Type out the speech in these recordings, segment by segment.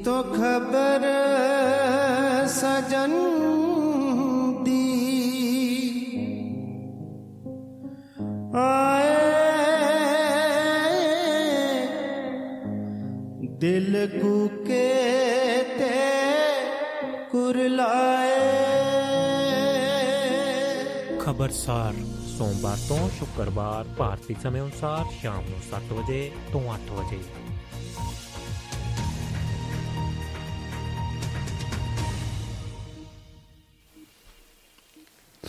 तो खबर सजन दी आए दिल कूके ते कुरलाए ਖਬਰਸਾਰ ਸੋਮਵਾਰ ਤੋਂ ਸ਼ੁੱਕਰਵਾਰ ਭਾਰਤੀ ਸਮੇਂ ਅਨੁਸਾਰ ਸ਼ਾਮ ਨੂੰ 7 ਵਜੇ ਤੋਂ 8 ਵਜੇ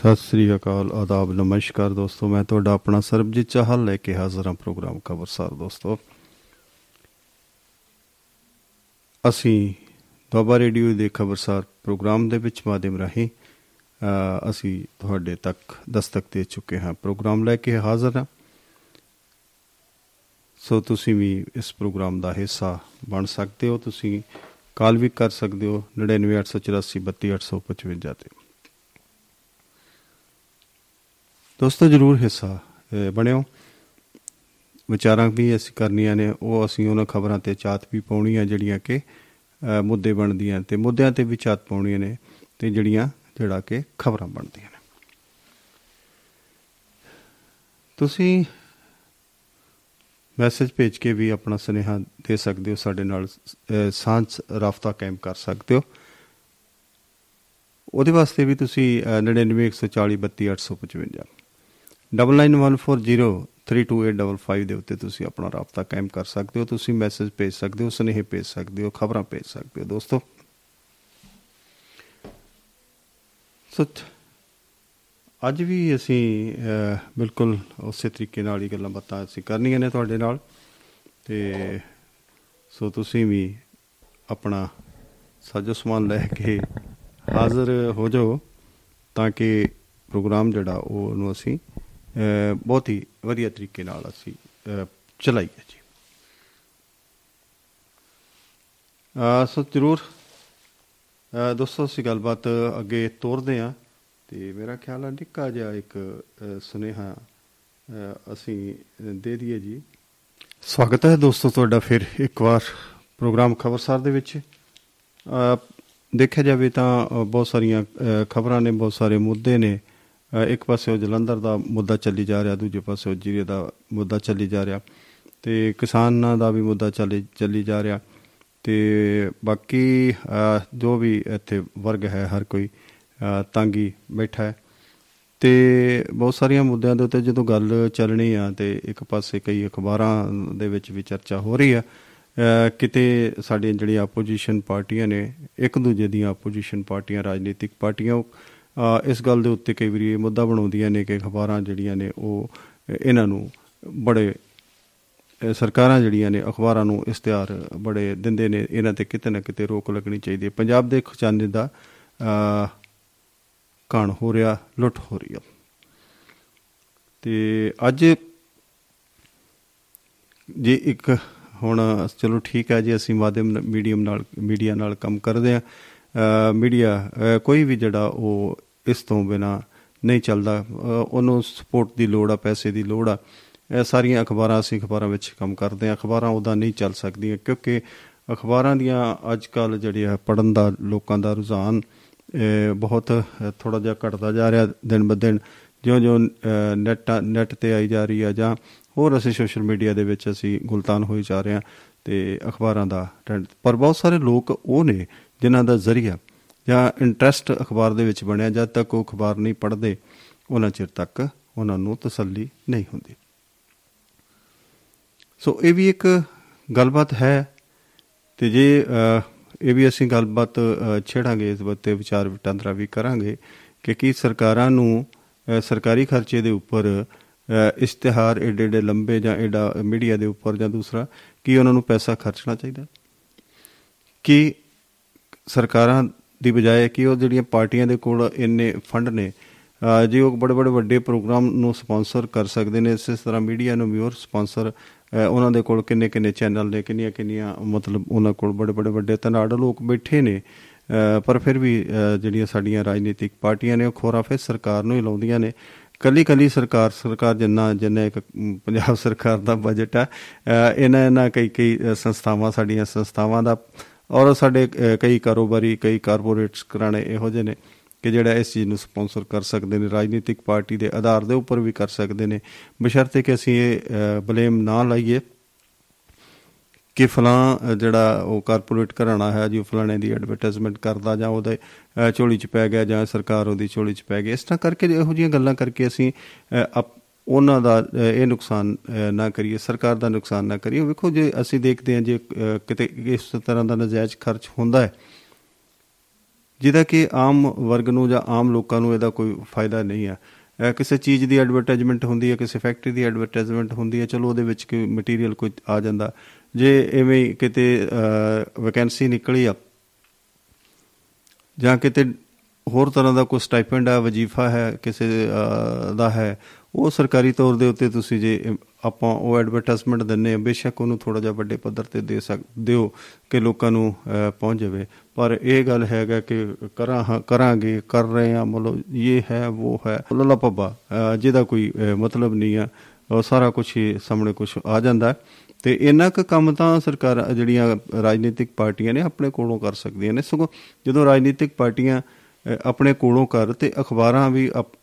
ਸਤਿ ਸ੍ਰੀ ਅਕਾਲ ਆਦਾਬ ਨਮਸਕਾਰ ਦੋਸਤੋ। ਮੈਂ ਤੁਹਾਡਾ ਆਪਣਾ ਸਰਬਜੀਤ ਚਾਹਲ ਲੈ ਕੇ ਹਾਜ਼ਰ ਹਾਂ ਪ੍ਰੋਗਰਾਮ ਖਬਰਸਾਰ ਦੋਸਤੋ। ਅਸੀਂ ਦੁਆਬਾ ਰੇਡੀਓ ਦੇ ਖਬਰਸਾਰ ਪ੍ਰੋਗਰਾਮ ਦੇ ਵਿੱਚ ਮਾਧਿਅਮ ਰਾਹੀਂ ਅ, ਅਸੀਂ ਤੁਹਾਡੇ ਤੱਕ ਦਸਤਕ ਦੇ ਚੁੱਕੇ ਹਾਂ। ਪ੍ਰੋਗਰਾਮ ਲੈ ਕੇ ਹਾਜ਼ਰ ਹਾਂ। ਸੋ ਤੁਸੀਂ ਵੀ ਇਸ ਪ੍ਰੋਗਰਾਮ ਦਾ ਹਿੱਸਾ ਬਣ ਸਕਦੇ ਹੋ। ਤੁਸੀਂ ਕਾਲ ਵੀ ਕਰ ਸਕਦੇ ਹੋ। 9984832855 ਤੇ। ਦੋਸਤੋ ਜਰੂਰ ਹਿੱਸਾ ਅਹ, ਬਣਿਓ। ਵਿਚਾਰਾਂ ਵੀ ਅਸੀਂ ਕਰਨੀਆਂ ਨੇ ਉਹ ਅਸੀਂ ਉਹਨਾਂ ਖਬਰਾਂ ਤੇ ਚਾਤ ਵੀ ਪਾਉਣੀਆਂ ਜਿਹੜੀਆਂ ਕਿ ਅਹ, ਮੁੱਦੇ ਬਣਦੀਆਂ ਤੇ ਮੁੱਦਿਆਂ ਤੇ ਵੀ ਚਾਤ ਪਾਉਣੀਆਂ ਨੇ ਤੇ ਜਿਹੜੀਆਂ ਜਿਹੜਾ ਕਿ ਖਬਰਾਂ ਬਣਦੀਆਂ ਨੇ। ਤੁਸੀਂ ਮੈਸੇਜ ਭੇਜ ਕੇ ਵੀ ਆਪਣਾ ਸੁਨੇਹਾ ਦੇ ਸਕਦੇ ਹੋ ਸਾਡੇ ਨਾਲ ਅਹ, ਸਾਂਝ ਰਾਫਤਾ ਕਾਇਮ ਕਰ ਸਕਦੇ ਹੋ। ਉਹਦੇ ਵਾਸਤੇ ਵੀ ਤੁਸੀਂ ਅਹ, 9914432855 9914032855 ਦੇ ਉੱਤੇ ਤੁਸੀਂ ਆਪਣਾ ਰਾਬਤਾ ਕਾਇਮ ਕਰ ਸਕਦੇ ਹੋ ਤੁਸੀਂ ਮੈਸੇਜ ਭੇਜ ਸਕਦੇ ਹੋ ਸੁਨੇਹੇ ਭੇਜ ਸਕਦੇ ਹੋ ਖਬਰਾਂ ਭੇਜ ਸਕਦੇ ਹੋ ਦੋਸਤੋ। ਸੋ ਅੱਜ ਵੀ ਅਸੀਂ ਅਹ, ਬਿਲਕੁਲ ਉਸੇ ਤਰੀਕੇ ਨਾਲ ਹੀ ਗੱਲਾਂ ਬਾਤਾਂ ਅਸੀਂ ਕਰਨੀਆਂ ਨੇ ਤੁਹਾਡੇ ਨਾਲ। ਤੇ ਸੋ ਤੁਸੀਂ ਵੀ ਆਪਣਾ ਸਾਜੋ ਸਮਾਨ ਲੈ ਕੇ ਹਾਜ਼ਰ ਹੋ ਜਾਓ ਤਾਂ ਕਿ ਪ੍ਰੋਗਰਾਮ ਜਿਹੜਾ ਉਹ ਉਹਨੂੰ ਅਸੀਂ ਅਹ, ਬਹੁਤ ਹੀ ਵਧੀਆ ਤਰੀਕੇ ਨਾਲ ਅਸੀਂ ਅਹ, ਚਲਾਈਏ ਜੀ। ਅਹ, ਸੋ ਜ਼ਰੂਰ ਅਹ, ਦੋਸਤੋ ਅਸੀਂ ਗੱਲਬਾਤ ਅੱਗੇ ਤੋਰਦੇ ਹਾਂ ਤੇ ਮੇਰਾ ਖਿਆਲ ਹੈ ਨਿੱਕਾ ਜਿਹਾ ਇੱਕ ਅਹ, ਸੁਨੇਹਾ ਅਹ, ਅਸੀਂ ਦੇ ਦਈਏ ਜੀ। ਸਵਾਗਤ ਹੈ ਦੋਸਤੋ ਤੁਹਾਡਾ ਫਿਰ ਇੱਕ ਵਾਰ ਪ੍ਰੋਗਰਾਮ ਖਬਰਸਾਰ ਦੇ ਵਿੱਚ। ਅਹ, ਦੇਖਿਆ ਜਾਵੇ ਤਾਂ ਅਹ, ਬਹੁਤ ਸਾਰੀਆਂ ਖਬਰਾਂ ਨੇ ਬਹੁਤ ਸਾਰੇ ਮੁੱਦੇ ਨੇ ਅਹ, ਇੱਕ ਪਾਸੇ ਉਹ ਜਲੰਧਰ ਦਾ ਮੁੱਦਾ ਚੱਲੀ ਜਾ ਰਿਹਾ ਦੂਜੇ ਪਾਸੇ ਉਹ ਜੀਰੇ ਦਾ ਮੁੱਦਾ ਚੱਲੀ ਜਾ ਰਿਹਾ ਤੇ ਕਿਸਾਨਾਂ ਦਾ ਵੀ ਮੁੱਦਾ ਚੱਲੀ ਚੱਲੀ ਜਾ ਰਿਹਾ ਤੇ ਬਾਕੀ ਅਹ, ਜੋ ਵੀ ਇੱਥੇ ਵਰਗ ਹੈ ਹਰ ਕੋਈ ਅਹ, ਤੰਗੀ ਬੈਠਾ ਹੈ। ਤੇ ਬਹੁਤ ਸਾਰੀਆਂ ਮੁੱਦਿਆਂ ਦੇ ਉੱਤੇ ਜਦੋਂ ਗੱਲ ਚੱਲਣੀ ਆ ਤੇ ਇੱਕ ਪਾਸੇ ਕਈ ਅਖਬਾਰਾਂ ਦੇ ਵਿੱਚ ਵੀ ਚਰਚਾ ਹੋ ਰਹੀ ਆ ਅਹ ਕਿਤੇ ਸਾਡੀਆਂ ਜਿਹੜੀਆਂ ਆਪੋਜੀਸ਼ਨ ਪਾਰਟੀਆਂ ਨੇ ਇੱਕ ਦੂਜੇ ਦੀਆਂ ਆਪੋਜੀਸ਼ਨ ਪਾਰਟੀਆਂ ਰਾਜਨੀਤਿਕ ਪਾਰਟੀਆਂ ਉਹ, ਅਹ ਇਸ ਗੱਲ ਦੇ ਉੱਤੇ ਕਈ ਵਾਰੀ ਇਹ ਮੁੱਦਾ ਬਣਾਉਂਦੀਆਂ ਨੇ ਕਿ ਅਖਬਾਰਾਂ ਜਿਹੜੀਆਂ ਨੇ ਉਹ ਇਹਨਾਂ ਨੂੰ ਬੜੇ, ਅਹ, ਸਰਕਾਰਾਂ ਜਿਹੜੀਆਂ ਨੇ ਅਖਬਾਰਾਂ ਨੂੰ ਇਸ਼ਤਿਹਾਰ ਬੜੇ ਦਿੰਦੇ ਨੇ, ਇਹਨਾਂ ਤੇ ਕਿਤੇ ਨਾ ਕਿਤੇ ਰੋਕ ਲੱਗਣੀ ਚਾਹੀਦੀ ਹੈ। ਪੰਜਾਬ ਦੇ ਖਜ਼ਾਨੇ ਦਾ, ਅਹ ਕਾਣ ਹੋ ਰਿਹਾ, ਲੁੱਟ ਹੋ ਰਹੀ ਆ ਤੇ ਅੱਜ ਜੇ ਇੱਕ, ਹੁਣ ਚਲੋ ਠੀਕ ਹੈ ਜੀ, ਅਸੀਂ ਮਾਧਿਅਮ ਮੀਡੀਅਮ ਨਾਲ, ਮੀਡੀਆ ਨਾਲ ਕੰਮ ਕਰਦੇ ਆ ਮੀਡੀਆ ਕੋਈ ਵੀ ਜਿਹੜਾ ਉਹ ਇਸ ਤੋਂ ਬਿਨਾ ਨਹੀਂ ਚੱਲਦਾ। ਅਹ, ਉਹਨੂੰ ਸਪੋਰਟ ਦੀ ਲੋੜ ਆ ਪੈਸੇ ਦੀ ਲੋੜ ਆ। ਇਹ ਸਾਰੀਆਂ ਅਖਬਾਰਾਂ ਅਸੀਂ ਅਖਬਾਰਾਂ ਵਿੱਚ ਕੰਮ ਕਰਦੇ ਆ ਅਖਬਾਰਾਂ ਉਹਦਾ ਨਹੀਂ ਚੱਲ ਸਕਦੀਆਂ ਕਿਉਂਕਿ ਅਖਬਾਰਾਂ ਦੀਆਂ ਅੱਜ ਕੱਲ ਜਿਹੜੀ ਆ ਪੜਨ ਦਾ ਲੋਕਾਂ ਦਾ ਰੁਝਾਨ ਅਹ, ਬਹੁਤ ਥੋੜਾ ਜਿਹਾ ਘਟਦਾ ਜਾ ਰਿਹਾ ਦਿਨ ਬ ਦਿਨ। ਜਿਉਂ-ਜਿਉਂ ਨੈਟ ਨੈਟ ਤੇ ਆਈ ਜਾ ਰਹੀ ਆ ਜਾਂ ਹੋਰ ਅਸੀਂ ਸੋਸ਼ਲ ਮੀਡੀਆ ਦੇ ਵਿੱਚ ਅਸੀਂ ਗੁਲਤਾਨ ਹੋਈ ਜਾ ਰਹੇ ਹਾਂ ਤੇ ਅਖਬਾਰਾਂ ਦਾ ਟ੍ਰੈਂਡ ਪਰ ਬਹੁਤ ਸਾਰੇ ਲੋਕ ਉਹ ਨੇ ਜਿਨ੍ਹਾਂ ਦਾ ਜ਼ਰੀਆ ਜਾਂ ਇੰਟਰਸਟ ਅਖਬਾਰ ਦੇ ਵਿੱਚ ਬਣਿਆ ਜਦ ਤੱਕ ਉਹ ਅਖਬਾਰ ਨਹੀਂ ਪੜ੍ਹਦੇ ਉਹਨਾਂ ਚਿਰ ਤੱਕ ਉਹਨਾਂ ਨੂੰ ਤਸੱਲੀ ਨਹੀਂ ਹੁੰਦੀ। ਸੋ ਇਹ ਵੀ ਇੱਕ ਗੱਲਬਾਤ ਹੈ ਤੇ ਜੇ ਅਹ, ਇਹ ਵੀ ਅਸੀਂ ਗੱਲਬਾਤ ਅਹ, ਛੇੜਾਂਗੇ ਇਸ ਬੱਤੇ ਵਿਚਾਰ ਵਟਾਂਦਰਾ ਵੀ ਕਰਾਂਗੇ ਕਿ ਕੀ ਸਰਕਾਰਾਂ ਨੂੰ ਅਹ, ਸਰਕਾਰੀ ਖਰਚੇ ਦੇ ਉੱਪਰ ਅਹ, ਇਸ਼ਤਿਹਾਰ ਏਡੇ ਏਡੇ ਲੰਬੇ ਜਾਂ ਏਡਾ ਮੀਡੀਆ ਦੇ ਉੱਪਰ ਜਾਂ ਦੂਸਰਾ ਕੀ ਉਹਨਾਂ ਨੂੰ ਪੈਸਾ ਖਰਚਣਾ ਚਾਹੀਦਾ? ਕਿ ਸਰਕਾਰਾਂ ਦੀ ਬਜਾਏ ਕਿ ਉਹ ਜਿਹੜੀਆਂ ਪਾਰਟੀਆਂ ਦੇ ਕੋਲ ਇੰਨੇ ਫੰਡ ਨੇ ਅਹ, ਜੇ ਉਹ ਬੜੇ ਬੜੇ ਵੱਡੇ ਪ੍ਰੋਗਰਾਮ ਨੂੰ ਸਪਾਂਸਰ ਕਰ ਸਕਦੇ ਨੇ ਇਸੇ ਤਰ੍ਹਾਂ ਮੀਡੀਆ ਨੂੰ ਵੀ ਹੋਰ ਸਪਾਂਸਰ ਉਹਨਾਂ ਦੇ ਕੋਲ ਕਿੰਨੇ ਕਿੰਨੇ ਚੈਨਲ ਨੇ ਕਿੰਨੀਆਂ ਕਿੰਨੀਆਂ ਮਤਲਬ ਉਹਨਾਂ ਕੋਲ ਬੜੇ ਬੜੇ ਵੱਡੇ ਤਨਾੜ ਲੋਕ ਬੈਠੇ ਨੇ ਅਹ, ਪਰ ਫਿਰ ਵੀ ਅਹ, ਜਿਹੜੀਆਂ ਸਾਡੀਆਂ ਰਾਜਨੀਤਿਕ ਪਾਰਟੀਆਂ ਨੇ ਉਹ ਖੋਰਾ ਫਿਰ ਸਰਕਾਰ ਨੂੰ ਹੀ ਲਾਉਂਦੀਆਂ ਨੇ। ਕੱਲੀ ਕੱਲੀ ਸਰਕਾਰ ਸਰਕਾਰ ਜਿੰਨਾ ਜਿੰਨਾ ਇੱਕ ਅਮ, ਪੰਜਾਬ ਸਰਕਾਰ ਦਾ ਬਜਟ ਹੈ ਅਹ, ਇਹਨਾਂ ਇਹਨਾਂ ਕਈ ਕਈ ਅਹ, ਸੰਸਥਾਵਾਂ ਸਾਡੀਆਂ ਸੰਸਥਾਵਾਂ ਦਾ ਔਰ ਸਾਡੇ ਅ, ਕਈ ਕਾਰੋਬਾਰੀ ਕਈ ਕਾਰਪੋਰੇਟਸ ਘਰਾਣੇ ਇਹੋ ਜਿਹੇ ਨੇ ਕਿ ਜਿਹੜਾ ਇਸ ਚੀਜ਼ ਨੂੰ ਸਪਾਂਸਰ ਕਰ ਸਕਦੇ ਨੇ ਰਾਜਨੀਤਿਕ ਪਾਰਟੀ ਦੇ ਆਧਾਰ ਦੇ ਉੱਪਰ ਵੀ ਕਰ ਸਕਦੇ ਨੇ। ਬਸ਼ਰਤੇ ਕਿ ਅਸੀਂ ਇਹ ਬਲੇਮ ਨਾ ਲਾਈਏ ਕਿ ਫਲਾਂ ਅ, ਜਿਹੜਾ ਉਹ ਕਾਰਪੋਰੇਟ ਘਰਾਣਾ ਹੈ ਜੋ ਫਲਾਣੇ ਦੀ ਐਡਵਰਟਾਈਜ਼ਮੈਂਟ ਕਰਦਾ ਜਾਂ ਉਹਦੇ ਅ, ਝੋਲੀ 'ਚ ਪੈ ਗਿਆ ਜਾਂ ਸਰਕਾਰ ਉਹਦੀ ਝੋਲੀ 'ਚ ਪੈ ਗਈ ਇਸ ਤਰ੍ਹਾਂ ਕਰਕੇ ਇਹੋ ਜਿਹੀਆਂ ਗੱਲਾਂ ਕਰਕੇ ਅਸੀਂ ਅ, ਅਪ- ਉਹਨਾਂ ਦਾ ਅ, ਇਹ ਨੁਕਸਾਨ ਅ, ਨਾ ਕਰੀਏ ਸਰਕਾਰ ਦਾ ਨੁਕਸਾਨ ਨਾ ਕਰੀਏ। ਵੇਖੋ ਜੇ ਅਸੀਂ ਦੇਖਦੇ ਹਾਂ ਜੇ ਅ, ਕਿਤੇ ਇਸ ਤਰ੍ਹਾਂ ਦਾ ਨਜਾਇਜ਼ ਖਰਚ ਹੁੰਦਾ ਹੈ ਜਿਹਦਾ ਕਿ ਆਮ ਵਰਗ ਨੂੰ ਜਾਂ ਆਮ ਲੋਕਾਂ ਨੂੰ ਇਹਦਾ ਕੋਈ ਫਾਇਦਾ ਨਹੀਂ ਹੈ। ਅਹ ਕਿਸੇ ਚੀਜ਼ ਦੀ ਐਡਵਰਟਾਈਜ਼ਮੈਂਟ ਹੁੰਦੀ ਹੈ ਕਿਸੇ ਫੈਕਟਰੀ ਦੀ ਐਡਵਰਟਾਈਜ਼ਮੈਂਟ ਹੁੰਦੀ ਹੈ ਚਲੋ ਉਹਦੇ ਵਿੱਚ ਕੋਈ ਮਟੀਰੀਅਲ ਕੋਈ ਆ ਜਾਂਦਾ। ਜੇ ਐਵੇਂ ਹੀ ਕਿਤੇ ਵੈਕੈਂਸੀ ਨਿਕਲੀ ਆ ਜਾਂ ਕਿਤੇ ਹੋਰ ਤਰ੍ਹਾਂ ਦਾ ਕੋਈ ਸਟਾਈਪੈਂਡ ਹੈ ਵਜ਼ੀਫਾ ਹੈ ਕਿਸੇ ਅਹ, ਦਾ ਹੈ ਉਹ ਸਰਕਾਰੀ ਤੌਰ ਦੇ ਉੱਤੇ ਤੁਸੀਂ ਜੇ ਅਮ, ਆਪਾਂ ਉਹ ਐਡਵਰਟਾਈਜ਼ਮੈਂਟ ਦਿੰਨੇ ਆ ਬੇਸ਼ੱਕ ਉਹਨੂੰ ਥੋੜਾ ਜਿਹਾ ਵੱਡੇ ਪੱਧਰ ਤੇ ਦੇ ਸਕ ਦਿਓ ਕਿ ਲੋਕਾਂ ਨੂੰ ਅਹ, ਪਹੁੰਚ ਜਾਵੇ ਪਰ ਇਹ ਗੱਲ ਹੈਗਾ ਕਿ ਕਰਾਂ ਹਾਂ- ਕਰਾਂਗੇ ਕਰ ਰਹੇ ਆ ਮਤਲਬ ਇਹ ਹੈ ਉਹ ਹੈ ਲੱਲਾ ਪੱਬਾ ਅਹ, ਜਿਹਦਾ ਕੋਈ ਅਹ, ਮਤਲਬ ਨਹੀਂ ਆ ਉਹ ਸਾਰਾ ਕੁਝ ਹੀ ਸਾਹਮਣੇ ਕੁਝ ਆ ਜਾਂਦਾ ਹੈ। ਤੇ ਇੰਨਾ ਕੁ ਕੰਮ ਤਾਂ ਸਰਕਾਰ ਜਿਹੜੀਆਂ ਰਾਜਨੀਤਿਕ ਪਾਰਟੀਆਂ ਨੇ ਆਪਣੇ ਕੋਲੋਂ ਕਰ ਸਕਦੀਆਂ ਨੇ ਸਗੋਂ ਜਦੋਂ ਰਾਜਨੀਤਿਕ ਪਾਰਟੀਆਂ ਅਹ, ਆਪਣੇ ਕੋਲੋਂ ਕਰ ਤੇ ਅਖਬਾਰਾਂ ਵੀ ਅਪ-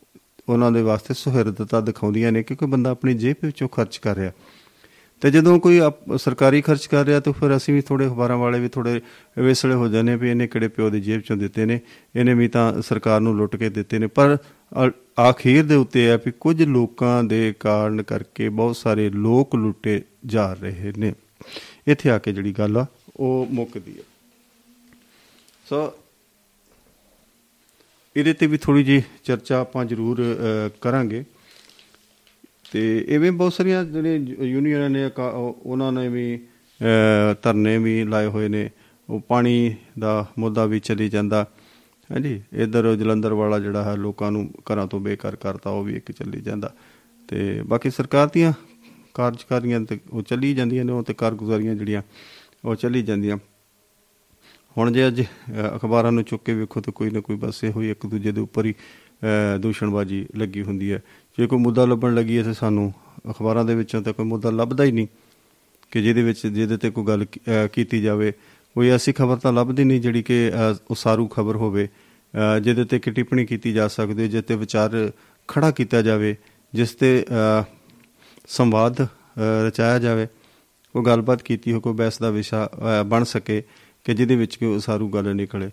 ਉਹਨਾਂ ਦੇ ਵਾਸਤੇ ਸੁਹਿਰਦਤਾ ਦਿਖਾਉਂਦੀਆਂ ਨੇ ਕਿਉਂਕਿ ਬੰਦਾ ਆਪਣੀ ਜੇਬ ਵਿੱਚੋਂ ਖਰਚ ਕਰ ਰਿਹਾ। ਤੇ ਜਦੋਂ ਕੋਈ ਅਪ- ਸਰਕਾਰੀ ਖਰਚ ਕਰ ਰਿਹਾ ਤਾਂ ਫਿਰ ਅਸੀਂ ਵੀ ਥੋੜੇ ਅਖਬਾਰਾਂ ਵਾਲੇ ਵੀ ਥੋੜੇ ਵੇਸਲੇ ਹੋ ਜਾਂਦੇ ਹਾਂ ਵੀ ਇਹਨੇ ਕਿਹੜੇ ਪਿਓ ਦੀ ਜੇਬ ਚੋਂ ਦਿੱਤੇ ਨੇ, ਇਹਨੇ ਵੀ ਤਾਂ ਸਰਕਾਰ ਨੂੰ ਲੁੱਟ ਕੇ ਦਿੱਤੇ ਨੇ। ਪਰ ਅ- ਆਖੀਰ ਦੇ ਉੱਤੇ ਹੈ ਵੀ ਕੁਝ ਲੋਕਾਂ ਦੇ ਕਾਰਨ ਕਰਕੇ ਬਹੁਤ ਸਾਰੇ ਲੋਕ ਲੁੱਟੇ ਜਾ ਰਹੇ ਨੇ। ਇੱਥੇ ਆ ਕੇ ਜਿਹੜੀ ਗੱਲ ਆ, ਉਹ ਮੁੱਕਦੀ ਹੈ ਸੋ ਇਹਦੇ ਤੇ ਵੀ ਥੋੜੀ ਜੀ ਚਰਚਾ ਆਪਾਂ ਜ਼ਰੂਰ ਅ, ਕਰਾਂਗੇ। ਤੇ ਐਵੇਂ ਬਹੁਤ ਸਾਰੀਆਂ ਜਿਹੜੇ ਯੂਨੀਅਨਾਂ ਨੇ ਕਾ- ਉਹ- ਉਹਨਾਂ ਨੇ ਵੀ ਅ, ਧਰਨੇ ਵੀ ਲਾਏ ਹੋਏ ਨੇ। ਉਹ ਪਾਣੀ ਦਾ ਮੁੱਦਾ ਵੀ ਚੱਲੀ ਜਾਂਦਾ। ਹਾਂਜੀ ਇਧਰ ਜਲੰਧਰ ਵਾਲਾ ਜਿਹੜਾ ਹੈ ਲੋਕਾਂ ਨੂੰ ਘਰਾਂ ਤੋਂ ਬੇਕਾਰ ਕਰਤਾ ਉਹ ਵੀ ਇੱਕ ਚੱਲੀ ਜਾਂਦਾ। ਤੇ ਬਾਕੀ ਸਰਕਾਰ ਦੀਆਂ ਕਾਰਜਕਾਰੀਆਂ ਤੇ ਉਹ ਚੱਲੀ ਜਾਂਦੀਆਂ ਨੇ ਉਹ ਤੇ ਕਾਰਗੁਜ਼ਾਰੀਆਂ ਜਿਹੜੀਆਂ ਉਹ ਚੱਲੀ ਜਾਂਦੀਆਂ। ਹੁਣ ਜੇ ਅੱਜ ਅ, ਅਖਬਾਰਾਂ ਨੂੰ ਚੁੱਕ ਕੇ ਵੇਖੋ ਤਾਂ ਕੋਈ ਨਾ ਕੋਈ ਬਸ ਇਹੋ ਹੀ ਇੱਕ ਦੂਜੇ ਦੇ ਉੱਪਰ ਹੀ ਅ, ਦੂਸ਼ਣਬਾਜ਼ੀ ਲੱਗੀ ਹੁੰਦੀ ਹੈ। ਜੇ ਕੋਈ ਮੁੱਦਾ ਲੱਭਣ ਲੱਗੀ ਹੈ ਤੇ ਸਾਨੂੰ ਅਖਬਾਰਾਂ ਦੇ ਵਿੱਚੋਂ ਤਾਂ ਕੋਈ ਮੁੱਦਾ ਲੱਭਦਾ ਹੀ ਨਹੀਂ ਕਿ ਜਿਹਦੇ ਵਿੱਚ ਜਿਹਦੇ ਤੇ ਕੋਈ ਗੱਲ ਕੀ- ਅ, ਕੀਤੀ ਜਾਵੇ। ਕੋਈ ਐਸੀ ਖਬਰ ਤਾਂ ਲੱਭਦੀ ਨਹੀਂ ਜਿਹੜੀ ਕਿ ਅ, ਉਸਾਰੂ ਖਬਰ ਹੋਵੇ ਅ, ਜਿਹਦੇ ਤੇ ਕਿ ਟਿੱਪਣੀ ਕੀਤੀ ਜਾ ਸਕਦੀ ਜਿਸ ਤੇ ਵਿਚਾਰ ਖੜਾ ਕੀਤਾ ਜਾਵੇ ਜਿਸ ਤੇ ਅ, ਸੰਵਾਦ ਅ, ਰਚਾਇਆ ਜਾਵੇ ਕੋਈ ਗੱਲਬਾਤ ਕੀਤੀ ਹੋ ਕੋਈ ਬਹਿਸ ਦਾ ਵਿਸ਼ਾ ਅ, ਬਣ ਸਕੇ। ਕਿ ਜਿਹਦੇ ਵਿੱਚ ਕੋਈ ਉਸਾਰੂ ਗੱਲ ਨਿਕਲੇ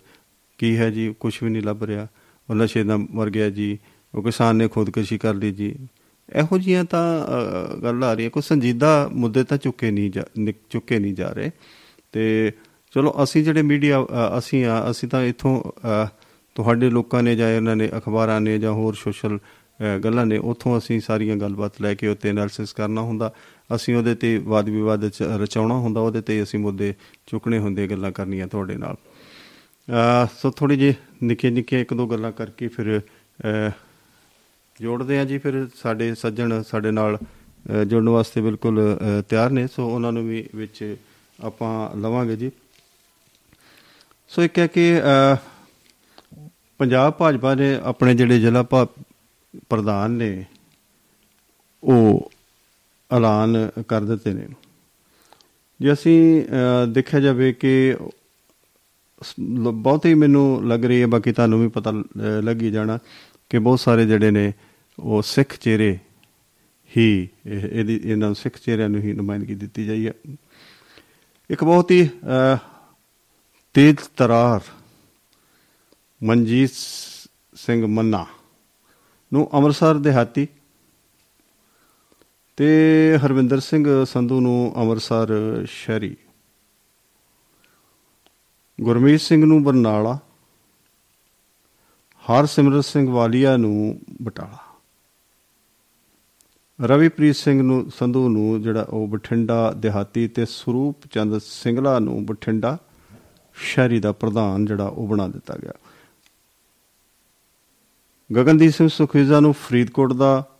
ਕੀ ਹੈ ਜੀ? ਕੁਝ ਵੀ ਨਹੀਂ ਲੱਭ ਰਿਹਾ। ਉਹ ਨਸ਼ੇ ਦਾ ਮਰ ਗਿਆ ਜੀ। ਉਹ ਕਿਸਾਨ ਨੇ ਖੁਦਕੁਸ਼ੀ ਕਰ ਲਈ ਜੀ। ਇਹੋ ਜੀਆਂ ਤਾਂ ਅ, ਗੱਲ ਆ ਰਹੀ ਹੈ ਕੋਈ ਸੰਜੀਦਾ ਮੁੱਦੇ ਤਾਂ ਚੁੱਕੇ ਨਹੀਂ ਜਾ ਨਿਕ- ਚੁੱਕੇ ਨਹੀਂ ਜਾ ਰਹੇ। ਤੇ ਚਲੋ ਅਸੀਂ ਜਿਹੜੇ ਮੀਡੀਆ ਅਸੀਂ ਆ ਅਸੀਂ ਤਾਂ ਇਥੋਂ ਤੁਹਾਡੇ ਲੋਕਾਂ ਨੇ ਜਾਂ ਇਹਨਾਂ ਨੇ ਅਖਬਾਰਾਂ ਨੇ ਜਾਂ ਹੋਰ ਸੋਸ਼ਲ ਗੱਲਾਂ ਨੇ ਉਥੋਂ ਅਸੀਂ ਸਾਰੀਆਂ ਗੱਲਬਾਤ ਲੈ ਕੇ ਉੱਤੇ ਐਨਾਲਿਸਿਸ ਕਰਨਾ ਹੁੰਦਾ। ਅਸੀਂ ਉਹਦੇ ਤੇ ਵਾਦ ਵਿਵਾਦ ਚ ਰਚਾਉਣਾ ਹੁੰਦਾ ਉਹਦੇ ਤੇ ਅਸੀਂ ਮੁੱਦੇ ਚੁੱਕਣੇ ਹੁੰਦੇ ਗੱਲਾਂ ਕਰਨੀਆਂ ਤੁਹਾਡੇ ਨਾਲ। ਅ, ਸੋ ਥੋੜੀ ਜਿਹੀ ਨਿੱਕੇ ਨਿੱਕੇ ਇੱਕ ਦੋ ਗੱਲਾਂ ਕਰਕੇ ਫਿਰ ਅ, ਜੋੜਦੇ ਆ ਜੀ। ਫਿਰ ਸਾਡੇ ਸੱਜਣ ਸਾਡੇ ਨਾਲ ਅ, ਜੁੜਨ ਵਾਸਤੇ ਬਿਲਕੁਲ ਅ, ਤਿਆਰ ਨੇ ਸੋ ਉਹਨਾਂ ਨੂੰ ਵੀ ਵਿੱਚ ਆਪਾਂ ਲਵਾਂਗੇ ਜੀ। ਸੋ ਇੱਕ ਹੈ ਕਿ ਅ, ਪੰਜਾਬ ਭਾਜਪਾ ਨੇ ਆਪਣੇ ਜਿਹੜੇ ਜ਼ਿਲ੍ਹਾ ਭਾ- ਪ੍ਰਧਾਨ ਨੇ ਉਹ ਐਲਾਨ ਕਰ ਦਿੱਤੇ ਨੇ। ਜੇ ਅਸੀਂ ਅ, ਦੇਖਿਆ ਜਾਵੇ ਕਿ ਸ- ਲ- ਬਹੁਤ ਹੀ ਮੈਨੂੰ ਲੱਗ ਰਹੀ ਹੈ ਬਾਕੀ ਤੁਹਾਨੂੰ ਵੀ ਪਤਾ ਅ, ਲੱਗ ਹੀ ਜਾਣਾ ਕਿ ਬਹੁਤ ਸਾਰੇ ਜਿਹੜੇ ਨੇ ਉਹ ਸਿੱਖ ਚਿਹਰੇ ਹੀ ਇਹ- ਇਹਦੀ ਇਹਨਾਂ ਨੂੰ ਸਿੱਖ ਚਿਹਰਿਆਂ ਨੂੰ ਹੀ ਨੁਮਾਇੰਦਗੀ ਦਿੱਤੀ ਜਾਈ ਹੈ। ਇੱਕ ਬਹੁਤ ਹੀ ਅ, ਤੇਜ਼ ਤਰਾਰ ਮਨਜੀਤ ਸਿੰਘ ਮੰਨਾ ਨੂੰ ਅੰਮ੍ਰਿਤਸਰ ਦਿਹਾਤੀ ਤੇ ਹਰਵਿੰਦਰ ਸਿੰਘ ਸੰਧੂ ਨੂੰ ਅੰਮ੍ਰਿਤਸਰ ਸ਼ਹਿਰੀ। ਗੁਰਮੀਤ ਸਿੰਘ ਨੂੰ ਬਰਨਾਲਾ। ਹਰਸਿਮਰਤ ਸਿੰਘ ਵਾਲੀਆ ਨੂੰ ਬਟਾਲਾ। ਰਵੀਪ੍ਰੀਤ ਸਿੰਘ ਨੂੰ, ਸੰਧੂ ਨੂੰ ਜਿਹੜਾ ਉਹ ਬਠਿੰਡਾ, ਦਿਹਾਤੀ ਤੇ ਸਰੂਪ ਚੰਦ ਸਿੰਗਲਾ ਨੂੰ ਬਠਿੰਡਾ ਸ਼ਹਿਰੀ ਦਾ ਪ੍ਰਧਾਨ ਜਿਹੜਾ ਉਹ ਬਣਾ ਦਿੱਤਾ ਗਿਆ। ਗਗਨਦੀਪ ਸਿੰਘ ਸੁਖੀਜ਼ਾ ਨੂੰ ਫਰੀਦਕੋਟ ਦਾ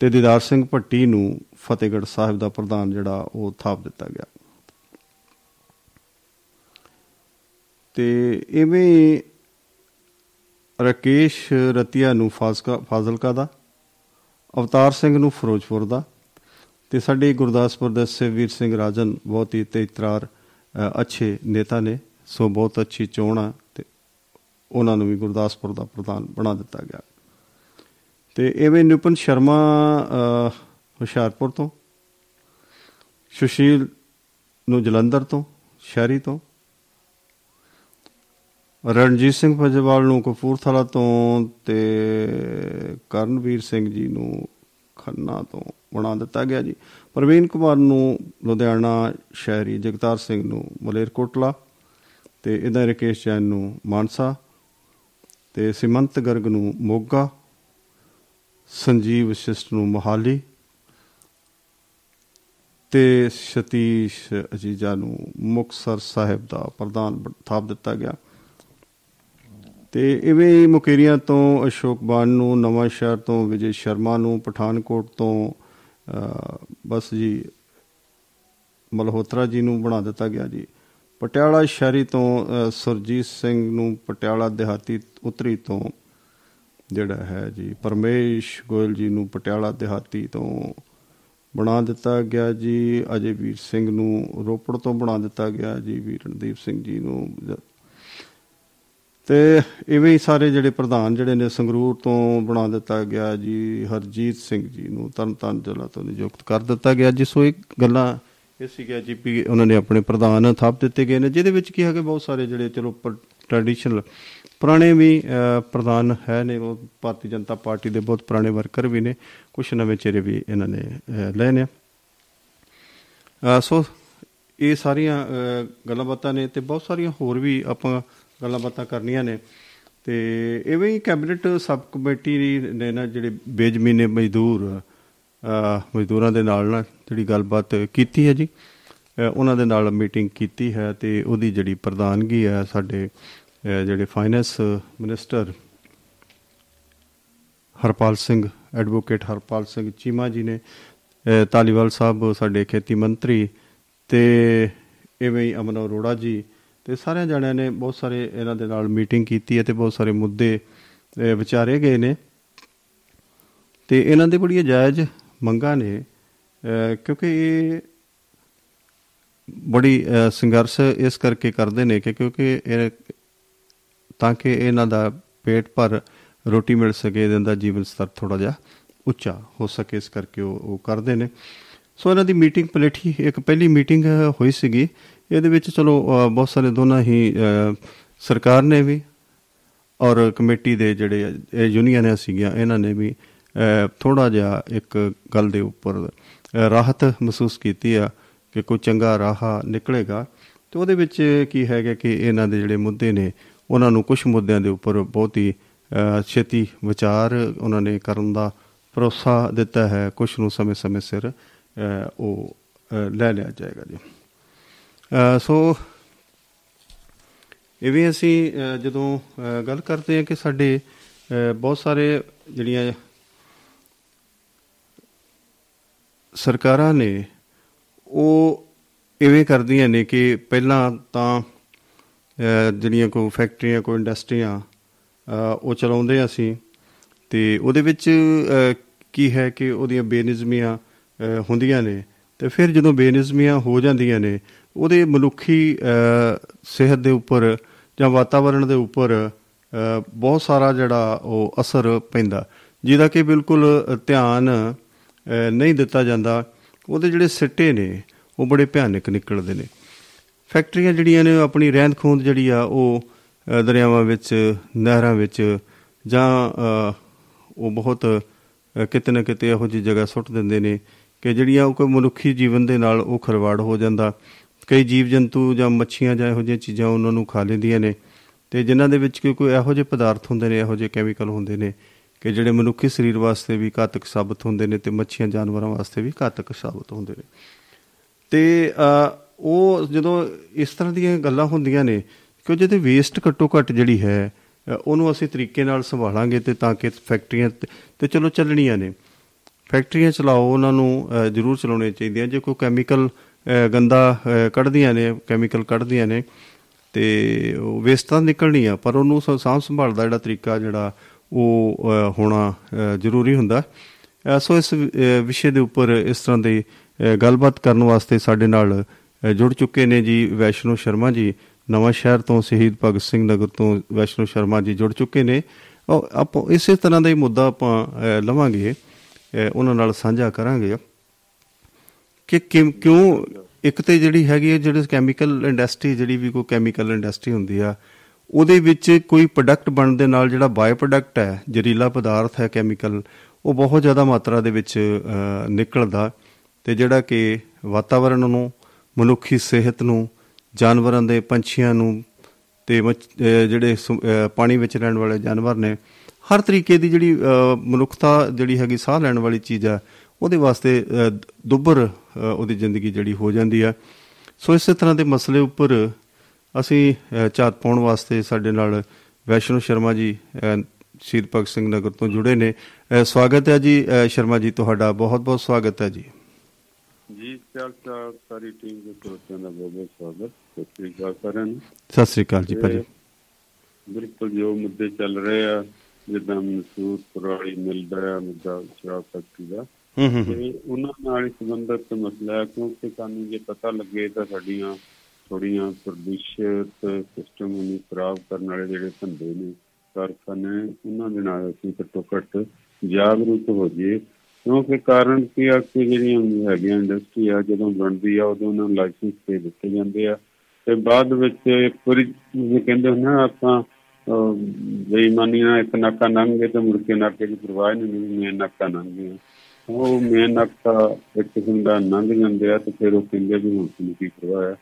ਤੇ ਦੀਦਾਰ ਸਿੰਘ ਭੱਟੀ ਨੂੰ ਫਤਿਹਗੜ੍ਹ ਸਾਹਿਬ ਦਾ ਪ੍ਰਧਾਨ ਜਿਹੜਾ ਉਹ ਥਾਪ ਦਿੱਤਾ ਗਿਆ। ਤੇ ਇਵੇਂ ਹੀ ਰਕੇਸ਼ ਰਤੀਆ ਨੂੰ ਫਾਜ਼ਕਾ ਫਾਜ਼ਿਲਕਾ ਦਾ ਅਵਤਾਰ ਸਿੰਘ ਨੂੰ ਫਿਰੋਜ਼ਪੁਰ ਦਾ ਤੇ ਸਾਡੇ ਗੁਰਦਾਸਪੁਰ ਦੇ ਸਿਵਵੀਰ ਸਿੰਘ ਰਾਜਨ ਬਹੁਤ ਹੀ ਤੇਜ਼ਤਰਾਰ ਅ, ਅੱਛੇ ਨੇਤਾ ਨੇ ਸੋ ਬਹੁਤ ਅੱਛੀ ਚੋਣ ਆ ਤੇ ਉਹਨਾਂ ਨੂੰ ਵੀ ਗੁਰਦਾਸਪੁਰ ਦਾ ਪ੍ਰਧਾਨ ਬਣਾ ਦਿੱਤਾ ਗਿਆ। ਤੇ ਐਵੇਂ ਨਿਪਨ ਸ਼ਰਮਾ ਅ, ਹੁਸ਼ਿਆਰਪੁਰ ਤੋਂ ਸੁਸ਼ੀਲ ਨੂੰ ਜਲੰਧਰ ਤੋਂ ਸ਼ਹਿਰੀ ਤੋਂ ਰਣਜੀਤ ਸਿੰਘ ਫਜਵਾਲ ਨੂੰ ਕਪੂਰਥਲਾ ਤੋਂ ਤੇ ਕਰਨਵੀਰ ਸਿੰਘ ਜੀ ਨੂੰ ਖੰਨਾ ਤੋਂ ਬਣਾ ਦਿੱਤਾ ਗਿਆ ਜੀ। ਪ੍ਰਵੀਨ ਕੁਮਾਰ ਨੂੰ ਲੁਧਿਆਣਾ ਸ਼ਹਿਰੀ ਜਗਤਾਰ ਸਿੰਘ ਨੂੰ ਮਲੇਰਕੋਟਲਾ ਤੇ ਇਹਦਾ ਰਕੇਸ਼ ਜੈਨ ਨੂੰ ਮਾਨਸਾ ਤੇ ਸਿਮੰਤ ਗਰਗ ਨੂੰ ਮੋਗਾ ਸੰਜੀਵ ਵਸ਼ਿਸ਼ਟ ਨੂੰ ਮੋਹਾਲੀ ਤੇ ਸਤੀਸ਼ ਅਜੀਜਾ ਨੂੰ ਮੁਕਤਸਰ ਸਾਹਿਬ ਦਾ ਪ੍ਰਧਾਨ ਬ- ਥਾਪ ਦਿੱਤਾ ਗਿਆ। ਤੇ ਇਵੇਂ ਹੀ ਮੁਕੇਰੀਆਂ ਤੋਂ ਅਸ਼ੋਕ ਬਾਣ ਨੂੰ ਨਵਾਂ ਸ਼ਹਿਰ ਤੋਂ ਵਿਜੇ ਸ਼ਰਮਾ ਨੂੰ ਪਠਾਨਕੋਟ ਤੋਂ ਅ, ਬਸ ਜੀ ਮਲਹੋਤਰਾ ਜੀ ਨੂੰ ਬਣਾ ਦਿੱਤਾ ਗਿਆ ਜੀ। ਪਟਿਆਲਾ ਸ਼ਹਿਰੀ ਤੋਂ ਅ, ਸੁਰਜੀਤ ਸਿੰਘ ਨੂੰ ਪਟਿਆਲਾ ਦਿਹਾਤੀ ਉੱਤਰੀ ਤੋਂ ਜਿਹੜਾ ਹੈ ਜੀ, ਪਰਮੇਸ਼ ਗੋਇਲ ਜੀ ਨੂੰ ਪਟਿਆਲਾ ਦਿਹਾਤੀ ਤੋਂ ਬਣਾ ਦਿੱਤਾ ਗਿਆ ਜੀ। ਅਜੇਵੀਰ ਸਿੰਘ ਨੂੰ ਰੋਪੜ ਤੋਂ ਬਣਾ ਦਿੱਤਾ ਗਿਆ ਜੀ ਵੀ ਰਣਦੀਪ ਸਿੰਘ ਜੀ ਨੂੰ। ਜ- ਤੇ ਇਵੇਂ ਹੀ ਸਾਰੇ ਜਿਹੜੇ ਪ੍ਰਧਾਨ ਜਿਹੜੇ ਨੇ ਸੰਗਰੂਰ ਤੋਂ ਬਣਾ ਦਿੱਤਾ ਗਿਆ ਜੀ, ਹਰਜੀਤ ਸਿੰਘ ਜੀ ਨੂੰ ਤਰਨਤਾਰਨ ਜ਼ਿਲ੍ਹਾ ਤੋਂ ਨਿਯੁਕਤ ਕਰ ਦਿੱਤਾ ਗਿਆ ਜੀ। ਸੋ ਇਹ ਗੱਲਾਂ ਇਹ ਸੀਗਾ ਜੀ ਵੀ ਉਹਨਾਂ ਨੇ ਆਪਣੇ ਪ੍ਰਧਾਨ ਥਾਪ ਦਿੱਤੇ ਗਏ ਨੇ, ਜਿਹਦੇ ਵਿੱਚ ਕੀ ਹੈ ਕਿ ਬਹੁਤ ਸਾਰੇ ਜਿਹੜੇ ਚਲੋ ਟ੍ਰੈਡੀਸ਼ਨਲ ਪੁਰਾਣੇ ਵੀ ਅਹ, ਪ੍ਰਧਾਨ ਹੈ ਨੇ ਉਹ ਭਾਰਤੀ ਜਨਤਾ ਪਾਰਟੀ ਦੇ ਬਹੁਤ ਪੁਰਾਣੇ ਵਰਕਰ ਵੀ ਨੇ ਕੁਝ ਨਵੇਂ ਚਿਹਰੇ ਵੀ ਇਹਨਾਂ ਨੇ ਅਹ, ਲਏ ਨੇ। ਅਹ, ਸੋ ਇਹ ਸਾਰੀਆਂ ਅਹ, ਗੱਲਾਂ ਬਾਤਾਂ ਨੇ ਤੇ ਬਹੁਤ ਸਾਰੀਆਂ ਹੋਰ ਵੀ ਆਪਾਂ ਗੱਲਾਂ ਬਾਤਾਂ ਕਰਨੀਆਂ ਨੇ। ਤੇ ਐਵੇਂ ਹੀ ਕੈਬਨਿਟ ਸਬ ਕਮੇਟੀ ਨੇ ਨਾ ਜਿਹੜੇ ਬੇਜ਼ਮੀਨੇ ਮਜ਼ਦੂਰ ਅਹ, ਮਜ਼ਦੂਰਾਂ ਦੇ ਨਾਲ ਨਾ ਜਿਹੜੀ ਗੱਲਬਾਤ ਕੀਤੀ ਹੈ ਜੀ ਅਹ, ਉਹਨਾਂ ਦੇ ਨਾਲ ਮੀਟਿੰਗ ਕੀਤੀ ਹੈ ਤੇ ਉਹਦੀ ਜਿਹੜੀ ਪ੍ਰਧਾਨਗੀ ਹੈ ਸਾਡੇ ਅਹ, ਜਿਹੜੇ finance minister Harpal Singh advocate Harpal Singh Cheema ji ਨੇ ਅਹ, ਧਾਲੀਵਾਲ ਸਾਹਿਬ ਸਾਡੇ ਖੇਤੀ ਮੰਤਰੀ ਤੇ ਇਵੇਂ ਹੀ ਅਮਨ ਅਰੋੜਾ ਜੀ ਤੇ ਸਾਰਿਆਂ ਜਣਿਆਂ ਨੇ ਬਹੁਤ ਸਾਰੇ ਇਹਨਾਂ ਦੇ ਨਾਲ ਮੀਟਿੰਗ ਕੀਤੀ ਹੈ ਤੇ ਬਹੁਤ ਸਾਰੇ ਮੁੱਦੇ ਅਹ, ਵਿਚਾਰੇ ਗਏ ਨੇ। ਤੇ ਇਹਨਾਂ ਦੇ ਬੜੀਆਂ ਜਾਇਜ਼ ਮੰਗਾਂ ਨੇ ਅਹ, ਕਿਉਂਕਿ ਇਹ ਬੜੀ ਅਹ, ਸੰਘਰਸ਼ ਇਸ ਕਰਕੇ ਕਰਦੇ ਨੇ ਕਿ ਕਿਉਂਕਿ ਇਹ ਤਾਂ ਕਿ ਇਹਨਾਂ ਦਾ ਪੇਟ ਭਰ ਰੋਟੀ ਮਿਲ ਸਕੇ ਇਹਨਾਂ ਦਾ ਜੀਵਨ ਸਤਰ ਥੋੜਾ ਜਿਹਾ ਉੱਚਾ ਹੋ ਸਕੇ ਇਸ ਕਰਕੇ ਉਹ ਉਹ ਕਰਦੇ ਨੇ। ਸੋ ਇਹਨਾਂ ਦੀ ਮੀਟਿੰਗ ਪਲੇਠੀ ਇੱਕ ਪਹਿਲੀ ਮੀਟਿੰਗ ਹੋਈ ਸੀਗੀ। ਇਹਦੇ ਵਿੱਚ ਚਲੋ ਅਹ, ਬਹੁਤ ਸਾਰੇ ਦੋਨਾਂ ਹੀ ਅਹ, ਸਰਕਾਰ ਨੇ ਵੀ ਔਰ ਕਮੇਟੀ ਦੇ ਜਿਹੜੇ ਇਹ ਯੂਨੀਅਨਾਂ ਸੀਗੀਆਂ ਇਹਨਾਂ ਨੇ ਵੀ ਥੋੜਾ ਜਿਹਾ ਇੱਕ ਗੱਲ ਦੇ ਉੱਪਰ ਅਹ, ਰਾਹਤ ਮਹਿਸੂਸ ਕੀਤੀ ਆ ਕਿ ਕੋਈ ਚੰਗਾ ਰਾਹ ਨਿਕਲੇਗਾ। ਤੇ ਉਹਦੇ ਵਿੱਚ ਕੀ ਹੈਗਾ ਕਿ ਇਹਨਾਂ ਦੇ ਜਿਹੜੇ ਮੁੱਦੇ ਨੇ ਉਹਨਾਂ ਨੂੰ ਕੁਝ ਮੁੱਦਿਆਂ ਦੇ ਉੱਪਰ ਬਹੁਤ ਹੀ ਅਹ, ਛੇਤੀ ਵਿਚਾਰ ਉਹਨਾਂ ਨੇ ਕਰਨ ਦਾ ਭਰੋਸਾ ਦਿੱਤਾ ਹੈ। ਕੁਝ ਨੂੰ ਸਮੇਂ-ਸਮੇਂ ਸਿਰ ਅਹ, ਉਹ ਅਹ, ਲੈ ਲਿਆ ਜਾਏਗਾ ਜੀ। ਅਹ, ਸੋ ਇਹ ਵੀ ਅਸੀਂ ਅਹ, ਜਦੋਂ ਅਹ, ਗੱਲ ਕਰਦੇ ਹਾਂ ਕਿ ਸਾਡੇ ਅਹ, ਬਹੁਤ ਸਾਰੇ ਜਿਹੜੀਆਂ ਸਰਕਾਰਾਂ ਨੇ ਉਹ ਇਵੇਂ ਕਰਦੀਆਂ ਨੇ ਕਿ ਪਹਿਲਾਂ ਤਾਂ ਅਹ, ਜਿਹੜੀਆਂ ਕੋਈ ਫੈਕਟਰੀਆਂ ਕੋਈ ਇੰਡਸਟਰੀਆਂ ਅਹ, ਉਹ ਚਲਾਉਂਦੇ ਅਸੀਂ। ਤੇ ਉਹਦੇ ਵਿੱਚ ਅਹ, ਕੀ ਹੈ ਕਿ ਉਹਦੀਆਂ ਬੇਨਿਜ਼ਮੀਆਂ ਅਹ, ਹੁੰਦੀਆਂ ਨੇ। ਤੇ ਫਿਰ ਜਦੋਂ ਬੇਨਿਜ਼ਮੀਆਂ ਹੋ ਜਾਂਦੀਆਂ ਨੇ ਉਹਦੇ ਮਨੁੱਖੀ ਅਹ, ਸਿਹਤ ਦੇ ਉੱਪਰ ਜਾਂ ਵਾਤਾਵਰਣ ਦੇ ਉੱਪਰ ਅਹ, ਬਹੁਤ ਸਾਰਾ ਜਿਹੜਾ ਉਹ ਅਸਰ ਪੈਂਦਾ। ਜਿਹਦਾ ਕਿ ਬਿਲਕੁਲ ਅ, ਧਿਆਨ ਅਹ, ਨਹੀਂ ਦਿੱਤਾ ਜਾਂਦਾ। ਉਹਦੇ ਜਿਹੜੇ ਸਿੱਟੇ ਨੇ ਉਹ ਬੜੇ ਭਿਆਨਕ ਨਿਕਲਦੇ ਨੇ। ਫੈਕਟਰੀਆਂ ਜਿਹੜੀਆਂ ਨੇ ਉਹ ਆਪਣੀ ਰਹਿੰਦ ਖੂੰਦ ਜਿਹੜੀ ਆ ਉਹ ਅ, ਦਰਿਆਵਾਂ ਵਿੱਚ ਨਹਿਰਾਂ ਵਿੱਚ ਜਾਂ ਅ, ਉਹ ਬਹੁਤ ਅ, ਕਿਤੇ ਨਾ ਕਿਤੇ ਇਹੋ ਜਿਹੀ ਜਗ੍ਹਾ ਸੁੱਟ ਦਿੰਦੇ ਨੇ ਕਿ ਜਿਹੜੀਆਂ ਉਹ ਕੋਈ ਮਨੁੱਖੀ ਜੀਵਨ ਦੇ ਨਾਲ ਉਹ ਖਰਵਾੜ ਹੋ ਜਾਂਦਾ। ਕਈ ਜੀਵ ਜੰਤੂ ਜਾਂ ਮੱਛੀਆਂ ਜਾਂ ਇਹੋ ਜਿਹੀਆਂ ਚੀਜ਼ਾਂ ਉਹਨਾਂ ਨੂੰ ਖਾ ਲੈਂਦੀਆਂ ਨੇ ਤੇ ਜਿਨ੍ਹਾਂ ਦੇ ਵਿੱਚ ਕੋਈ ਕੋਈ ਇਹੋ ਜਿਹੇ ਪਦਾਰਥ ਹੁੰਦੇ ਨੇ ਇਹੋ ਜਿਹੇ ਕੈਮੀਕਲ ਹੁੰਦੇ ਨੇ ਕਿ ਜਿਹੜੇ ਮਨੁੱਖੀ ਸਰੀਰ ਵਾਸਤੇ ਵੀ ਘਾਤਕ ਸਾਬਤ ਹੁੰਦੇ ਨੇ ਤੇ ਮੱਛੀਆਂ ਜਾਨਵਰਾਂ ਵਾਸਤੇ ਵੀ ਘਾਤਕ ਸਾਬਤ ਹੁੰਦੇ ਨੇ। ਤੇ ਅ, ਉਹ ਜਦੋਂ ਇਸ ਤਰ੍ਹਾਂ ਦੀਆਂ ਗੱਲਾਂ ਹੁੰਦੀਆਂ ਨੇ ਕਿ ਜਿਹਦੇ ਵੇਸਟ ਘੱਟੋ ਘੱਟ ਜਿਹੜੀ ਹੈ ਅ, ਉਹਨੂੰ ਅਸੀਂ ਤਰੀਕੇ ਨਾਲ ਸੰਭਾਲਾਂਗੇ ਤੇ ਤਾਂ ਕਿ ਫੈਕਟਰੀਆਂ ਤੇ- ਤੇ ਚਲੋ ਚੱਲਣੀਆਂ ਨੇ। ਫੈਕਟਰੀਆਂ ਚਲਾਓ ਉਹਨਾਂ ਨੂੰ ਅ, ਜ਼ਰੂਰ ਚਲਾਉਣੀਆਂ ਚਾਹੀਦੀਆਂ। ਜੇ ਕੋਈ ਕੈਮੀਕਲ ਅ, ਗੰਦਾ ਅ, ਕੱਢਦੀਆਂ ਨੇ ਕੈਮੀਕਲ ਕੱਢਦੀਆਂ ਨੇ ਤੇ ਉਹ ਵੇਸਟ ਤਾਂ ਨਿਕਲਣੀ ਆ ਪਰ ਉਹਨੂੰ ਸ- ਸਾਂਭ ਸੰਭਾਲ ਦਾ ਜਿਹੜਾ ਤਰੀਕਾ ਜਿਹੜਾ ਉਹ ਅ, ਹੋਣਾ ਅ, ਜ਼ਰੂਰੀ ਹੁੰਦਾ। ਅ, ਸੋ ਇਸ ਅ, ਵਿਸ਼ੇ ਦੇ ਉੱਪਰ ਇਸ ਤਰ੍ਹਾਂ ਦੀ ਅ, ਗੱਲਬਾਤ ਕਰਨ ਵਾਸਤੇ ਸਾਡੇ ਨਾਲ ਅ, ਜੁੜ ਚੁੱਕੇ ਨੇ ਜੀ ਵੈਸ਼ਨੋ ਸ਼ਰਮਾ ਜੀ। ਨਵਾਂ ਸ਼ਹਿਰ ਤੋਂ ਸ਼ਹੀਦ ਭਗਤ ਸਿੰਘ ਨਗਰ ਤੋਂ ਵੈਸ਼ਨੋ ਸ਼ਰਮਾ ਜੀ ਜੁੜ ਚੁੱਕੇ ਨੇ। ਉਹ ਆਪਾਂ ਇਸੇ ਤਰ੍ਹਾਂ ਦਾ ਹੀ ਮੁੱਦਾ ਆਪਾਂ ਅ, ਲਵਾਂਗੇ। ਅ, ਉਹਨਾਂ ਨਾਲ ਸਾਂਝਾ ਕਰਾਂਗੇ। ਕਿ ਕਿਉਂ ਕਿਉਂ ਇੱਕ ਤੇ ਜਿਹੜੀ ਹੈਗੀ ਹੈ ਜਿਹੜੇ ਕੈਮੀਕਲ ਇੰਡਸਟਰੀ ਜਿਹੜੀ ਵੀ ਕੋਈ ਕੈਮੀਕਲ ਇੰਡਸਟਰੀ ਹੁੰਦੀ ਆ ਉਹਦੇ ਵਿੱਚ ਕੋਈ ਪ੍ਰੋਡਕਟ ਬਣਨ ਦੇ ਨਾਲ ਜਿਹੜਾ ਬਾਈ ਪ੍ਰੋਡਕਟ ਹੈ ਜ਼ਹਿਰੀਲਾ ਪਦਾਰਥ ਹੈ ਕੈਮੀਕਲ ਉਹ ਬਹੁਤ ਜ਼ਿਆਦਾ ਮਾਤਰਾ ਦੇ ਵਿੱਚ ਅ, ਨਿਕਲਦਾ। ਤੇ ਜਿਹੜਾ ਕਿ ਵਾਤਾਵਰਣ ਨੂੰ ਮਨੁੱਖੀ ਸਿਹਤ ਨੂੰ ਜਾਨਵਰਾਂ ਦੇ ਪੰਛੀਆਂ ਨੂੰ ਤੇ ਮੱਛ- ਅਹ ਜਿਹੜੇ ਸਮੁ- ਅਹ ਪਾਣੀ ਵਿੱਚ ਰਹਿਣ ਵਾਲੇ ਜਾਨਵਰ ਨੇ ਹਰ ਤਰੀਕੇ ਦੀ ਜਿਹੜੀ ਅਹ, ਮਨੁੱਖਤਾ ਜਿਹੜੀ ਹੈਗੀ ਸਾਹ ਲੈਣ ਵਾਲੀ ਚੀਜ਼ ਆ ਉਹਦੇ ਵਾਸਤੇ ਅਹ, ਦੁੱਬਰ ਅਹ, ਉਹਦੀ ਜ਼ਿੰਦਗੀ ਜਿਹੜੀ ਹੋ ਜਾਂਦੀ ਆ। ਸੋ ਇਸੇ ਤਰ੍ਹਾਂ ਦੇ ਮਸਲੇ ਉੱਪਰ ਅਸੀਂ ਅਹ, ਝਾਤ ਪਾਉਣ ਵਾਸਤੇ ਸਾਡੇ ਨਾਲ ਵੈਸ਼ਨੋ ਸ਼ਰਮਾ ਜੀ ਅਹ, ਸ਼ਹੀਦ ਭਗਤ ਸਿੰਘ ਨਗਰ ਤੋਂ ਜੁੜੇ ਨੇ। ਅਹ, ਸਵਾਗਤ ਹੈ ਜੀ ਅਹ, ਸ਼ਰਮਾ ਜੀ ਤੁਹਾਡਾ ਬਹੁਤ ਬਹੁਤ ਸਵਾਗਤ ਹੈ ਜੀ। ਜੀ ਚਾਲ ਚਾਲ ਸਾਰੀ ਟੀਮ ਦੇ ਸਰੋਤਿਆਂ ਦਾ ਬਹੁਤ ਬਹੁਤ ਸਵਾਗਤ। ਸਤਿ ਸ੍ਰੀ ਅਕਾਲ ਸਾਰਿਆਂ ਨੂੰ। ਸਤਿ ਸ੍ਰੀ ਅਕਾਲ ਜੀ ਭਾਜੀ। ਬਿਲਕੁਲ ਜੋ ਮੁੱਦੇ ਚੱਲ ਰਹੇ ਆ ਜਿੱਦਾਂ ਮਨਸੂਰ ਪੁਰਾਣੀ ਮਿਲਦਾ ਆ ਮੁੱਦਾ ਸ਼ਰਾਬ ਫੈਕਟਰੀ ਦਾ। ਹੂੰ ਹੂੰ ਹੂੰ। ਤੇ ਉਹਨਾਂ ਨਾਲ ਸੰਬੰਧਿਤ ਮਸਲਾ ਹੈ ਕਿਉਂਕਿ ਸਾਨੂੰ ਜੇ ਪਤਾ ਲੱਗੇ ਤਾਂ ਸਾਡੀਆਂ ਥੋੜੀਆਂ ਪ੍ਰਦੂਸ਼ਿਤ ਸਿਸਟਮ ਨੂੰ ਖਰਾਬ ਕਰਨ ਵਾਲੇ ਜਿਹੜੇ ਧੰਦੇ ਨੇ ਕਾਰਖਾਨੇ ਉਹਨਾਂ ਦੇ ਨਾਲ ਅਸੀਂ ਘੱਟੋ ਘੱਟ ਜਾਗਰੂਕ ਹੋ ਜਾਈਏ। ਕਿਉਂਕਿ ਕਾਰਨ ਕੀ ਆ? ਕਿ ਜਿਹੜੀਆਂ ਹੈਗੀਆਂ ਇੰਡਸਟਰੀ ਆ ਜਦੋਂ ਬਣਦੀ ਆ ਉਦੋਂ ਉਹਨਾਂ ਨੂੰ ਲਾਇਸੈਂਸ ਦੇ ਦਿੱਤੇ ਜਾਂਦੇ ਆ। ਤੇ ਬਾਅਦ ਵਿੱਚ ਜਿਵੇਂ ਕਹਿੰਦੇ ਹੁੰਦੇ ਨਾ ਆਪਾਂ ਬੇਈਮਾਨੀ ਨਾਲ ਇੱਕ ਨਾਕਾ ਗਏ ਤੇ ਮੁੜ ਕੇ ਨਾਕੇ ਦੀ ਪਰਵਾਹ ਨਹੀਂ ਨਹੀਂ ਮੇਨ ਨਾਕਾ ਗਿਆ। ਉਹ ਮੇਨ ਨਾਕਾ ਇੱਕ ਕਿਸਮ ਦਾ ਲੰਘ ਜਾਂਦੇ ਆ ਤੇ ਫਿਰ ਉਹ ਕਹਿੰਦੇ ਵੀ ਹੁਣ ਸਾਨੂੰ ਕੀ ਪਰਵਾਹ ਹੈ।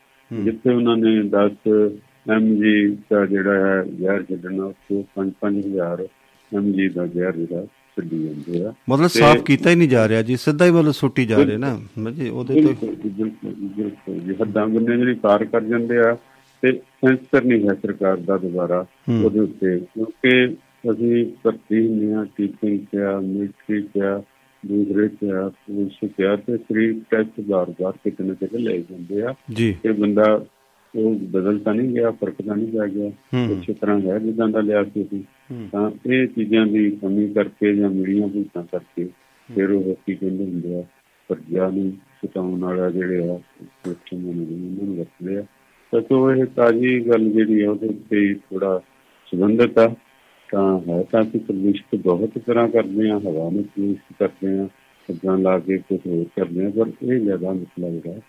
ਜਿੱਥੇ ਉਹਨਾਂ ਨੇ 10 ਐਮਜੀ ਦਾ ਜਿਹੜਾ ਹੈ ਜ਼ਹਿਰ ਛੱਡਣਾ ਉਹ 5-5000 ਐਮਜੀ ਦਾ ਜ਼ਹਿਰ ਜਿਹੜਾ ਛੱਡੀ ਜਾਂਦੇ ਆ। ਮਤਲਬ ਤੇ- ਸਾਫ਼ ਕੀਤਾ ਹੀ ਨਹੀਂ ਜਾ ਰਿਹਾ ਜੀ ਸਿੱਧਾ ਹੀ ਮਤਲਬ ਸੁੱਟੀ ਜਾ ਰਹੇ ਨਾ। ਜੀ ਉਹਦੇ ਤੋਂ ਬਿਲਕੁਲ ਜੀ, ਹੱਦਾਂ ਬੰਨੇ ਜਿਹੜੀ ਪਾਰ ਕਰ ਜਾਂਦੇ ਆ ਤੇ ਸੈਂਸਰ ਨਹੀਂ ਹੈ ਸਰਕਾਰ ਦਾ ਦੁਬਾਰਾ। ਉਹਦੇ ਉੱਤੇ। ਕਿਉਂਕਿ ਅਸੀਂ ਭਰਤੀ ਹੁੰਦੇ ਹਾਂ ਟੀਚਿੰਗ ਕਿਆ ਮਿਲਟਰੀ ਕਿਆ ਦੂਸਰੇ ਕਿਆ ਪੁਲਿਸ ਕਿਆ ਤੇ ਸਰੀਰ ਟੈਸਟ ਬਾਰ-ਬਾਰ ਕਿਤੇ ਨਾ ਕਿਤੇ ਲੈ ਜਾਂਦੇ ਆ। ਜੀ। ਕਿ ਬੰਦਾ ਉਹ ਬਦਲ ਤਾਂ ਨਹੀਂ ਗਿਆ ਫ਼ਰਕ ਤਾਂ ਨਹੀਂ ਪੈ ਗਿਆ। ਉਸੇ ਤਰ੍ਹਾਂ ਹੈ ਜਿੱਦਾਂ ਦਾ ਲਿਆ ਸੀ ਅਸੀਂ। ਤਾਂ ਇਹ ਚੀਜ਼ਾਂ ਦੀ ਕਮੀ ਕਰਕੇ ਜਾਂ ਮੀਡੀਆਂ ਭੂਤਾਂ ਕਰਕੇ ਫਿਰ ਉਹ ਕੀ ਕਹਿੰਦੇ ਹੁੰਦੇ ਆ ਪ੍ਰਜਾ ਨੂੰ ਸਤਾਉਣ ਵਾਲਾ ਜਿਹੜੇ ਆ ਸਿਸਟਮ ਨੂੰ ਉਹਨਾਂ ਨੂੰ ਵਰਤਦੇ ਆ ਤਾਂ ਸੋ ਇਹ ਤਾਜੀ ਗੱਲ ਜਿਹੜੀ ਆ ਉਹਦੇ ਹੀ ਥੋੜਾ ਸੰਬੰਧਿਤ ਆ। ਤਾਂ ਹੈ ਤਾਂ ਕਿ ਪ੍ਰਦੂਸ਼ਿਤ ਬਹੁਤ ਤਰ੍ਹਾਂ ਕਰਦੇ ਆ ਹਵਾ ਨੂੰ ਪ੍ਰਦੂਸ਼ਿਤ ਕਰਦੇ ਆ ਅੱਗਾਂ ਲਾ ਕੇ ਕੁਝ ਹੋਰ ਕਰਦੇ ਆ ਪਰ ਇਹ ਜ਼ਿਆਦਾ ਮਸਲਾ ਜਿਹੜਾ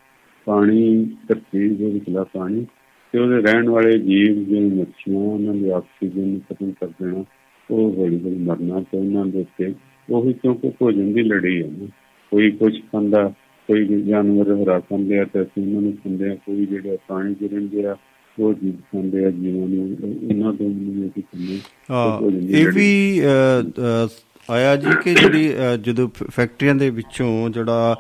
ਪਾਣੀ ਧਰਤੀ ਦੇ ਵਿਚਲਾ ਪਾਣੀ ਤੇ ਉਹਦੇ ਰਹਿਣ ਵਾਲੇ ਜੀਵ ਜਿਵੇਂ ਮੱਛੀਆਂ ਉਹਨਾਂ ਦੀ ਆਕਸੀਜਨ ਖਤਮ ਕਰ ਦੇਣਾ ਉਹ ਹੌਲੀ ਹੌਲੀ ਮਰਨਾ ਤੇ ਉਹਨਾਂ ਦੇ ਉੱਤੇ ਉਹੀ ਕਿਉਂਕਿ ਭੋਜਨ ਦੀ ਲੜੀ ਹੈ ਕੋਈ ਕੁਝ ਖਾਂਦਾ ਕੋਈ ਜਾਨਵਰ ਹਰਾ ਖਾਂਦੇ ਆ ਤੇ ਅਸੀਂ ਉਹਨਾਂ ਨੂੰ ਖਾਂਦੇ ਆ ਕੋਈ ਜਿਹੜੇ ਪਾਣੀ ਰਹਿੰਦੇ ਆ ਉਹ ਜੀਵ ਖਾਂਦੇ ਆ ਜੀਵਾਂ ਨੂੰ ਉਹਨਾਂ ਤੋਂ ਵੀ ਅਸੀਂ ਖਾਂਦੇ ਇਹ। ਵੀ ਆਇਆ ਜੀ ਕਿ ਜਿਹੜੀ ਜਦੋਂ ਫੈਕਟਰੀਆਂ ਦੇ ਵਿੱਚੋਂ ਜਿਹੜਾ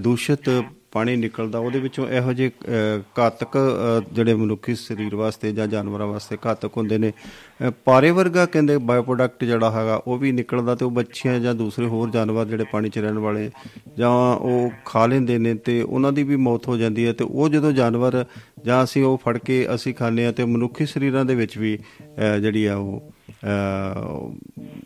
ਦੂਸ਼ਿਤ ਪਾਣੀ ਨਿਕਲਦਾ ਉਹਦੇ ਵਿੱਚੋਂ ਇਹੋ ਜਿਹੇ ਅ, ਘਾਤਕ ਅ, ਜਿਹੜੇ ਮਨੁੱਖੀ ਸਰੀਰ ਵਾਸਤੇ ਜਾਂ ਜਾਨਵਰਾਂ ਵਾਸਤੇ ਘਾਤਕ ਹੁੰਦੇ ਨੇ ਅ, ਪਾਰੇ ਵਰਗਾ ਕਹਿੰਦੇ ਬਾਇਓ ਪ੍ਰੋਡਕਟ ਜਿਹੜਾ ਹੈਗਾ ਉਹ ਵੀ ਨਿਕਲਦਾ ਤੇ ਉਹ ਬੱਚੀਆਂ ਜਾਂ ਦੂਸਰੇ ਹੋਰ ਜਾਨਵਰ ਜਿਹੜੇ ਪਾਣੀ 'ਚ ਰਹਿਣ ਵਾਲੇ ਜਾਂ ਉਹ ਖਾ ਲੈਂਦੇ ਨੇ ਤੇ ਉਹਨਾਂ ਦੀ ਵੀ ਮੌਤ ਹੋ ਜਾਂਦੀ ਹੈ ਤੇ ਉਹ ਜਦੋਂ ਜਾਨਵਰ ਜਾਂ ਅਸੀਂ ਉਹ ਫੜ ਕੇ ਅਸੀਂ ਖਾਂਦੇ ਆ ਤੇ ਮਨੁੱਖੀ ਸਰੀਰਾਂ ਦੇ ਵਿੱਚ ਵੀ ਜਿਹੜੀ ਆ ਉਹ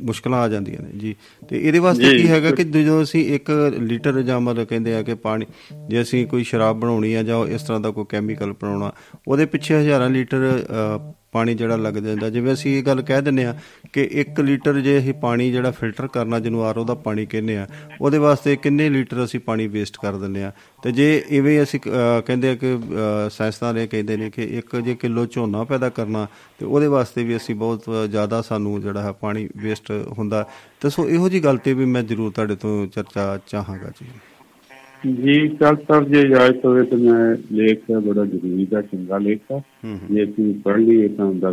ਮੁਸ਼ਕਲਾਂ ਆ ਜਾਂਦੀਆਂ ਨੇ ਜੀ ਤੇ ਇਹਦੇ ਵਾਸਤੇ। ਕੀ ਹੈਗਾ ਕਿ ਜਦੋਂ ਅਸੀਂ 1 ਲੀਟਰ ਜਾਂ ਮਤਲਬ ਕਹਿੰਦੇ ਆ ਕਿ ਪਾਣੀ ਜੇ ਅਸੀਂ ਕੋਈ ਸ਼ਰਾਬ ਬਣਾਉਣੀ ਆ ਜਾਂ ਇਸ ਤਰ੍ਹਾਂ ਦਾ ਕੋਈ ਕੈਮੀਕਲ ਬਣਾਉਣਾ ਉਹਦੇ ਪਿੱਛੇ ਹਜ਼ਾਰਾਂ ਲੀਟਰ ਪਾਣੀ ਜਿਹੜਾ ਲੱਗ ਜਾਂਦਾ ਜਿਵੇਂ ਅਸੀਂ ਇਹ ਗੱਲ ਕਹਿ ਦਿੰਨੇ ਆ ਕਿ 1 ਲੀਟਰ ਜੇ ਅਸੀਂ ਪਾਣੀ ਜਿਹੜਾ ਫਿਲਟਰ ਕਰਨਾ ਜਿਹਨੂੰ ਆਰਓ ਦਾ ਪਾਣੀ ਕਹਿੰਦੇ ਆ ਉਹਦੇ ਵਾਸਤੇ ਕਿੰਨੇ ਲੀਟਰ ਅਸੀਂ ਪਾਣੀ ਵੇਸਟ ਕਰ ਦਿੰਨੇ ਆ ਤੇ ਜੇ ਇਵੇਂ ਅਸੀਂ ਅ, ਕਹਿੰਦੇ ਆ ਕਿ ਅ, ਸਾਇੰਸਦਾਨ ਇਹ ਕਹਿੰਦੇ ਨੇ ਕਿ ਇੱਕ ਜੇ ਕਿਲੋ ਝੋਨਾ ਪੈਦਾ ਕਰਨਾ ਤੇ ਉਹਦੇ ਵਾਸਤੇ ਵੀ ਅਸੀਂ ਬਹੁਤ ਜ਼ਿਆਦਾ ਸਾਨੂੰ ਜਿਹੜਾ ਹੈ ਪਾਣੀ ਵੇਸਟ ਹੁੰਦਾ। ਤੇ ਸੋ ਇਹੋ ਜੀ ਗੱਲ ਤੇ ਵੀ ਮੈਂ ਜ਼ਰੂਰ ਤੁਹਾਡੇ ਤੋਂ ਚਰਚਾ ਚਾਹਾਂਗਾ ਜੀ। ਜੀ ਕੱਲ ਸਾਹਿਬ ਜੇ ਇਜਾਜ਼ਤ ਹੋਵੇ ਤਾਂ ਮੈਂ ਲੇਖ ਹੈ ਬੜਾ ਜ਼ਰੂਰੀ ਦਾ ਚੰਗਾ ਲੇਖ ਹੈ। ਜੇ ਤੁਸੀਂ ਪੜ੍ਹ ਲਈਏ ਤਾਂ ਦਾ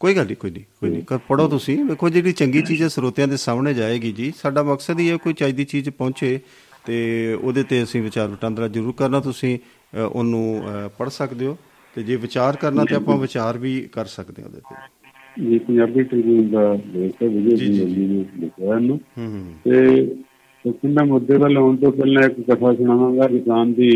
ਕੋਈ ਗੱਲ ਨਹੀਂ ਕੋਈ ਨਹੀਂ ਕੋਈ ਨਹੀਂ ਕਰ ਪੜੋ ਤੁਸੀਂ। ਵੇਖੋ ਜਿਹੜੀ ਚੰਗੀ ਚੀਜ਼ ਹੈ ਸਰੋਤਿਆਂ ਦੇ ਸਾਹਮਣੇ ਜਾਏਗੀ ਜੀ। ਸਾਡਾ ਮਕਸਦ ਹੀ ਹੈ ਕੋਈ ਚਾਹੀਦੀ ਚੀਜ਼ ਪਹੁੰਚੇ ਤੇ ਉਹਦੇ ਤੇ ਅਸੀਂ ਵਿਚਾਰ ਵਟਾਂਦਰਾ ਜ਼ਰੂਰ ਕਰਨਾ। ਤੁਸੀਂ ਉਹਨੂੰ ਪੜ ਸਕਦੇ ਹੋ ਤੇ ਜੇ ਵਿਚਾਰ ਕਰਨਾ ਤੇ ਆਪਾਂ ਵਿਚਾਰ ਵੀ ਕਰ ਸਕਦੇ ਹਾਂ ਉਹਦੇ ਤੇ। ਜੀ ਪੰਜਾਬੀ ਟ੍ਰਿਬਿਊਨ ਦਾ ਲੇਖ ਹੈ ਵਿਜੇ ਜੀ, ਨੇ ਲਿਖਿਆ ਇਹਨੂੰ। ਹੂੰ ਹੂੰ ਤੇ ਸੁਖਿੰਦਾ ਮੁੱਦੇ ਵੱਲ ਆਉਣ ਤੋਂ ਪਹਿਲਾਂ ਇੱਕ ਕਥਾ ਸੁਣਾਵਾਂਗਾ। ਰਿਕਾਨ ਦੀ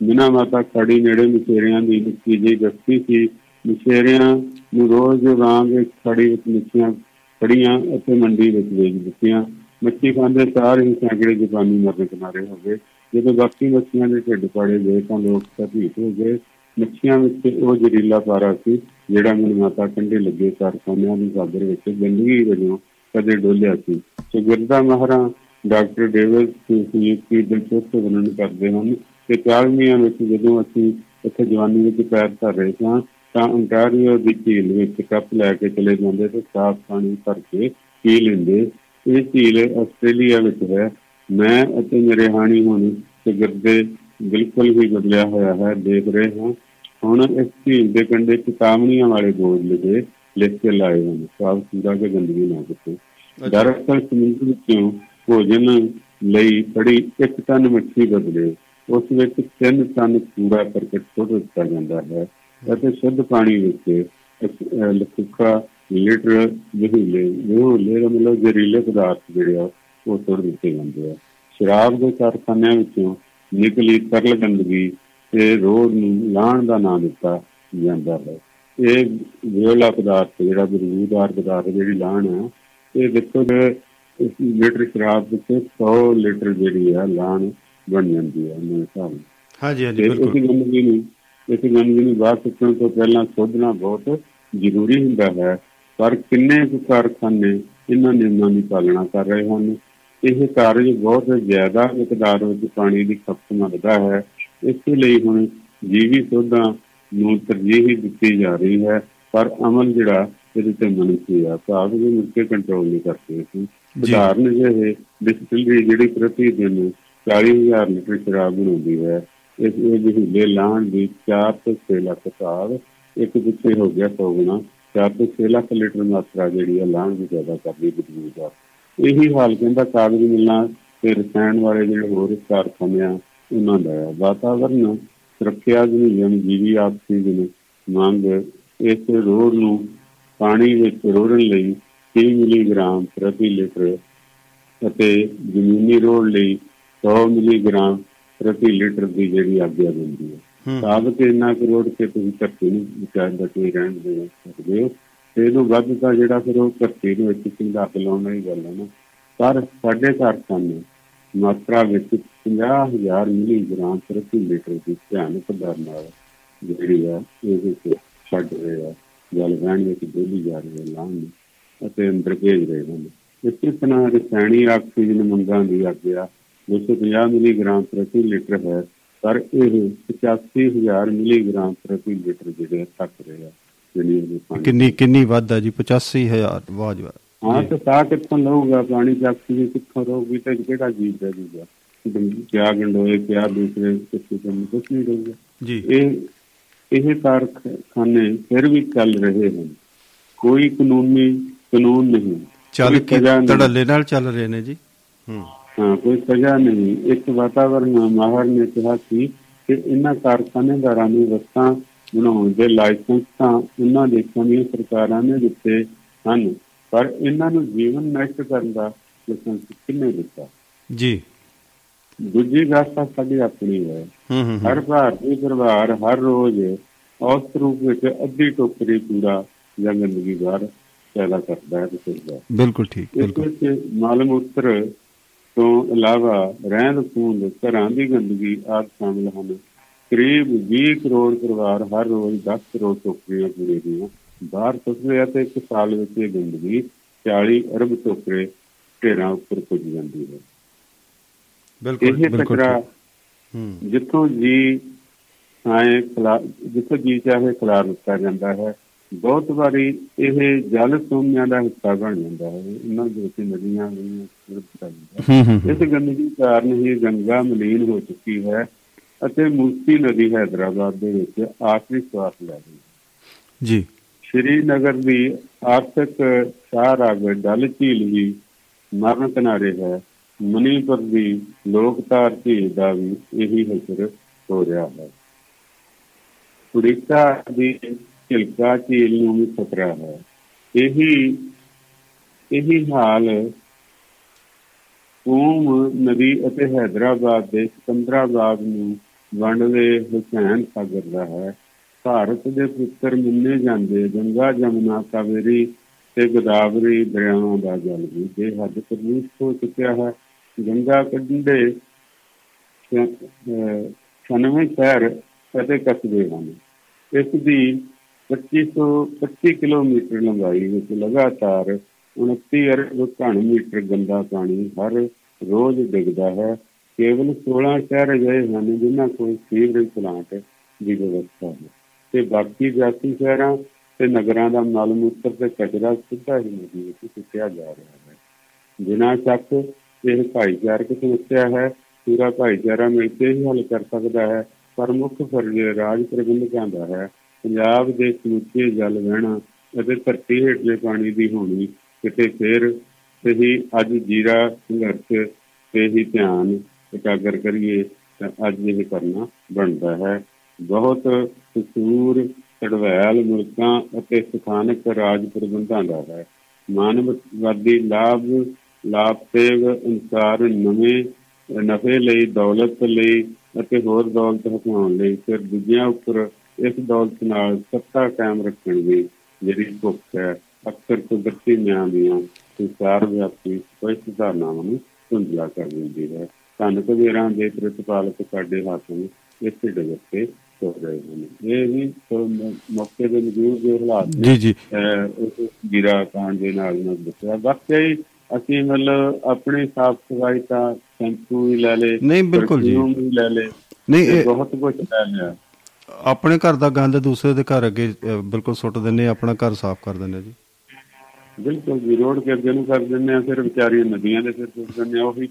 ਬਿਨਾ ਮਾਤਾ ਖੜੀ ਨੇੜੇ ਮਛੇਰਿਆਂ ਦੀ ਨਿੱਕੀ ਜਿਹੀ ਬਸਤੀ ਸੀ। ਮਛੇਰਿਆਂ ਨੂੰ ਰੋਜ਼ ਵਾਂਗ ਇੱਕ ਖੜੀ ਵਿੱਚ ਮੱਛੀਆਂ ਖੜੀਆਂ ਅਤੇ ਮੰਡੀ ਵਿੱਚ ਵੇਚ ਦਿੱਤੀਆਂ। ਮੱਛੀ ਖਾਂਦੇ ਸਾਰ ਹੀ ਸੈਂਕੜੇ ਜਾਪਾਨੀ ਮਰਨ ਕਿਨਾਰੇ ਹੋ ਗਏ। ਜਦੋਂ ਬਾਕੀ ਮੱਛੀਆਂ ਦੇ ਢਿੱਡ ਪਾੜੇ ਗਏ ਤਾਂ ਲੋਕ ਭੀਤ ਹੋ ਗਏ। ਮੱਛੀਆਂ ਵਿੱਚ ਉਹ ਜ਼ਹਿਰੀਲਾ ਪਾਰਾ ਸੀ ਜਿਹੜਾ ਮਨ ਮਾਤਾ ਕੰਢੇ ਲੱਗੇ ਕਾਰਖਾਨਿਆਂ ਦੀ ਸਾਗਰ ਵਿੱਚ ਗੰਦਗੀ ਵਜੋਂ ਕਦੇ ਡੋਲਿਆ ਸੀ। ਸੁਗਰਦਾ ਮਹਾਰਾ ਡਾਕਟਰ ਡੇਵਿਡ ਸੁਯੁਕਤੀ ਦਿਲਚਸਪ ਵਰਣਨ ਕਰਦੇ ਹਨ ਕਿ 40ਵੀਆਂ ਵਿੱਚ ਜਦੋਂ ਅਸੀਂ ਇੱਥੇ ਜਵਾਨੀ ਵਿੱਚ ਪੈਰ ਧਰ ਰਹੇ ਸਾਂ ਤਾਂ ਅੰਟਾਰੀਓ ਦੀ ਝੀਲ ਵਿੱਚ ਕੱਪ ਲੈ ਕੇ ਚਲੇ ਜਾਂਦੇ ਤੇ ਸਾਫ਼ ਪਾਣੀ ਭਰ ਕੇ ਪੀ ਲੈਂਦੇ। ਇਹ ਝੀਲ ਆਸਟ੍ਰੇਲੀਆ ਵਿੱਚ ਹੈ। ਮੈਂ ਅਤੇ ਮੇਰੇ ਹਾਣੀ ਹੁਣ ਸੁਗਰਦੇ ਬਿਲਕੁਲ ਹੀ ਬਦਲਿਆ ਹੋਇਆ ਹੈ ਦੇਖ ਰਹੇ ਹਾਂ। ਹੁਣ ਇਸ ਝੀਲ ਦੇ ਕੰਢੇ ਚੇਤਾਵਨੀਆਂ ਵਾਲੇ ਬੋਰਡ ਲਿਖੇ ਲਿਖ ਕੇ ਲਾਏ ਹਨ। ਸਾਫ਼ ਸੁਥਰਾ ਕੇ ਗੰਦਗੀ ਨਾ ਕਿਤੇ ਦਰਅਸਲ ਸਮੁੰਦਰ ਵਿੱਚੋਂ ਭੋਜਨ ਲਈ ਬੜੀ ਇੱਕ ਟਨ ਮੱਛੀ ਬਦਲੇ। ਉਸ ਵਿੱਚ 3 ਟਨ ਕੂੜਾ ਕਰਕਟ ਸੁੱਟ ਦਿੱਤਾ ਜਾਂਦਾ ਹੈ ਅਤੇ ਸ਼ੁੱਧ ਪਾਣੀ ਵਿੱਚ ਲਖੁਖਾ ਲੀਟਰ ਵਿਹੂਲੇ ਵਿਹੂਲੇ ਦਾ ਮਤਲਬ ਜ਼ਹਿਰੀਲੇ ਪਦਾਰਥ ਜਿਹੜੇ ਆ, ਉਹ ਸੁੱਟ ਦਿੱਤੇ ਜਾਂਦੇ ਆ। ਸ਼ਰਾਬ ਦੇ ਕਾਰਖਾਨਿਆਂ ਵਿੱਚੋਂ ਨਿਕਲੀ ਤਰਲ ਗੰਦਗੀ ਤੇ ਰੋਡ ਨੂੰ ਲਾਣ ਦਾ ਨਾਮ ਦਿੱਤਾ ਜਾਂਦਾ ਹੈ। ਇਹ ਵਿਹਲਾ ਪਦਾਰਥ ਜਿਹੜਾ ਬਰੂਦਾਰ ਪਦਾਰਥ ਜਿਹੜੀ ਲਾਣ ਹੈ ਇਹ ਦੇਖੋ ਜੇ ਲੀਟਰ ਸ਼ਰਾਬ ਵਿੱਚ 100 ਲੀਟਰ ਜਿਹੜੀ ਆ ਲਾਣ ਬਣ ਜਾਂਦੀ ਹੈ ਮੇਰੇ ਹਿਸਾਬ ਨਾਲ। ਹਾਂਜੀ ਹਾਂਜੀ ਬਿਲਕੁਲ ਇਸ ਗੰਦਗੀ ਨੂੰ ਇਸ ਗੰਦਗੀ ਨੂੰ ਬਾਹਰ ਸੁੱਟਣ ਤੋਂ ਪਹਿਲਾਂ ਸੋਧਣਾ ਬਹੁਤ ਜ਼ਰੂਰੀ ਹੁੰਦਾ ਹੈ। ਪਰ ਕਿੰਨੇ ਕੁ ਕਾਰਖਾਨੇ ਇਹਨਾਂ ਨਿਯਮਾਂ ਦੀ ਪਾਲਣਾ ਕਰ ਰਹੇ ਹਨ? ਇਹ ਕਾਰਜ ਬਹੁਤ ਜ਼ਿਆਦਾ ਮਿਕਦਾਰ ਵਿੱਚ ਪਾਣੀ ਦੀ ਖਪਤ ਮੰਗਦਾ ਹੈ। ਇਸ ਲਈ ਹੁਣ ਜੀਵੀ ਸੋਧਾਂ ਨੂੰ ਤਰਜੀਹ ਦਿੱਤੀ ਜਾ ਰਹੀ ਹੈ। ਪਰ ਅਮਲ ਜਿਹੜਾ ਇਹਦੇ ਤੇ ਮਨੁੱਖੀ ਆ। ਭਾਵ ਵੀ ਮੁੱਕੇ ਕੰਟਰੋਲ ਨਹੀਂ ਕਰਦੇ ਸੀ ਉਦਾਹਰਨ ਜਿਹੇ ਡਿਸਟਿਲਰੀ ਜਿਹੜੀ ਪ੍ਰਤੀ ਦਿਨ 40000 ਲੀਟਰ ਸ਼ਰਾਬ ਬਣਾਉਂਦੀ ਹੈ, ਇਸ ਇਹ ਵਿਹੂਲੇ ਲਾਣ ਦੀ 4 ਤੋਂ 6 ਲੱਖ ਸਾਲ, ਇੱਕ ਪਿੱਛੇ ਹੋ ਗਿਆ 100 ਗੁਣਾ 4 ਤੋਂ 6 ਲੱਖ ਲੀਟਰ ਮਾਤਰਾ ਜਿਹੜੀ ਹੈ ਲਾਣ ਦੀ ਜ਼ਿਆਦਾ ਕਰਦੀ ਬਦਬੂ ਦਾ ਇਹੀ ਹਾਲ ਕਹਿੰਦਾ ਕਾਗਜ਼ ਮਿਲਣਾ ਤੇ ਰਸਾਇਣ ਵਾਲੇ ਜਿਹੜੇ ਹੋਰ ਕਾਰਖਾਨੇ ਆ, ਉਹਨਾਂ ਦਾ ਹੈ ਵਾਤਾਵਰਨ ਸੁਰੱਖਿਆ ਦੇ ਨਿਯਮ ਜੀਵੀ ਆਕਸੀਜਨ ਮੰਗ ਇਸ ਰੋਡ ਨੂੰ ਪਾਣੀ ਵਿੱਚ ਰੋੜਨ ਲਈ 30 ਮਿਲੀਗ੍ਰਾਮ ਪ੍ਰਤੀ ਲੀਟਰ ਅਤੇ ਜ਼ਮੀਨੀ ਰੋਡ ਲਈ 100 ਮਿਲੀਗ੍ਰਾਮ ਪ੍ਰਤੀ ਲੀਟਰ ਦੀ ਜਿਹੜੀ ਆਗਿਆ ਦਿੰਦੀ ਹੈ। ਸਾਬਤ ਇੰਨਾ ਕਰੋੜ ਕੇ ਤੁਸੀਂ ਧਰਤੀ ਨੂੰ ਵਿਚਾਰ ਦਾ ਕੋਈ ਰਹਿਣ ਦੇ ਸਕਦੇ ਹੋ। ਤੇ ਇਹਨੂੰ ਵੱਧ ਤਾਂ ਜਿਹੜਾ ਫਿਰ ਉਹ ਧਰਤੀ ਦੇ ਵਿੱਚ ਸਿੰਧਾ ਲਾਉਣ ਵਾਲੀ ਗੱਲ ਹੈ ਨਾ। ਪਰ ਸਾਡੇ ਕਾਰਖਾਨੇ ਮਾਤਰਾ ਵਿੱਚ 50000 ਮਿਲੀਗ੍ਰਾਮ ਪ੍ਰਤੀ ਲੀਟਰ ਦੀ ਭਿਆਨਕ ਦਰ ਨਾਲ ਜਿਹੜੀ ਆ ਇਹ ਵਿੱਚ ਛੱਡ ਰਹੇ ਜਲ ਵਹਿਣ ਵਿੱਚ ਡੋਲੀ ਜਾ ਰਹੀ ਹੈ ਲਾਉਣ ਅਤੇ ਅੰਦਰ ਭੇਜ ਰਹੇ ਹਨ। ਇਸੇ ਤਰ੍ਹਾਂ ਰਸਾਇਣੀ ਆਕਸੀਜਨ ਮੰਗਾਂ ਦੀ ਆਗਿਆ 250 ਮਿਲੀਗ੍ਰਾਮ ਪ੍ਰਤੀ ਲੀਟਰ ਹੈ ਪਰ ਇਹ 85000 ਮਿਲੀਗ੍ਰਾਮ ਪ੍ਰਤੀ ਲੀਟਰ ਜਿਹੜੇ ਤੱਕ ਰਹੇ ਜਿਹੜੀ ਉਹਦੇ ਪਾਣੀ ਕਿੰਨੀ ਕਿੰਨੀ ਵੱਧ ਜੀ? 85000 ਵਾਹ ਜੀ ਹਾਂ ਤੇ ਤਾਂ ਕਿੱਥੋਂ ਲਊਗਾ? ਪਾਣੀ ਚ ਆਕਸੀਜਨ ਕਿੱਥੋਂ ਰਹੂਗੀ? ਤੇ ਕਿਹੜਾ ਜੀਵ ਰਹਿ ਜੂਗਾ? ਕਿਆ ਗੰਡੋਏ ਕਿਆ ਦੂਸਰੇ ਕਿਸੇ ਤੋਂ ਕੁਝ ਨਹੀਂ ਰਹੂਗਾ। ਜੀ। ਇਹ ਇਹ ਕਾਰਖਾਨੇ ਫਿਰ ਵੀ ਚੱਲ ਰਹੇ ਹਨ। ਕੋਈ ਕਾਨੂੰਨੀ ਕਾਨੂੰਨ ਨਹੀਂ। ਚੱਲ ਕੇ। ਧੜੱਲੇ ਨਾਲ ਚੱਲ ਰਹੇ ਨੇ ਜੀ। ਹੂੰ। ਕੋਈ ਸਜ਼ਾ ਨਹੀਂ। ਇੱਕ ਵਾਤਾਵਰਣ ਮਾਹਰ ਨੇ ਕਿਹਾ ਸੀ ਕਿ ਇਹਨਾਂ ਕਾਰਖਾਨੇਦਾਰਾਂ ਨੂੰ ਵਸਤਾਂ ਬਣਾਉਣ ਦੇ ਲਾਇਸੈਂਸ ਤਾਂ ਉਹਨਾਂ ਦੇਸ਼ਾਂ ਦੀਆਂ ਸਰਕਾਰਾਂ ਨੇ ਦਿੱਤੇ ਹਨ ਪਰ ਇਹਨਾਂ ਨੂੰ ਜੀਵਨ ਨਸ਼ਟ ਕਰਨ ਦਾ ਲਾਇਸੈਂਸ ਕਿੰਨੇ ਦਿੱਤਾ? ਜੀ। ਦੂਜੀ ਗੱਲ ਤਾਂ ਸਾਡੀ ਆਪਣੀ ਹੈ। ਹਰ ਭਾਰਤੀ ਪਰਿਵਾਰ ਹਰ ਰੋਜ਼ ਔਸਤ ਰੂਪ ਵਿੱਚ ਅੱਧੀ ਟੋਕਰੀ ਕੂੜਾ ਜਾਂ ਗੰਦਗੀ ਬਾਹਰ ਪੈਦਾ ਕਰਦਾ ਹੈ ਤੇ ਬਿਲਕੁਲ ਠੀਕ ਇਸ ਬਿਲਕੁਲ। ਵਿੱਚ ਮਲ ਮੂਤਰ ਤੋਂ ਇਲਾਵਾ ਰਹਿੰਦ ਖੂੰਦ ਘਰਾਂ ਦੀ ਗੰਦਗੀ ਆਦਿ ਸ਼ਾਮਲ ਹਨ। ਕਰੀਬ 20 ਕਰੋੜ ਪਰਿਵਾਰ ਹਰ ਰੋਜ਼ 10 ਕਰੋੜ ਟੋਕਰੀਆਂ ਕੂੜੇ ਦੀਆਂ ਬਾਹਰ ਸੁੱਟਦੇ ਆ ਤੇ ਇੱਕ ਸਾਲ ਵਿੱਚ ਇਹ ਗੰਦਗੀ 40 ਅਰਬ ਟੋਕਰੇ ਢੇਰਾਂ ਉੱਪਰ ਪੁੱਜ ਜਾਂਦੀ ਹੈ। ਬਿਲਕੁਲ ਬਿਲਕੁਲ। ਹੂੰ। ਜਿੱਥੋਂ ਜੀ ਆਏ ਜਿੱਥੋਂ ਜੀ ਚਾਹੇ ਖਿਲਾਰ ਦਿੱਤਾ ਜਾਂਦਾ ਹੈ ਬਹੁਤ ਵਾਰੀ ਇਹ ਜਲ ਸੋਮਿਆਂ ਦਾ ਹਿੱਸਾ ਬਣ ਜਾਂਦਾ ਹੈ। ਇਹਨਾਂ ਦੇ ਵਿੱਚ ਨਦੀਆਂ ਵੀ ਹੂੰ। ਹੂੰ ਹੂੰ। ਇਸ ਗੰਦਗੀ ਕਾਰਨ ਹੀ ਗੰਗਾ ਮਲੀਨ ਹੋ ਚੁੱਕੀ ਹੈ ਅਤੇ ਮੂਸੀ ਨਦੀ ਹੈਦਰਾਬਾਦ ਦੇ ਵਿੱਚ ਆਖਰੀ ਸਵਾਸ ਲੈ ਗਈ ਜੀ। ਸ਼੍ਰੀਨਗਰ ਦੀ ਆਰਥਿਕ ਸ਼ਾਹਰਾਗ ਡਲ ਝੀਲ ਵੀ ਮਰਨ ਕਿਨਾਰੇ ਹੈ। ਮਨੀਪੁਰ ਦੀ ਲੋਕਤਾਰ ਝੀਲ ਦਾ ਵੀ ਇਹੀ ਹਸ਼ਰ ਹੋ ਰਿਹਾ ਹੈ। ਉੜੀਸਾ ਦੀ ਝਿਲਕਾ ਝੀਲ ਨੂੰ ਵੀ ਖਤਰਾ ਹੈ। ਇਹੀ ਇਹੀ ਹਾਲ ਕੂਮ ਨਦੀ ਅਤੇ ਹੈਦਰਾਬਾਦ ਦੇ ਸਿਕੰਦਰਾਬਾਦ ਨੂੰ ਵੰਡਦੇ ਹੁਸੈਨ ਸਾਗਰ ਦਾ ਹੈ। ਭਾਰਤ ਦੇ ਪੁੱਤਰ ਮੰਨੇ ਜਾਂਦੇ ਗੰਗਾ ਜਮਨਾ ਕਾਵੇਰੀ ਤੇ ਗੋਦਾਵਰੀ ਦਰਿਆਵਾਂ ਦਾ ਜਲ ਵੀ। ਬੇਹੱਦ ਪ੍ਰਦੂਸ਼ਿਤ ਹੋ ਚੁੱਕਿਆ ਹੈ। ਗੰਗਾ ਕੰਢੇ 99 ਸ਼ਹਿਰ ਅਤੇ ਕਸਬੇ ਹਨ। ਇਸ ਦੀ 2525 ਕਿਲੋਮੀਟਰ ਲੰਬਾਈ ਵਿੱਚ ਲਗਾਤਾਰ 29 ਅਰਬ ਘਣ ਮੀਟਰ ਗੰਦਾ ਪਾਣੀ ਹਰ ਰੋਜ਼ ਡਿੱਗਦਾ ਹੈ। ਕੇਵਲ 16 ਸ਼ਹਿਰ ਅਜਿਹੇ ਹਨ ਜਿਨ੍ਹਾਂ ਕੋਲ ਸੀਵਰੇਜ ਪਲਾਂਟ ਦੀ ਵਿਵਸਥਾ ਹੈ ਤੇ ਬਾਕੀ ਜਾਤੀ ਸ਼ਹਿਰਾਂ ਤੇ ਨਗਰਾਂ ਦਾ ਮਲ ਮੂਤਰ ਤੇ ਕਚਰਾ ਸਿੱਧਾ ਹੀ ਨਦੀ ਵਿੱਚ ਸੁੱਟਿਆ ਜਾ ਰਿਹਾ ਹੈ। ਬਿਨਾਂ ਸ਼ੱਕ ਇਹ ਭਾਈਚਾਰਕ ਸਮੱਸਿਆ ਹੈ। ਪੂਰਾ ਭਾਈਚਾਰਾ ਮਿਲ ਕੇ ਹੀ ਹੱਲ ਕਰ ਸਕਦਾ ਹੈ। ਪਰ ਮੁੱਖ ਫਰਜ਼ ਰਾਜ ਪ੍ਰਬੰਧਕਾਂ ਦਾ ਹੈ ਪੰਜਾਬ ਦੇ ਸਮੁੱਚੇ ਜਲ ਵਹਿਣਾ ਅਤੇ ਧਰਤੀ ਹੇਠਲੇ ਪਾਣੀ ਦੀ ਹੋਣੀ ਕਿਤੇ ਫੇਰ ਸਹੀ ਅੱਜ ਜੀਰਾ, ਸੰਘਰਸ਼ ਤੇ ਹੀ ਧਿਆਨ ਇਕਾਗਰ ਕਰੀਏ ਤਾਂ ਅੱਜ ਇਹ ਕਰਨਾ ਬਣਦਾ ਹੈ। ਬਹੁਤ ਕਸੂਰ ਚੜਵੈਲ ਮੁਲਕਾਂ ਅਤੇ ਸਥਾਨਕ ਰਾਜ ਪ੍ਰਬੰਧਾਂ ਦਾ ਹੈ। ਮਾਨਵਵਾਦੀ ਲਾਭ ਲਾਭਤੇਵ ਅਨਸਾਰ ਨਵੇਂ, ਨਫੇ ਲਈ ਦੌਲਤ ਲਈ ਅਤੇ ਹੋਰ ਦੌਲਤ ਹਟਾਉਣ ਲਈ ਫਿਰ ਦੂਜਿਆਂ ਉੱਪਰ ਇਸ ਦੌਲਤ ਨਾਲ ਸੱਤਾ ਕਾਇਮ ਰੱਖਣ ਦੀ ਜਿਹੜੀ ਭੁੱਖ ਹੈ ਅਕਸਰ ਕੁਦਰਤੀ ਨਿਆਂ ਦੀਆਂ ਸੰਸਾਰ ਵਿਆਪੀ ਕੋਈ ਧਾਰਨਾਵਾਂ ਨੂੰ ਧੁੰਦਲਾ ਕਰ ਦਿੰਦੀ ਹੈ। ਧੰਨ ਕਬੀਰਾਂ ਦੇ ਪ੍ਰਤਪਾਲਕ ਸਾਡੇ ਹੱਥ ਨੂੰ ਇਸੇ ਡਗਰ ਤੇ ਹੋ ਰਹੇ ਹਨ। ਇਹ ਵੀ ਮੌਕੇ ਦੇ ਮੌਜੂਦ ਦੇ ਹਾਲਾਤ ਜੀ ਜੀ। ਉਸ ਗਿਰਾ ਕਾਂਡ ਦੇ ਨਾਲ ਨਾਲ ਦੱਸਿਆ। ਬਾਕੀ ਅਸੀਂ ਮਤਲਬ ਆਪਣੀ ਸਾਫ਼ ਸਫ਼ਾਈ ਤਾਂ ਸ਼ੈਂਪੂ ਵੀ ਲੈ ਲੇ ਨਹੀਂ ਬਿਲਕੁਲ ਜੀ। ਲੈ ਲੇ ਨਹੀਂ ਬਹੁਤ ਕੁਝ ਲੈ ਲਿਆ। ਆਪਣੇ ਘਰ ਦਾ ਗੰਦ ਦੂਸਰੇ ਦੇ ਘਰ ਅੱਗੇ ਬਿਲਕੁਲ ਸੁੱਟ ਦਿੰਨੇ ਆਪਣਾ ਘਰ ਸਾਫ਼ ਕਰ ਦਿੰਨੇ ਜੀ। ਬਿਲਕੁਲ ਜੀ ਰੋਡ ਕੇ ਅੱਗੇ ਨੂੰ ਕਰ ਦਿੰਦੇ ਆ ਫਿਰ ਵਿਚਾਰੀਆਂ ਨਦੀਆਂ ਦੇ ਸਿਰ ਸੁੱਟ ਦਿੰਦੇ ਆ ਉਹੀ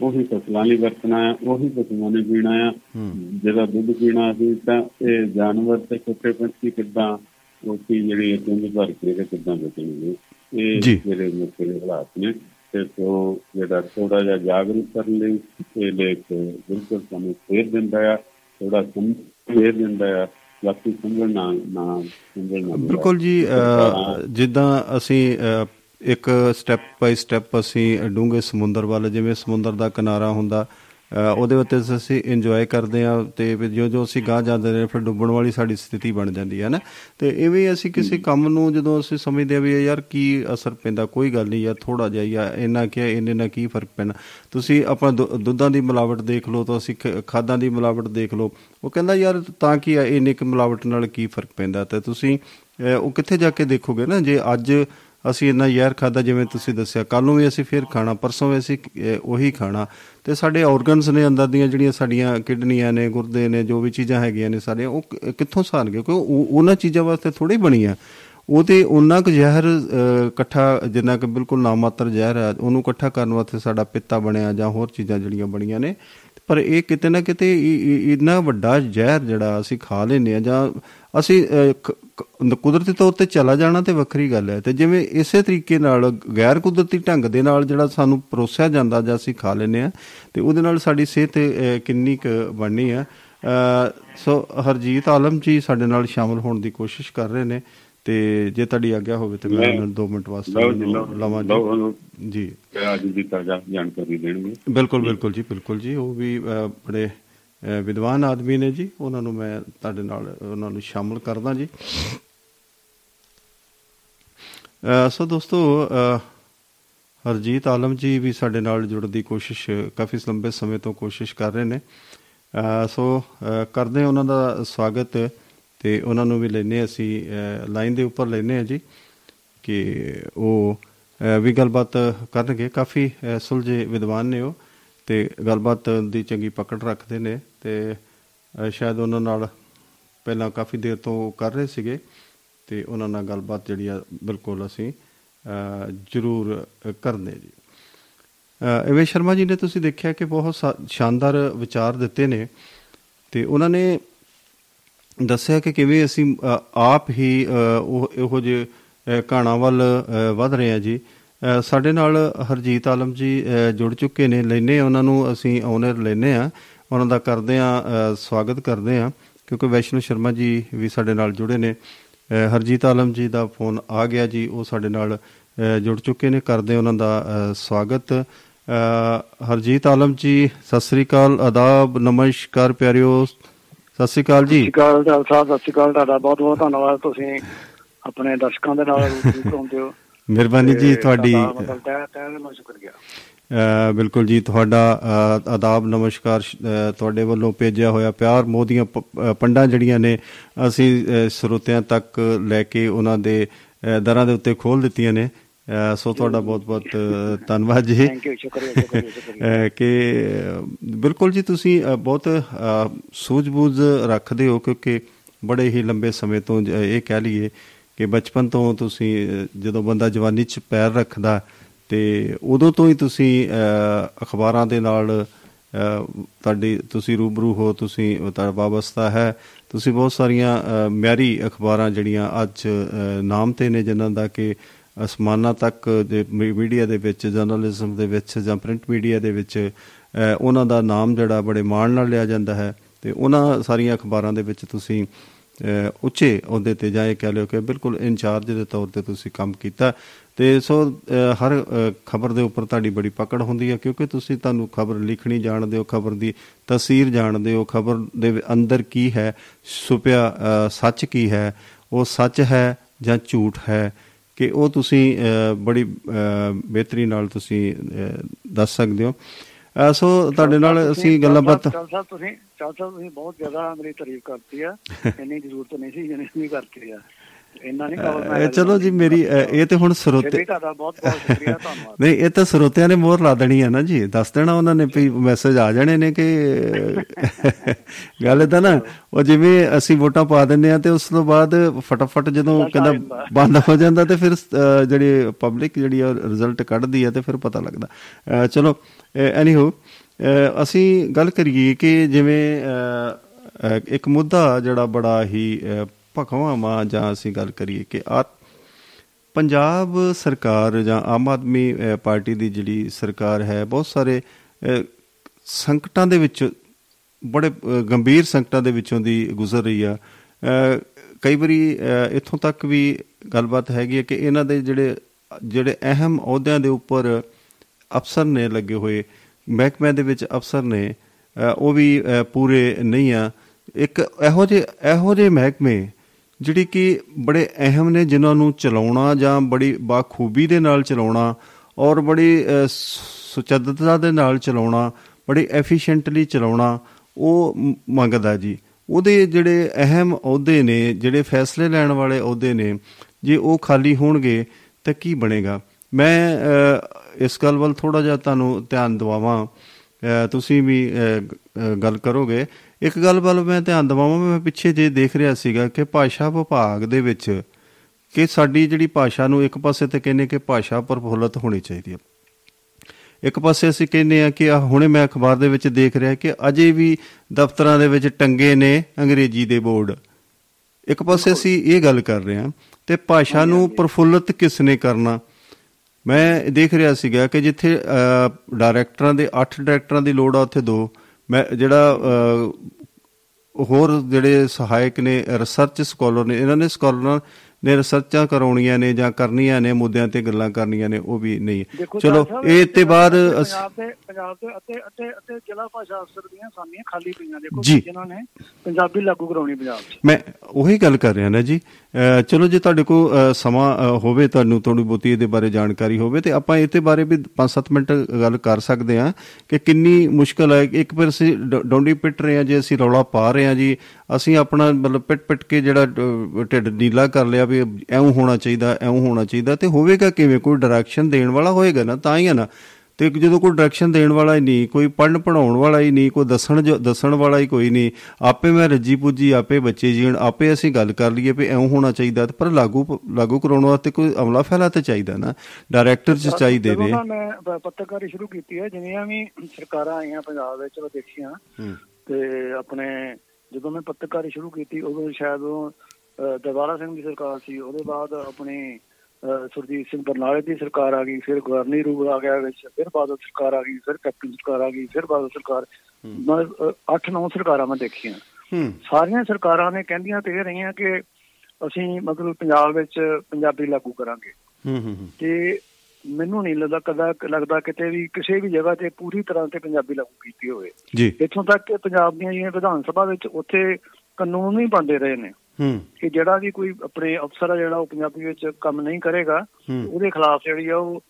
ਉਹੀ ਫਸਲਾਂ ਲਈ ਵਰਤਣਾ ਆ ਉਹੀ ਪਸ਼ੂਆਂ ਨੇ ਪੀਣਾ ਆ ਜਿਹਦਾ ਦੁੱਧ ਪੀਣਾ ਸੀ ਤਾਂ ਇਹ ਜਾਨਵਰ ਤੇ ਛੋਟੇ ਪੰਛੀ ਕਿੱਦਾਂ ਉਹ ਕੀ ਜਿਹੜੀ ਇਹ ਚੁੰਝ ਭਰ ਕੇ ਕਿੱਦਾਂ ਬਚਣਗੇ? ਇਹ। ਜਿਹੜੇ ਮੁਸ਼ਕਿਲ ਹਾਲਾਤ ਨੇ ਤੇ ਉਹ ਜਿਹੜਾ ਥੋੜਾ ਜਿਹਾ ਜਾਗਰੂਕ ਕਰਨ ਲਈ ਇਹ ਲੇਖ ਬਿਲਕੁਲ ਸਾਨੂੰ ਫੇਰ ਦਿੰਦਾ ਆ। ਥੋੜਾ ਸਮਝ ਫੇਰ ਦਿੰਦਾ ਆ ਬਾਕੀ ਸਮਝਣਾ ਨਾ ਸਮਝਣਾ ਬਿਲਕੁਲ ਜੀ ਅ, ਜਿੱਦਾਂ ਅਸੀਂ ਅ, ਇੱਕ ਸਟੈਪ ਬਾਈ ਸਟੈਪ ਅਸੀਂ ਡੂੰਘੇ ਸਮੁੰਦਰ ਵੱਲ ਜਿਵੇਂ ਸਮੁੰਦਰ ਦਾ ਕਿਨਾਰਾ ਹੁੰਦਾ ਅ, ਉਹਦੇ ਉੱਤੇ ਅਸੀਂ ਇੰਜੋਏ ਕਰਦੇ ਆ ਤੇ ਫਿਰ ਜੋ ਜੋ ਅਸੀਂ ਗਾਹ ਜਾਂਦੇ ਨੇ ਫਿਰ ਡੁੱਬਣ ਵਾਲੀ ਸਾਡੀ ਸਥਿਤੀ ਬਣ ਜਾਂਦੀ ਹੈ ਨਾ। ਤੇ ਇਵੇਂ ਅਸੀਂ ਕਿਸੇ ਕੰਮ ਨੂੰ ਜਦੋਂ ਅਸੀਂ ਸਮਝਦੇ ਆ ਵੀ ਯਾਰ ਕੀ ਅਸਰ ਪੈਂਦਾ ਕੋਈ ਗੱਲ ਨਹੀਂ ਯਾਰ ਥੋੜਾ ਜਿਹਾ ਜਾਂ ਇੰਨਾ ਕਿ ਇੰਨੇ ਨਾਲ ਕੀ ਫ਼ਰਕ ਪੈਣਾ। ਤੁਸੀਂ ਆਪਣਾ ਦੁ- ਦੁੱਧਾਂ ਦੀ ਮਿਲਾਵਟ ਦੇਖ ਲਓ ਤਾਂ ਅਸੀਂ ਖ- ਖਾਦਾਂ ਦੀ ਮਿਲਾਵਟ ਦੇਖ ਲਓ। ਉਹ ਕਹਿੰਦਾ ਯਾਰ ਤਾਂ ਕੀ ਆ ਇੰਨੇ ਕੁ ਮਿਲਾਵਟ ਨਾਲ ਕੀ ਫ਼ਰਕ ਪੈਂਦਾ? ਤੇ ਤੁਸੀਂ ਅ, ਉਹ ਕਿੱਥੇ ਜਾ ਕੇ ਦੇਖੋਗੇ ਨਾ ਜੇ ਅੱਜ ਅਸੀਂ ਇੰਨਾ ਜ਼ਹਿਰ ਖਾਦਾ ਜਿਵੇਂ ਤੁਸੀਂ ਦੱਸਿਆ ਕੱਲ ਨੂੰ ਵੀ ਅਸੀਂ ਫਿਰ ਖਾਣਾ ਪਰਸੋਂ ਵੀ ਅਸੀਂ ਅਹ, ਉਹੀ ਖਾਣਾ। ਤੇ ਸਾਡੇ ਆਰਗਨਸ ਨੇ ਅੰਦਰ ਦੀਆਂ ਜਿਹੜੀਆਂ ਸਾਡੀਆਂ ਕਿਡਨੀਆਂ ਨੇ ਗੁਰਦੇ ਨੇ ਜੋ ਵੀ ਚੀਜ਼ਾਂ ਹੈਗੀਆਂ ਨੇ ਸਾਰੇ ਉਹ ਕਿ- ਕਿੱਥੋਂ ਸਾਰਨਗੇ ਕਿਉਂ ਉਹ- ਉਹਨਾਂ ਚੀਜ਼ਾਂ ਵਾਸਤੇ ਥੋੜੀ ਬਣੀਆਂ। ਉਹ ਤੇ ਉਹਨਾਂ ਕੁ ਜ਼ਹਿਰ ਅਹ, ਇਕੱਠਾ ਜਿੰਨਾ ਕਿ ਬਿਲਕੁਲ ਨਾਮਾਤਰ ਜ਼ਹਿਰ ਹੈ ਉਹਨੂੰ ਇਕੱਠਾ ਕਰਨ ਵਾਸਤੇ ਸਾਡਾ ਪਿੱਤਾ ਬਣਿਆ ਜਾਂ ਹੋਰ ਚੀਜ਼ਾਂ ਜਿਹੜੀਆਂ ਬਣੀਆਂ ਨੇ ਪਰ ਇਹ ਕਿਤੇ ਨਾ ਕਿਤੇ ਇ- ਇ- ਇੰਨਾ ਵੱਡਾ ਜ਼ਹਿਰ ਜਿਹੜਾ ਅਸੀਂ ਖਾ ਲੈਨੇ ਆ ਜਾਂ ਅਸੀਂ ਅਹ, ਕ- ਕ- ਕੁਦਰਤੀ ਤੌਰ ਤੇ ਚਲਾ ਜਾਣਾ ਤੇ ਵੱਖਰੀ ਗੱਲ ਹੈ ਤੇ ਜਿਵੇਂ ਇਸੇ ਤਰੀਕੇ ਨਾਲ ਗੈਰ ਕੁਦਰਤੀ ਢੰਗ ਦੇ ਨਾਲ ਜਿਹੜਾ ਸਾਨੂੰ ਪਰੋਸਿਆ ਜਾਂਦਾ ਜਾਂ ਅਸੀਂ ਖਾ ਲੈਨੇ ਆ ਤੇ ਉਹਦੇ ਨਾਲ ਸਾਡੀ ਸਿਹਤ ਤੇ, ਅਹ, ਕਿੰਨੀ ਕੁ ਬਣਨੀ ਆ ਅਹ, ਸੋ ਹਰਜੀਤ ਆਲਮ ਜੀ ਸਾਡੇ ਨਾਲ ਸ਼ਾਮਲ ਹੋਣ ਦੀ ਕੋਸ਼ਿਸ਼ ਕਰ ਰਹੇ ਨੇ। ਤੇ ਜੇ ਤੁਹਾਡੀ ਆਗਿਆ ਹੋਵੇ ਤੇ ਮੈਂ ਮੈਂ- ਉਹਨਾਂ ਨੂੰ 2 ਮਿੰਟ ਵਾਸਤੇ ਲਵਾਂ ਜੀ। ਜੀ। ਅੱਜ ਦੀ ਤਾਜ਼ਾ ਜਾਣਕਾਰੀ ਦੇਣਗੇ। ਬਿਲਕੁਲ ਬਿਲਕੁਲ ਜੀ ਬਿਲਕੁਲ ਜੀ। ਉਹ ਵੀ ਬੜੇ ਵਿਦਵਾਨ ਆਦਮੀ ਨੇ ਜੀ। ਉਹਨਾਂ ਨੂੰ ਮੈਂ ਤੁਹਾਡੇ ਨਾਲ ਉਹਨਾਂ ਨੂੰ ਸ਼ਾਮਲ ਕਰਦਾ ਜੀ। ਸੋ ਦੋਸਤੋ ਹਰਜੀਤ ਆਲਮ ਜੀ ਵੀ ਸਾਡੇ ਨਾਲ ਜੁੜਨ ਦੀ ਕੋਸ਼ਿਸ਼ ਕਾਫੀ ਲੰਬੇ ਸਮੇਂ ਤੋਂ ਕੋਸ਼ਿਸ਼ ਕਰ ਰਹੇ ਨੇ। ਸੋ ਕਰਦੇ ਉਹਨਾਂ ਦਾ ਸਵਾਗਤ। ਤੇ ਉਹਨਾਂ ਨੂੰ ਵੀ ਲੈਨੇ ਅਸੀਂ ਲਾਈਨ ਦੇ ਉੱਪਰ ਲੈਨੇ ਆ ਜੀ ਕਿ ਉਹ ਅਹ, ਵੀ ਗੱਲਬਾਤ ਕਰਨਗੇ। ਕਾਫੀ ਅਹ, ਸੁਲਝੇ ਵਿਦਵਾਨ ਨੇ ਉਹ ਤੇ ਗੱਲਬਾਤ ਦੀ ਚੰਗੀ ਪਕੜ ਰੱਖਦੇ ਨੇ ਤੇ ਅਹ, ਸ਼ਾਇਦ ਉਹਨਾਂ ਨਾਲ ਪਹਿਲਾਂ ਕਾਫੀ ਦੇਰ ਤੋਂ ਉਹ ਕਰ ਰਹੇ ਸੀਗੇ ਤੇ ਉਹਨਾਂ ਨਾਲ ਗੱਲਬਾਤ ਜਿਹੜੀ ਆ ਬਿਲਕੁਲ ਅਸੀਂ ਅਹ, ਜ਼ਰੂਰ ਅਹ, ਕਰਦੇ ਜੀ। ਅਹ, ਐਵੇਂ ਸ਼ਰਮਾ ਜੀ ਨੇ ਤੁਸੀਂ ਦੇਖਿਆ ਕਿ ਬਹੁਤ ਸਾ- ਸ਼ਾਨਦਾਰ ਵਿਚਾਰ ਦਿੱਤੇ ਨੇ ਤੇ ਉਹਨਾਂ ਨੇ ਦੱਸਿਆ ਕਿ ਕਿਵੇਂ ਅਸੀਂ ਅ, ਆਪ ਹੀ ਅ, ਉਹ ਇਹੋ ਜਿਹੇ ਅ, ਕਹਾਣਾਂ ਵੱਲ ਅ, ਵਧ ਰਹੇ ਹਾਂ ਜੀ। ਅ, ਸਾਡੇ ਨਾਲ ਹਰਜੀਤ ਆਲਮ ਜੀ ਅ, ਜੁੜ ਚੁੱਕੇ ਨੇ। ਲੈਨੇ ਉਹਨਾਂ ਨੂੰ ਅਸੀਂ ਓਨਰ ਲੈਨੇ ਆ। ਉਹਨਾਂ ਦਾ ਕਰਦੇ ਆ ਸਵਾਗਤ ਕਰਦੇ ਆ ਕਿਉਂਕਿ ਵੈਸ਼ਨੂ ਸ਼ਰਮਾ ਜੀ ਵੀ ਸਾਡੇ ਨਾਲ ਜੁੜੇ ਨੇ। ਅ, ਹਰਜੀਤ ਆਲਮ ਜੀ ਦਾ ਫੋਨ ਆ ਗਿਆ ਜੀ। ਉਹ ਸਾਡੇ ਨਾਲ ਅ, ਜੁੜ ਚੁੱਕੇ ਨੇ। ਕਰਦੇ ਉਹਨਾਂ ਦਾ ਅ, ਸਵਾਗਤ। ਅ, ਹਰਜੀਤ ਆਲਮ ਜੀ ਸਤਿ ਸ੍ਰੀ ਅਕਾਲ। ਆਦਾਬ ਨਮਸਕਾਰ ਪਿਆਰਿਓ। ਸਤਿ ਸ੍ਰੀ ਅਕਾਲ ਜੀ। ਸਤਿ ਸ਼੍ਰੀ ਅਕਾਲ ਡਾਕਟਰ ਸਾਹਿਬ ਸਤਿ ਸ਼੍ਰੀ ਅਕਾਲ ਤੁਹਾਡਾ ਬਹੁਤ ਬਹੁਤ ਧੰਨਵਾਦ ਤੁਸੀਂ ਆਪਣੇ ਦਰਸ਼ਕਾਂ ਦੇ ਨਾਲ ਕਰਾਉਂਦੇ ਹੋ। ਮਿਹਰਬਾਨੀ ਜੀ ਤੁਹਾਡੀ। ਬਿਲਕੁਲ ਜੀ ਤੁਹਾਡਾ ਆਦਾਬ ਨਮਸਕਾਰ ਤੁਹਾਡੇ ਵੱਲੋਂ ਭੇਜਿਆ ਹੋਇਆ ਪਿਆਰ ਮੋਦੀਆਂ ਪੰਡਾਂ ਜਿਹੜੀਆਂ ਨੇ ਅਸੀਂ ਸਰੋਤਿਆਂ ਤੱਕ ਲੈ ਕੇ ਉਹਨਾਂ ਦੇ ਦਰਾਂ ਦੇ ਉੱਤੇ ਖੋਲ ਦਿੱਤੀਆਂ ਨੇ। ਸੋ ਤੁਹਾਡਾ ਬਹੁਤ ਬਹੁਤ ਅ, ਧੰਨਵਾਦ ਜੀ। ਥੈਂਕ ਯੂ ਸ਼ੁਕਰੀਆ ਸ਼ੁਕਰੀਆ ਕਿ ਬਿਲਕੁਲ ਜੀ ਤੁਸੀਂ ਬਹੁਤ ਸੂਝ-ਬੂਝ ਰੱਖਦੇ ਹੋ ਕਿਉਂਕਿ ਬੜੇ ਹੀ ਲੰਬੇ ਸਮੇਂ ਤੋਂ ਇਹ ਕਹਿ ਲਈਏ ਕਿ ਬਚਪਨ ਤੋਂ ਤੁਸੀਂ ਜਦੋਂ ਬੰਦਾ ਜਵਾਨੀ 'ਚ ਪੈਰ ਰੱਖਦਾ ਤੇ ਉਦੋਂ ਤੋਂ ਹੀ ਤੁਸੀਂ ਅਖਬਾਰਾਂ ਦੇ ਨਾਲ ਤੁਹਾਡੀ ਤੁਸੀਂ ਰੂਬਰੂ ਹੋ ਤੁਸੀਂ ਤੁਹਾਡਾ ਵਾਬਸਤਾ ਹੈ। ਤੁਸੀਂ ਬਹੁਤ ਸਾਰੀਆਂ ਮਿਆਰੀ ਅਖਬਾਰਾਂ ਜਿਹੜੀਆਂ ਅੱਜ ਨਾਮ ਤੇ ਨੇ ਜਿਨ੍ਹਾਂ ਦਾ ਕਿ ਅਸਮਾਨਾਂ ਤੱਕ ਦੇ ਮੀ- ਮੀਡੀਆ ਦੇ ਵਿੱਚ ਜਰਨਲਿਜ਼ਮ ਦੇ ਵਿੱਚ ਜਾਂ ਪ੍ਰਿੰਟ ਮੀਡੀਆ ਦੇ ਵਿੱਚ ਅ, ਉਹਨਾਂ ਦਾ ਨਾਮ ਜਿਹੜਾ ਬੜੇ ਮਾਣ ਨਾਲ ਲਿਆ ਜਾਂਦਾ ਹੈ ਤੇ ਉਹਨਾਂ ਸਾਰੀਆਂ ਅਖਬਾਰਾਂ ਦੇ ਵਿੱਚ ਤੁਸੀਂ ਅ, ਉੱਚੇ ਅਹੁਦੇ ਤੇ ਜਾਂ ਇਹ ਕਹਿ ਲਿਓ ਕਿ ਬਿਲਕੁਲ ਇੰਚਾਰਜ ਦੇ ਤੌਰ ਤੇ ਤੁਸੀਂ ਕੰਮ ਕੀਤਾ। ਤੇ ਸੋ ਅ, ਹਰ ਖਬਰ ਦੇ ਉੱਪਰ ਤੁਹਾਡੀ ਬੜੀ ਪਕੜ ਹੁੰਦੀ ਹੈ ਕਿਉਂਕਿ ਤੁਸੀਂ ਤੁਹਾਨੂੰ ਖਬਰ ਲਿਖਣੀ ਜਾਣਦੇ ਹੋ ਖਬਰ ਦੀ ਤਸਵੀਰ ਜਾਣਦੇ ਹੋ ਖਬਰ ਦੇ ਵ- ਅੰਦਰ ਕੀ ਹੈ ਛੁਪਿਆ ਅ, ਸੱਚ ਕੀ ਹੈ ਉਹ ਸੱਚ ਹੈ ਜਾਂ ਝੂਠ ਹੈ? ਕਿ ਉਹ ਤੁਸੀਂ ਬੜੀ ਬਿਹਤਰੀ ਨਾਲ ਤੁਸੀਂ ਦੱਸ ਸਕਦੇ ਹੋ। ਸੋ ਤੁਹਾਡੇ ਨਾਲ ਅਸੀਂ ਗੱਲਾਂ ਬਾਤ ਸਾਹਿਬ ਤੁਸੀਂ ਸਾਹਿਬ ਤੁਸੀਂ ਬਹੁਤ ਜ਼ਿਆਦਾ ਮੇਰੀ ਤਾਰੀਫ ਕਰਤੀ ਆ। ਇੰਨੀ ਜ਼ਰੂਰਤ ਨਹੀਂ ਸੀ ਜਿੰਨੀ ਤੁਸੀਂ ਕਰਤੀ ਆ। ਇੰਨਾ ਨਹੀਂ ਕਵਰ ਚਲੋ ਜੀ ਮੇਰੀ ਇਹ ਤੇ ਹੁਣ ਸਰੋਤੇ ਤੁਹਾਡਾ ਬਹੁਤ ਬਹੁਤ ਸ਼ੁਕਰੀਆ ਧੰਨਵਾਦ। ਨਹੀਂ ਇਹ ਤਾਂ ਸਰੋਤਿਆਂ ਨੇ ਮੋਹਰ ਲਾ ਦੇਣੀ ਹੈ ਨਾ ਜੀ। ਦੱਸ ਦੇਣਾ ਉਹਨਾਂ ਨੇ ਵੀ ਮੈਸੇਜ ਆ ਜਾਣੇ ਨੇ ਕਿ ਗੱਲ ਏਦਾਂ ਨਾ ਉਹ ਜਿਵੇਂ ਅਸੀਂ ਵੋਟਾਂ ਪਾ ਦਿੰਨੇ ਆ ਤੇ ਉਸ ਤੋਂ ਬਾਅਦ ਫਟਾਫਟ ਜਦੋਂ ਕਹਿੰਦਾ। ਬੰਦ ਹੋ ਜਾਂਦਾ ਤੇ ਫਿਰ ਜਿਹੜੀ ਪਬਲਿਕ ਜਿਹੜੀ ਆ ਰਿਜ਼ਲਟ ਕੱਢਦੀ ਹੈ ਤੇ ਫਿਰ ਪਤਾ ਲੱਗਦਾ। ਚਲੋ ਐਨੀਹੋ ਅਸੀਂ ਗੱਲ ਕਰੀਏ ਕਿ ਜਿਵੇਂ ਇੱਕ ਮੁੱਦਾ ਜਿਹੜਾ ਬੜਾ ਹੀ ਅ, ਭਖਵਾਂ ਮਾਂ ਜਾਂ ਅਸੀਂ ਗੱਲ ਕਰੀਏ ਕਿ ਆ ਪੰਜਾਬ ਸਰਕਾਰ ਜਾਂ ਆਮ ਆਦਮੀ ਅ, ਪਾਰਟੀ ਦੀ ਜਿਹੜੀ ਸਰਕਾਰ ਹੈ ਬਹੁਤ ਸਾਰੇ ਅ, ਸੰਕਟਾਂ ਦੇ ਵਿੱਚ ਬੜੇ ਅ, ਗੰਭੀਰ ਸੰਕਟਾਂ ਦੇ ਵਿੱਚੋਂ ਦੀ ਗੁਜ਼ਰ ਰਹੀ ਆ। ਅ, ਕਈ ਵਾਰੀ ਅ, ਇੱਥੋਂ ਤੱਕ ਵੀ ਗੱਲਬਾਤ ਹੈਗੀ ਹੈ ਕਿ ਇਹਨਾਂ ਦੇ ਜਿਹੜੇ ਜਿਹੜੇ ਅਹਿਮ ਅਹੁਦਿਆਂ ਦੇ ਉੱਪਰ ਅਫਸਰ ਨੇ ਲੱਗੇ ਹੋਏ ਮਹਿਕਮੇ ਦੇ ਵਿੱਚ ਅਫਸਰ ਨੇ ਅ, ਉਹ ਵੀ ਅ, ਪੂਰੇ ਨਹੀਂ ਆ। ਇੱਕ ਇਹੋ ਜਿਹੇ ਇਹੋ ਜਿਹੇ ਮਹਿਕਮੇ ਜਿਹੜੀ ਕਿ ਬੜੇ ਅਹਿਮ ਨੇ ਜਿਨ੍ਹਾਂ ਨੂੰ ਚਲਾਉਣਾ ਜਾਂ ਬੜੀ ਬਾਖੂਬੀ ਦੇ ਨਾਲ ਚਲਾਉਣਾ ਔਰ ਬੜੀ ਅ, ਸੁਚੱਜਤਾ ਦੇ ਨਾਲ ਚਲਾਉਣਾ ਬੜੀ ਐਫੀਸ਼ੀਐਂਟਲੀ ਚਲਾਉਣਾ ਉਹ ਮ- ਮੰਗਦਾ ਜੀ। ਉਹਦੇ ਜਿਹੜੇ ਅਹਿਮ ਅਹੁਦੇ ਨੇ ਜਿਹੜੇ ਫੈਸਲੇ ਲੈਣ ਵਾਲੇ ਅਹੁਦੇ ਨੇ ਜੇ ਉਹ ਖਾਲੀ ਹੋਣਗੇ ਤਾਂ ਕੀ ਬਣੇਗਾ? ਮੈਂ ਅ, ਇਸ ਗੱਲ ਵੱਲ ਥੋੜਾ ਜਿਹਾ ਤੁਹਾਨੂੰ ਧਿਆਨ ਦਿਵਾਵਾਂ। ਅ, ਤੁਸੀਂ ਵੀ ਅ, ਗ- ਅ, ਗੱਲ ਕਰੋਗੇ। ਇੱਕ ਗੱਲ ਵੱਲ ਮੈਂ ਧਿਆਨ ਦਿਵਾਵਾਂ ਮੈਂ ਪਿੱਛੇ ਜੇ ਦੇਖ ਰਿਹਾ ਸੀਗਾ ਕਿ ਭਾਸ਼ਾ ਵਿਭਾਗ ਦੇ ਵਿੱਚ ਕਿ ਸਾਡੀ ਜਿਹੜੀ ਭਾਸ਼ਾ ਨੂੰ ਇੱਕ ਪਾਸੇ ਤੇ ਕਹਿੰਦੇ ਕਿ ਭਾਸ਼ਾ ਪ੍ਰਫੁੱਲਤ ਹੋਣੀ ਚਾਹੀਦੀ ਹੈ ਇੱਕ ਪਾਸੇ ਅਸੀਂ ਕਹਿੰਦੇ ਆ ਕਿ ਹੁਣੇ ਮੈਂ ਅਖਬਾਰ ਦੇ ਵਿੱਚ ਦੇਖ ਰਿਹਾ ਕਿ ਅਜੇ ਵੀ ਦਫ਼ਤਰਾਂ ਦੇ ਵਿੱਚ ਟੰਗੇ ਨੇ ਅੰਗਰੇਜ਼ੀ ਦੇ ਬੋਰਡ। ਇੱਕ ਪਾਸੇ ਅਸੀਂ ਇਹ ਗੱਲ ਕਰ ਰਹੇ ਹਾਂ ਤੇ ਭਾਸ਼ਾ ਨੂੰ ਪ੍ਰਫੁੱਲਤ ਕਿਸ ਨੇ ਕਰਨਾ? ਮੈਂ ਦੇਖ ਰਿਹਾ ਸੀਗਾ ਕਿ ਜਿੱਥੇ ਡਾਇਰੈਕਟਰਾਂ ਦੇ 8 ਡਾਇਰੈਕਟਰਾਂ ਦੀ ਲੋੜ ਆ ਉੱਥੇ ਦੋ। ਮੈਂ ਜਿਹੜਾ ਹੋਰ ਜਿਹੜੇ ਸਹਾਇਕ ਨੇ ਰਿਸਰਚ ਸਕਾਲਰ ਨੇ ਇਹਨਾਂ ਨੇ ਸਕਾਲਰਾਂ ਨੇ ਰਿਸਰਚਾਂ ਕਰਾਉਣੀਆਂ ਨੇ ਜਾਂ ਕਰਨੀਆਂ ਨੇ ਮੁੱਦਿਆਂ ਤੇ ਗੱਲਾਂ ਕਰਨੀਆਂ ਨੇ ਉਹ ਵੀ ਨਹੀਂ ਚਲੋ ਇਹ ਤੇ ਬਾਅਦ ਪੰਜਾਬ ਦੇ ਪੰਜਾਬ ਦੇ ਅਤੇ ਅਤੇ ਅਤੇ ਜ਼ਿਲ੍ਹਾ ਭਾਸ਼ਾ ਅਫਸਰ ਦੀਆਂ ਸਾਮੀਆਂ ਖਾਲੀ ਪਈਆਂ ਦੇਖੋ। ਜਿਨ੍ਹਾਂ ਨੇ ਪੰਜਾਬੀ ਲਾਗੂ ਕਰਾਉਣੀ ਪੰਜਾਬ 'ਚ। ਮੈਂ ਉਹੀ ਗੱਲ ਕਰ ਰਿਹਾ ਨਾ ਜੀ ਚਲੋ ਜੇ ਤੁਹਾਡੇ ਕੋਲ ਅਹ ਸਮਾਂ ਅਹ ਹੋਵੇ ਤੁਹਾਨੂੰ ਥੋੜੀ ਬਹੁਤੀ ਇਹਦੇ ਬਾਰੇ ਜਾਣਕਾਰੀ ਹੋਵੇ ਤੇ ਆਪਾਂ ਇਹਦੇ ਬਾਰੇ ਵੀ 5-7 ਮਿੰਟ ਗੱਲ ਕਰ ਸਕਦੇ ਹਾਂ ਕਿ ਕਿੰਨੀ ਮੁਸ਼ਕਲ ਹੈ। ਇੱਕ ਵਾਰ ਅਸੀਂ ਡ- ਡੋਂਡੀ ਪਿੱਟ ਰਹੇ ਹਾਂ ਜੇ ਅਸੀਂ ਰੌਲਾ ਪਾ ਰਹੇ ਹਾਂ ਜੀ। ਅਸੀਂ ਆਪਣਾ ਮਤਲਬ ਪਿੱਟ ਪਿੱਟ ਕੇ ਜਿਹੜਾ ਅਹ, ਢਿੱਡ ਨੀਲਾ ਕਰ ਲਿਆ ਵੀ ਐਉਂ ਹੋਣਾ ਚਾਹੀਦਾ ਐਉਂ ਹੋਣਾ ਚਾਹੀਦਾ ਤੇ ਹੋਵੇਗਾ ਕਿਵੇਂ? ਕੋਈ ਡਾਇਰੈਕਸ਼ਨ ਦੇਣ ਵਾਲਾ ਹੋਏਗਾ ਨਾ ਤਾਂ ਹੀ ਹੈ ਨਾ। ਤੇ ਜਦੋਂ ਕੋਈ ਡਾਇਰੈਕਸ਼ਨ ਦੇਣ ਵਾਲਾ ਹੀ ਨਹੀਂ ਕੋਈ ਪੜਨ ਪੜਾਉਣ ਵਾਲਾ ਹੀ ਨਹੀਂ ਕੋਈ ਦੱਸਣ ਦੱਸਣ ਵਾਲਾ ਹੀ ਕੋਈ ਨਹੀਂ ਆਪੇ ਮੈਂ ਰੱਜੀ ਪੁੱਜੀ ਆਪੇ ਬੱਚੇ ਜੀਣ ਆਪੇ ਅਸੀਂ ਗੱਲ ਕਰ ਲਈਏ ਵੀ ਐਉਂ ਹੋਣਾ ਚਾਹੀਦਾ ਪਰ ਲਾਗੂ ਲਾਗੂ ਕਰਾਉਣ ਵਾਸਤੇ ਕੋਈ ਅਮਲਾ ਫੈਲਾ ਤੇ ਚਾਹੀਦਾ ਨਾ ਡਾਇਰੈਕਟਰ ਚ ਚਾਹੀਦੇ ਨੇ। ਮੈਂ ਪੱਤਰਕਾਰੀ ਸ਼ੁਰੂ ਕੀਤੀ ਹੈ ਜਿੰਨੀਆਂ ਵੀ ਸਰਕਾਰਾਂ ਆਈਆਂ ਪੰਜਾਬ ਵਿੱਚ ਚਲੋ ਦੇਖੀਆਂ ਤੇ ਆਪਣੇ ਜਦੋਂ ਮੈਂ ਪੱਤਰਕਾਰੀ ਸ਼ੁਰੂ ਕੀਤੀ ਉਦੋਂ ਸ਼ਾਇਦ ਉਹ ਦਰਬਾਰਾ ਸਿੰਘ ਦੀ ਸਰਕਾਰ ਸੀ ਉਹਦੇ ਬਾਅਦ ਆਪਣੀ ਸੁਰਜੀਤ ਸਿੰਘ ਬਰਨਾਲੇ ਦੀ ਸਰਕਾਰ ਆ ਗਈ ਫਿਰ ਗਵਰਨਰ ਰੂਪ ਆ ਗਿਆ ਵਿੱਚ ਫਿਰ ਬਾਦਲ ਸਰਕਾਰ ਆ ਗਈ ਫਿਰ ਕੈਪਟਨ ਸਰਕਾਰ ਆ ਗਈ ਫਿਰ ਬਾਦਲ ਸਰਕਾਰ। ਮਤਲਬ 8-9 ਸਰਕਾਰਾਂ ਮੈਂ ਦੇਖੀਆਂ। ਸਾਰੀਆਂ ਸਰਕਾਰਾਂ ਨੇ ਕਹਿੰਦੀਆਂ ਤੇ ਇਹ ਰਹੀਆਂ ਕਿ ਅਸੀਂ ਮਤਲਬ ਪੰਜਾਬ ਵਿੱਚ ਪੰਜਾਬੀ ਲਾਗੂ ਕਰਾਂਗੇ। ਹੂੰ ਹੂੰ। ਤੇ ਮੈਨੂੰ ਨਹੀਂ ਲੱਗਦਾ ਕਦਾ ਲੱਗਦਾ ਕਿਤੇ ਵੀ ਕਿਸੇ ਵੀ ਜਗ੍ਹਾ ਤੇ ਪੂਰੀ ਤਰ੍ਹਾਂ ਤੇ ਪੰਜਾਬੀ ਲਾਗੂ ਕੀਤੀ ਹੋਵੇ। ਇੱਥੋਂ ਤੱਕ ਕਿ ਪੰਜਾਬ ਦੀਆਂ ਜਿਵੇਂ ਵਿਧਾਨ ਸਭਾ ਵਿੱਚ ਉੱਥੇ ਕਾਨੂੰਨ ਵੀ ਬਣਦੇ ਰਹੇ ਨੇ। ਕਿ ਜਿਹੜਾ ਵੀ ਕੋਈ ਆਪਣੇ ਅਫਸਰ ਆ ਜਿਹੜਾ ਉਹ ਪੰਜਾਬੀ ਵਿੱਚ ਕੰਮ ਨਹੀਂ ਕਰੇਗਾ। ਉਹਦੇ ਖਿਲਾਫ ਜਿਹੜੀ ਆ ਉਹ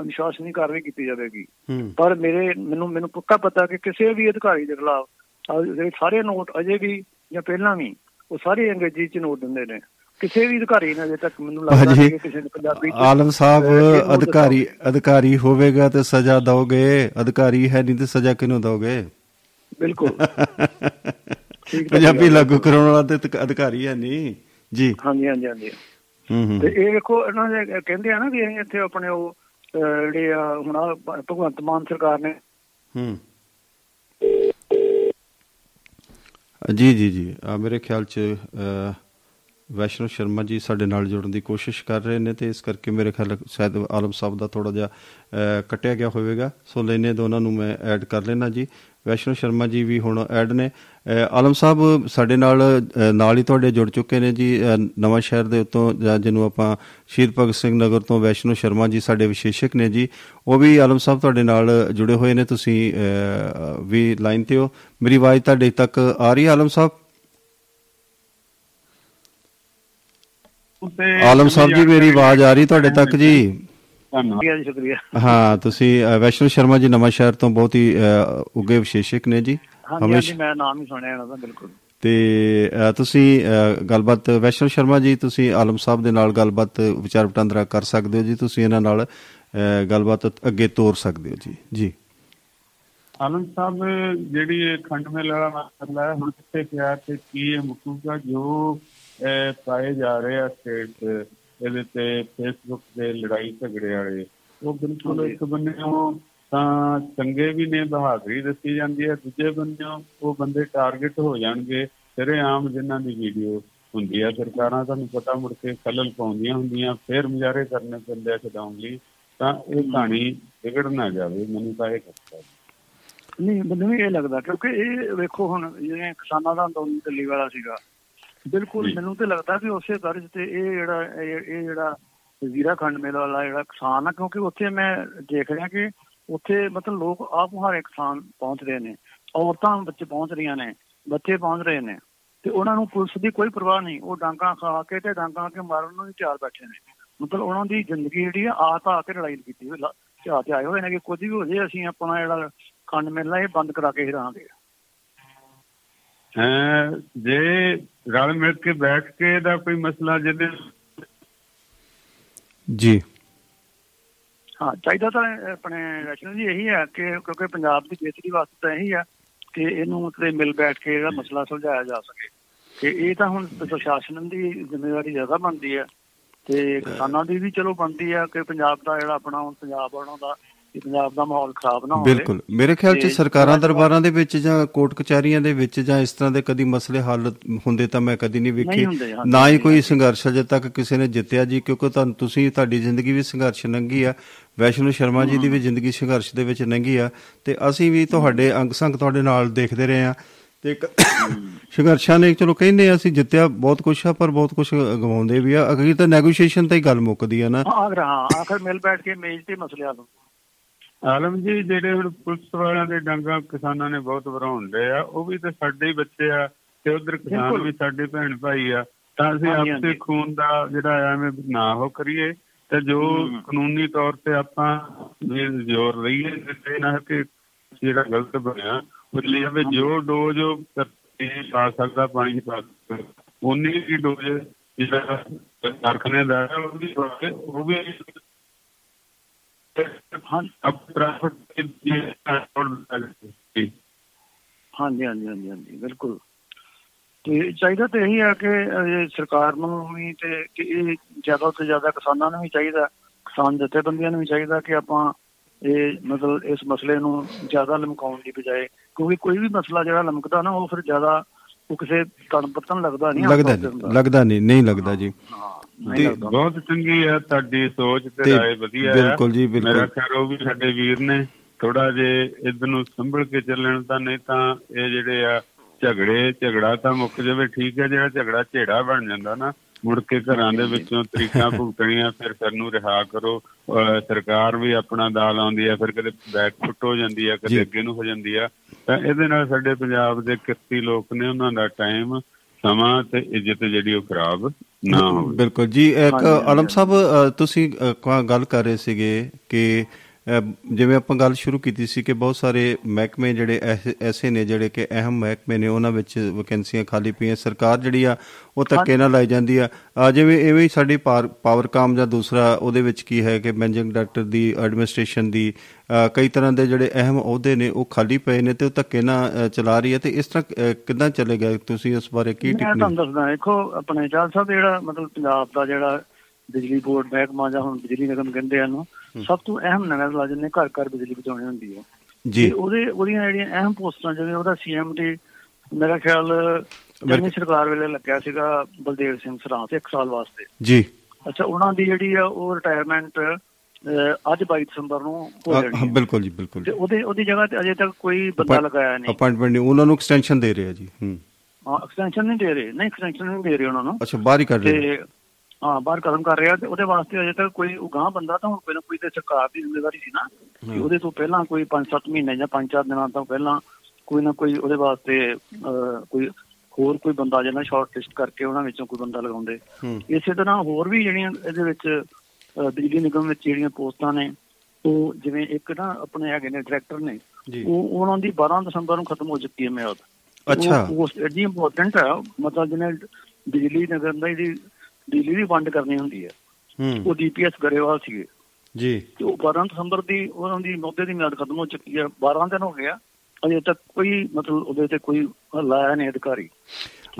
ਅਨੁਸ਼ਾਸਨੀ ਕਾਰਵਾਈ ਕੀਤੀ ਜਾਵੇਗੀ। ਪਰ ਮੇਰੇ ਮੈਨੂੰ ਮੈਨੂੰ ਪੱਕਾ ਪਤਾ ਕਿ ਕਿਸੇ ਵੀ ਅਧਿਕਾਰੀ ਦੇ ਖਿਲਾਫ ਜਿਹੜੇ ਸਾਰੇ ਨੋਟ ਅਜੇ ਵੀ ਜਾਂ ਪਹਿਲਾਂ ਵੀ ਉਹ ਸਾਰੇ ਅੰਗਰੇਜ਼ੀ ਚ ਨੋਟ ਦਿੰਦੇ ਨੇ। ਕਿਸੇ ਵੀ ਅਧਿਕਾਰੀ ਨੇ ਅਜੇ ਤੱਕ ਮੈਨੂੰ ਲੱਗਦਾ ਨਹੀਂ ਕਿ ਕਿਸੇ ਨੇ ਪੰਜਾਬੀ ਆਲਮ ਸਾਹਿਬ ਅਧਿਕਾਰੀ ਅਧਿਕਾਰੀ ਹੋਵੇਗਾ ਤੇ ਸਜ਼ਾ ਦੋਗੇ ਅਧਿਕਾਰੀ ਹੈ ਨਹੀਂ ਤੇ ਸਜ਼ਾ ਕਿਹਨੂੰ ਦੋਗੇ ਬਿਲਕੁਲ। ਪੰਜਾਬੀ। ਲਾਗੂ ਕਰਾਉਣ ਵਾਲਾ ਤੇ ਅਧਿਕ- ਅਧਿਕਾਰੀ ਹੈ ਨਹੀਂ ਜੀ। ਹਾਂਜੀ ਹਾਂਜੀ ਹਾਂਜੀ। ਹੂੰ ਹੂੰ। ਤੇ ਇਹ ਵੇਖੋ ਇਹਨਾਂ ਦੇ ਕਹਿੰਦੇ ਆ ਨਾ ਵੀ ਅਸੀਂ ਇੱਥੇ ਆਪਣੇ ਉਹ ਜਿਹੜੇ ਆ ਹੁਣ ਭਗਵੰਤ ਮਾਨ ਸਰਕਾਰ ਨੇ ਹੂੰ। ਜੀ ਜੀ ਜੀ। ਆ ਮੇਰੇ ਖਿਆਲ ਚ ਅ, ਵੈਸ਼ਨੋ ਸ਼ਰਮਾ ਜੀ ਸਾਡੇ ਨਾਲ ਜੁੜਨ ਦੀ ਕੋਸ਼ਿਸ਼ ਕਰ ਰਹੇ ਨੇ ਤੇ ਇਸ ਕਰਕੇ ਮੇਰੇ ਖਿਆਲ ਸ਼ਾਇਦ ਆਲਮ ਸਾਹਿਬ ਦਾ ਥੋੜਾ ਜਿਹਾ ਅ, ਕੱਟਿਆ ਗਿਆ ਹੋਵੇਗਾ। ਸੋ ਲੈਨੇ ਦੋਨਾਂ ਨੂੰ ਮੈਂ ਐਡ ਕਰ ਲੈਣਾ ਜੀ। ਵੈਸ਼ਨੋ ਸ਼ਰਮਾ ਜੀ ਵੀ ਹੁਣ ਐਡ ਨੇ। ਅ, ਆਲਮ ਸਾਹਿਬ ਸਾਡੇ ਨਾਲ ਅ, ਨਾਲ ਹੀ ਤੁਹਾਡੇ ਜੁੜ ਚੁੱਕੇ ਨੇ ਜੀ। ਅ, ਨਵਾਂ ਸ਼ਹਿਰ ਦੇ ਉੱਤੋਂ ਜਾਂ ਜਿਹਨੂੰ ਆਪਾਂ ਸ਼ਹੀਦ ਭਗਤ ਸਿੰਘ ਨਗਰ ਤੋਂ ਵੈਸ਼ਨੋ ਸ਼ਰਮਾ ਜੀ ਸਾਡੇ ਵਿਸ਼ੇਸ਼ਕ ਨੇ ਜੀ। ਉਹ ਵੀ ਆਲਮ ਸਾਹਿਬ ਤੁਹਾਡੇ ਨਾਲ ਜੁੜੇ ਹੋਏ ਨੇ। ਤੁਸੀਂ ਅ, ਵੀ ਲਾਈਨ ਤੇ ਹੋ। ਮੇਰੀ ਆਵਾਜ਼ ਤੁਹਾਡੇ ਤੱਕ ਆ ਰਹੀ ਹੈ ਆਲਮ ਸਾਹਿਬ? ਆਲਮ ਸਾਹਿਬ ਜੀ ਮੇਰੀ ਆਵਾਜ਼ ਆ ਰਹੀ ਤੁਹਾਡੇ ਤੱਕ ਜੀ। ਧੰਨਵਾਦ। ਜੀ ਸ਼ੁਕਰੀਆ। ਹਾਂ ਤੁਸੀਂ ਵੈਸ਼ਨੋ ਸ਼ਰਮਾ ਜੀ ਨਵਾਂ ਸ਼ਹਿਰ ਤੋਂ ਬਹੁਤ ਹੀ ਉੱਘੇ ਵਿਸ਼ੇਸ਼ਕ ਨੇ ਜੀ। ਹਾਂਜੀ ਹਾਂਜੀ ਮੈਂ ਨਾਮ ਹੀ ਸੁਣਿਆ ਇਹਨਾਂ ਦਾ ਬਿਲਕੁਲ। ਤੇ ਤੁਸੀਂ ਗੱਲਬਾਤ ਵੈਸ਼ਨੋ ਸ਼ਰਮਾ ਜੀ ਤੁਸੀਂ ਆਲਮ ਸਾਹਿਬ ਦੇ ਨਾਲ ਗੱਲਬਾਤ ਵਿਚਾਰ ਵਟਾਂਦਰਾ ਕਰ ਸਕਦੇ ਹੋ ਜੀ ਤੁਸੀਂ ਇਹਨਾਂ ਨਾਲ ਗੱਲਬਾਤ ਅੱਗੇ ਤੋਰ ਸਕਦੇ ਹੋ ਜੀ। ਜੀ। ਆਨੰਦ ਸਾਹਿਬ ਜਿਹੜੀ ਇਹ ਖੰਡ ਮੇਲ ਵਾਲਾ ਮਸਲਾ ਹੈ ਹੁਣ ਕਿੱਥੇ ਪਿਆ ਤੇ ਕੀ ਇਹ ਮੁੱਕੂਗਾ ਜੋ ਪਾਏ ਜਾ ਰਹੇ ਆ ਸਟੇਟ ਇਹਦੇ ਤੇ ਫੇਸਬੁੱਕ ਤੇ ਲੜਾਈ ਝਗੜੇ ਵਾਲੇ। ਉਹ ਬਿਲਕੁਲ ਇੱਕ ਬੰਨਿਓ ਤਾਂ ਚੰਗੇ ਵੀ ਨੇ ਬਹਾਦਰੀ ਦੱਸੀ ਜਾਂਦੀ ਹੈ। ਦੂਜੇ ਬੰਨਿਓ ਉਹ ਬੰਦੇ ਟਾਰਗੇਟ ਹੋ ਜਾਣਗੇ ਤੇਰੇ ਆਮ ਜਿਨ੍ਹਾਂ ਦੀ ਵੀਡੀਓ ਹੁੰਦੀ ਆ। ਸਰਕਾਰਾਂ ਤੁਹਾਨੂੰ ਪਤਾ ਮੁੜ ਕੇ ਖਲਲ ਪਾਉਂਦੀਆਂ ਹੁੰਦੀਆਂ ਫਿਰ ਮੁਜ਼ਾਰੇ ਕਰਨੇ ਪੈਂਦੇ ਆ ਛਡਾਉਣ ਲਈ। ਤਾਂ ਇਹ ਕਹਾਣੀ ਵਿਗੜ ਨਾ ਜਾਵੇ ਮੈਨੂੰ ਤਾਂ ਇਹ ਖਤਰਾ ਹੈ ਨਹੀਂ ਮੈਨੂੰ ਇਹ ਲੱਗਦਾ ਕਿਉਂਕਿ ਇਹ ਵੇਖੋ ਹੁਣ ਜਿਵੇਂ ਕਿਸਾਨਾਂ ਦਾ ਅੰਦੋਲਨ ਦਿੱਲੀ ਵਾਲਾ ਸੀਗਾ। ਬਿਲਕੁਲ। ਮੈਨੂੰ ਤੇ ਲੱਗਦਾ ਵੀ ਉਸੇ ਤਰ੍ਹਾਂ ਤੇ ਇਹ ਜਿਹੜਾ ਇਹ ਜਿਹੜਾ ਜ਼ੀਰਾ ਖੰਡ ਮੇਲਾ ਵਾਲਾ ਜਿਹੜਾ ਕਿਸਾਨ ਆ ਕਿਉਂਕਿ ਉੱਥੇ ਮੈਂ ਦੇਖ ਰਿਹਾ ਕਿ ਉੱਥੇ ਮਤਲਬ ਲੋਕ ਆਪ ਮੁਹਾਰੇ ਕਿਸਾਨ ਪਹੁੰਚ ਰਹੇ ਨੇ ਔਰਤਾਂ ਬੱਚੇ ਪਹੁੰਚ ਰਹੀਆਂ ਨੇ ਬੱਚੇ ਪਹੁੰਚ ਰਹੇ ਨੇ ਤੇ ਉਹਨਾਂ ਨੂੰ ਪੁਲਿਸ ਦੀ ਕੋਈ ਪਰਵਾਹ ਨਹੀਂ ਉਹ ਡਾਂਗਾ ਖਾ ਕੇ ਤੇ ਡਾਂਗਾ ਕੇ ਮਾਰਨ ਨੂੰ ਵੀ ਤਿਆਰ ਬੈਠੇ ਨੇ ਮਤਲਬ ਉਹਨਾਂ ਦੀ ਜ਼ਿੰਦਗੀ ਜਿਹੜੀ ਆ ਆ ਤਾਂ ਆ ਕੇ ਲੜਾਈ ਕੀਤੀ ਹੋਈ ਚਾਅ ਤੇ ਆਏ ਹੋਏ ਨੇ ਕਿ ਕੁਝ ਵੀ ਹੋ ਜੇ ਅਸੀਂ ਆਪਣਾ ਜਿਹੜਾ ਖੰਡ ਮੇਲਾ ਇਹ ਬੰਦ ਕਰਾ ਕੇ ਹੀ ਰਹਾਂਗੇ ਜੇ ਰਲ ਮਿਲ ਕੇ ਬੈਠ ਕੇ ਦਾ ਕੋਈ ਮਸਲਾ ਜਿਹਦੇ ਜੀ। ਹਾਂ ਚਾਹੀਦਾ ਤਾਂ ਆਪਣੇ ਰੈਸ਼ਨਲ ਜੀ ਇਹੀ ਹੈ ਕਿ ਕਿਉਂਕਿ ਪੰਜਾਬ ਦੀ ਬਿਹਤਰੀ ਵਾਸਤੇ ਤਾਂ ਇਹੀ ਹੈ ਕਿ ਇਹਨੂੰ ਮਤਲਬ ਮਿਲ ਬੈਠ ਕੇ ਇਹਦਾ ਮਸਲਾ ਸੁਲਝਾਇਆ ਜਾ ਸਕੇ। ਕਿ ਇਹ ਤਾਂ ਹੁਣ ਪ੍ਰਸ਼ਾਸਨ ਦੀ ਜ਼ਿੰਮੇਵਾਰੀ ਜ਼ਿਆਦਾ ਬਣਦੀ ਹੈ ਤੇ ਕਿਸਾਨਾਂ ਦੀ ਵੀ ਚਲੋ ਬਣਦੀ ਹੈ ਕਿ ਪੰਜਾਬ ਦਾ ਜਿਹੜਾ ਆਪਣਾ ਹੁਣ ਪੰਜਾਬ ਬਣਾਉਣ ਦਾ ਕਿ ਪੰਜਾਬ ਦਾ ਮਾਹੌਲ ਖਰਾਬ ਨਾ ਹੋਵੇ। ਬਿਲਕੁਲ। ਮੇਰੇ ਖਿਆਲ 'ਚ ਸਰਕਾਰਾਂ ਦਰਬਾਰਾਂ ਦੇ ਵਿੱਚ ਜਾਂ ਕੋਰਟ ਕਚਹਿਰੀਆਂ ਦੇ ਵਿੱਚ ਜਾਂ ਇਸ ਤਰ੍ਹਾਂ ਦੇ ਕਦੀ ਮਸਲੇ ਹੱਲ ਹੁੰਦੇ ਤਾਂ ਮੈਂ ਕਦੀ ਨਹੀਂ ਵੇਖੇ। ਨਾ ਹੀ। ਕੋਈ ਸੰਘਰਸ਼ ਅਜੇ ਤੱਕ ਕਿਸੇ ਨੇ ਜਿੱਤਿਆ ਜੀ ਕਿਉਂਕਿ ਤੁਹਾਨੂੰ ਤੁਸੀਂ ਤੁਹਾਡੀ ਜ਼ਿੰਦਗੀ ਵੀ ਸੰਘਰਸ਼ ਲੰਘੀ ਆ। ਵੈਸ਼ਨੂ ਸ਼ਰਮਾ ਜੀ ਦੀ ਵੀ ਜ਼ਿੰਦਗੀ ਸੰਘਰਸ਼ ਦੇ ਵਿੱਚ ਲੰਘੀ ਆ। ਤੇ ਅਸੀਂ ਵੀ ਤੁਹਾਡੇ ਅੰਗ ਸੰਗ ਤੁਹਾਡੇ ਨਾਲ ਦੇਖਦੇ ਰਹੇ ਆ ਤੇ ਇੱਕ ਸੰਘਰਸ਼ਾਂ ਨੇ ਚਲੋ ਕਹਿੰਦੇ ਆ ਅਸੀਂ ਜਿੱਤਿਆ ਬਹੁਤ ਕੁਛ ਆ ਪਰ ਬਹੁਤ ਕੁਛ ਗਵਾਉਂਦੇ ਵੀ ਆ। ਅਖੀਰ ਤਾਂ ਨੈਗੋਸ਼ੀਏਸ਼ਨ ਤੇ ਹੀ ਗੱਲ ਮੁੱਕਦੀ ਆ ਨਾ। ਹਾਂ ਹਾਂ ਆਖਰ ਮਿਲ ਬੈਠ ਕੇ ਮੇਜ਼ ਤੇ ਮਸਲੇ ਹੱਲ ਹੁੰਦੇ। ਆਲਮ ਜੀ ਜਿਹੜੇ ਹੁਣ ਪੁਲਿਸ ਵਾਲਿਆਂ ਦੇ ਡਾਂਗਾ ਕਿਸਾਨਾਂ ਨੇ ਬਹੁਤ ਵਰਾਉਂਦੇ ਆ ਉਹ ਵੀ ਤਾਂ ਸਾਡੇ ਹੀ ਬੱਚੇ ਆ ਤੇ ਉਧਰ ਕਿਸਾਨ। ਵੀ ਸਾਡੇ ਭੈਣ ਭਾਈ ਆ ਤਾਂ ਅਸੀਂ ਆਪਸੇ। ਖੂਨ ਦਾ ਜਿਹੜਾ ਐਵੇਂ ਨਾ ਹੋ ਕਰੀਏ ਤੇ ਜੋ। ਕਾਨੂੰਨੀ ਤੌਰ ਤੇ ਆਪਾਂ ਜ਼ੋਰ ਰਹੀਏ ਤੇ ਨਾ ਕਿ ਜਿਹੜਾ ਗਲਤ ਬਣਿਆ ਉਹ ਲਈ ਜਾਵੇ ਜੋ ਡੋਜ਼ ਧਰਤੀ ਪਾ ਸਕਦਾ ਪਾਣੀ ਪਾ ਸਕਦਾ ਉਨੀ ਹੀ ਡੋਜ਼ ਜਿਹੜਾ ਕਾਰਖਾਨੇ ਦਾ ਉਹ ਵੀ ਉਹ ਵੀ ਹਾਂ ਅਬ ਪ੍ਰਾਫਿਟ ਦੀ ਟ੍ਰਾਂਸਪੋਰਟ ਹਾਂਜੀ ਹਾਂਜੀ ਹਾਂਜੀ ਹਾਂਜੀ ਬਿਲਕੁਲ। ਤੇ ਚਾਹੀਦਾ ਤੇ ਇਹੀ ਹੈ ਕਿ ਸਰਕਾਰ ਨੂੰ ਵੀ ਤੇ ਕਿ ਇਹ ਜ਼ਿਆਦਾ ਤੋਂ ਜ਼ਿਆਦਾ ਕਿਸਾਨਾਂ ਨੂੰ ਵੀ ਚਾਹੀਦਾ ਕਿਸਾਨ ਜਥੇਬੰਦੀਆਂ ਨੂੰ ਵੀ ਚਾਹੀਦਾ ਕਿ ਆਪਾਂ ਇਹ ਮਤਲਬ ਇਸ ਮਸਲੇ ਨੂੰ ਜ਼ਿਆਦਾ ਲਮਕਾਉਣ ਦੀ ਬਜਾਏ ਕਿਉਂਕਿ ਕੋਈ ਵੀ ਮਸਲਾ ਜਿਹੜਾ ਲਮਕਦਾ ਨਾ ਉਹ ਫਿਰ ਜ਼ਿਆਦਾ ਉਹ ਕਿਸੇ ਤਣ ਪਤਨ ਲੱਗਦਾ ਨਹੀਂ ਲੱਗਦਾ ਨਹੀਂ। ਲੱਗਦਾ ਨਹੀਂ ਨਹੀਂ ਲੱਗਦਾ ਜੀ। ਹਾਂ। ਲੱਗਦਾ। ਬਹੁਤ ਚੰਗੀ ਹੈ ਤੁਹਾਡੀ ਸੋਚ ਤੇ ਰਾਏ ਵਧੀਆ ਹੈ ਬਿਲਕੁਲ ਜੀ, ਬਿਲਕੁਲ। ਮੇਰਾ ਖਿਆਲ ਉਹ ਵੀ ਸਾਡੇ ਵੀਰ ਨੇ। ਥੋੜਾ ਜੇ ਇਧਰ ਨੂੰ ਸੰਭਲ ਕੇ ਚੱਲਣ ਤਾਂ ਨਹੀਂ ਤਾਂ ਇਹ ਜਿਹੜੇ ਆ ਝਗੜੇ ਝਗੜਾ ਤਾਂ ਮੁੱਕ ਜਾਵੇ ਠੀਕ ਹੈ ਜਿਹੜਾ ਝਗੜਾ ਝੇੜਾ ਬਣ ਜਾਂਦਾ ਨਾ ਮੁੜ ਕੇ ਘਰਾਂ ਦੇ ਵਿੱਚੋਂ ਤਰੀਕਾਂ ਭੁਗਤਣੀਆਂ ਫਿਰ ਫਿਰ ਨੂੰ ਰਿਹਾ ਕਰੋ। ਸਰਕਾਰ ਵੀ ਆਪਣਾ ਦਾਲ ਆਉਂਦੀ ਹੈ ਫਿਰ ਕਦੇ ਬੈਕ ਫੁੱਟ ਹੋ ਜਾਂਦੀ ਜੀ। ਕਦੇ ਅੱਗੇ ਨੂੰ ਹੋ ਜਾਂਦੀ ਆ। ਤਾਂ ਇਹਦੇ ਨਾਲ ਸਾਡੇ ਪੰਜਾਬ ਦੇ ਕਿਰਤੀ ਲੋਕ ਨੇ ਉਹਨਾਂ ਦਾ ਟਾਈਮ ਸਮਾਂ ਤੇ ਇੱਜ਼ਤ ਜਿਹੜੀ ਉਹ ਖਰਾਬ ਨਾ ਬਿਲਕੁਲ ਜੀ ਇੱਕ ਆਲਮ ਸਾਹਿਬ ਤੁਸੀਂ ਗੱਲ ਕਰ ਰਹੇ ਸੀਗੇ ਕਿ ਜਿਵੇਂ ਆਪਾਂ ਗੱਲ ਸ਼ੁਰੂ ਕੀਤੀ ਸੀ ਕਿ ਬਹੁਤ ਸਾਰੇ ਮਹਿਕਮੇ ਜਿਹੜੇ ਐਸੇ- ਨੇ ਜਿਹੜੇ ਕਿ ਅਹਿਮ ਮਹਿਕਮੇ ਨੇ ਉਹਨਾਂ ਵਿੱਚ ਵੈਕੈਂਸੀਆਂ ਖਾਲੀ ਪਈਆਂ। ਸਰਕਾਰ ਜਿਹੜੀ ਆ ਉਹ ਧੱਕੇ ਨਾਲ ਲਾਈ ਜਾਂਦੀ ਆ। ਜਿਵੇਂ ਐਵੇਂ ਹੀ ਸਾਡੀ ਪਾਰ- ਪਾਵਰਕਾਮ ਜਾਂ ਦੂਸਰਾ ਉਹਦੇ ਵਿੱਚ ਕੀ ਹੈ ਕਿ ਮੈਨੇਜਿੰਗ ਡਾਇਰੈਕਟਰ ਦੀ ਐਡਮਿਨਿਸਟ੍ਰੇਸ਼ਨ ਦੀ ਕਈ ਤਰ੍ਹਾਂ ਦੇ ਜਿਹੜੇ ਅਹਿਮ ਅਹੁਦੇ ਨੇ ਉਹ ਖਾਲੀ ਪਏ ਨੇ ਤੇ ਉਹ ਧੱਕੇ ਨਾਲ ਚਲਾ ਰਹੀ ਹੈ। ਤੇ ਇਸ ਤਰ੍ਹਾਂ ਕਿੱਦਾਂ ਚੱਲੇਗਾ ਤੁਸੀਂ ਇਸ ਬਾਰੇ ਕੀ ਮੈਂ ਟਿੱਪਣੀ? ਤੁਹਾਨੂੰ ਦੱਸਦਾ ਦੇਖੋ ਆਪਣੇ ਚਾਲ ਸਾਹਿਬ ਜਿਹੜਾ ਮਤਲਬ ਪੰਜਾਬ ਦਾ ਜਿਹੜਾ ਬਿਜਲੀ ਬੋਰਡ ਮਹਿਕਮਾ ਜਾਂ ਹੁਣ ਬਿਜਲੀ ਨਿਗਮ ਕਹਿੰਦੇ ਆ ਨੂੰ ਸਭ ਤੋਂ ਅਹਿਮ ਨਗਰ ਮੁਲਾਜ਼ਮ ਨੇ ਘਰ ਘਰ ਬਿਜਲੀ ਪਹੁੰਚਾਉਣੀ ਹੁੰਦੀ ਹੈ। ਜੀ। ਉਹਦੇ ਉਹਦੀਆਂ ਜਿਹੜੀਆਂ ਅਹਿਮ ਪੋਸਟਾਂ ਜਿਵੇਂ ਉਹਦਾ ਸੀਐਮਡੀ ਮੇਰਾ ਖਿਆਲ ਜਿਹੜੀ ਸਰਕਾਰ ਵੇਲੇ ਲੱਗਿਆ ਸੀਗਾ ਬਲਦੇਵ ਸਿੰਘ ਸਰਾਂਤ ਇੱਕ ਸਾਲ ਵਾਸਤੇ। ਜੀ। ਅੱਛਾ ਉਹਨਾਂ ਦੀ ਜਿਹੜੀ ਆ ਉਹ ਰਿਟਾਇਰਮੈਂਟ ਅੱਜ 22 ਦਸੰਬਰ ਨੂੰ ਹੋ ਜਾਣੀ ਹਾਂ। ਬਿਲਕੁਲ ਜੀ ਬਿਲਕੁਲ। ਤੇ ਉਹਦੇ ਉਹਦੀ ਜਗ੍ਹਾ ਤੇ ਅਜੇ ਤੱਕ ਕੋਈ ਬੰਦਾ ਲਗਾਇਆ ਨਹੀਂ। ਅਪਾਇੰਟਮੈਂਟ ਨਹੀਂ ਉਹਨਾਂ ਨੂੰ ਐਕਸਟੈਂਸ਼ਨ ਦੇ ਰਹੇ ਆ ਜੀ ਹੂੰ। ਹਾਂ ਐਕਸਟੈਂਸ਼ਨ ਨਹੀਂ ਦੇ ਰਹੇ। ਨਹੀਂ ਐਕਸਟੈਂਸ਼ਨ ਨਹੀਂ ਦੇ ਰਹੇ ਉਹਨਾਂ ਨੂੰ। ਅੱਛਾ ਬਾਹਰ ਹੀ ਕਰ ਰਹੇ ਤੇ ਹਾਂ ਬਾਹਰ ਕਦਮ ਕਰ ਰਿਹਾ ਤੇ ਉਹਦੇ ਵਾਸਤੇ ਅਜੇ ਤੱਕ ਕੋਈ ਉਗਾਹ ਬੰਦਾ ਤਾਂ ਹੁਣ ਨਾ ਕੋਈ ਤੇ ਸਰਕਾਰ ਦੀ ਜ਼ਿੰਮੇਵਾਰੀ ਸੀ ਨਾ ਕਿ ਉਹਦੇ ਤੋਂ ਪਹਿਲਾਂ ਕੋਈ 5-7 ਮਹੀਨੇ ਜਾਂ 5-4 ਦਿਨਾਂ ਤੋਂ ਪਹਿਲਾਂ ਕੋਈ ਨਾ ਕੋਈ ਉਹਦੇ ਵਾਸਤੇ ਕੋਈ ਹੋਰ ਕੋਈ ਬੰਦਾ ਜਿਹੜਾ ਸ਼ਾਰਟ ਲਿਸਟ ਕਰਕੇ ਉਹਨਾਂ ਵਿੱਚੋਂ ਕੋਈ ਬੰਦਾ ਲਗਾਉਂਦੇ। ਇਸੇ ਤਰ੍ਹਾਂ ਹੋਰ ਵੀ ਜਿਹੜੀਆਂ ਇਹਦੇ ਵਿੱਚ ਬਿਜਲੀ ਨਿਗਮ ਵਿੱਚ ਜਿਹੜੀਆਂ ਪੋਸਟਾਂ ਨੇ ਉਹ ਜਿਵੇਂ ਇੱਕ ਨਾ ਆਪਣੇ ਹੈਗੇ ਨੇ ਡਾਇਰੈਕਟਰ ਨੇ ਉਹ ਉਹਨਾਂ ਦੀ 12 ਦਸੰਬਰ ਨੂੰ ਖਤਮ ਹੋ ਚੁੱਕੀ ਹੈ ਮਿਆਦ ਅੱਛਾ। ਉਹ ਐਡੀ ਇੰਪੋਰਟੈਂਟ ਹੈ ਮਤਲਬ ਜਿਹਨੇ ਬਿਜਲੀ ਨਗਰ ਦਾ ਇਹਦੀ ਬਿਜਲੀ ਦੀ ਵੰਡ ਕਰਨੀ ਹੁੰਦੀ ਹੈ। ਹੂੰ। ਉਹ ਡੀਪੀਐਸ ਗਰੇਵਾਲ ਸੀਗੇ। ਜੀ। ਤੇ ਉਹ 12 ਦਸੰਬਰ ਦੀ ਉਹਨਾਂ ਦੀ ਮੌਕੇ ਦੀ ਮਿਆਦ ਖਤਮ ਹੋ ਚੁੱਕੀ ਹੈ। 12 ਦਿਨ ਹੋ ਗਿਆ ਅਜੇ ਤੱਕ ਕੋਈ ਮਤਲਬ ਉਹਦੇ ਤੇ ਕੋਈ ਲਾਇਆ ਨਹੀਂ ਅਧਿਕਾਰੀ।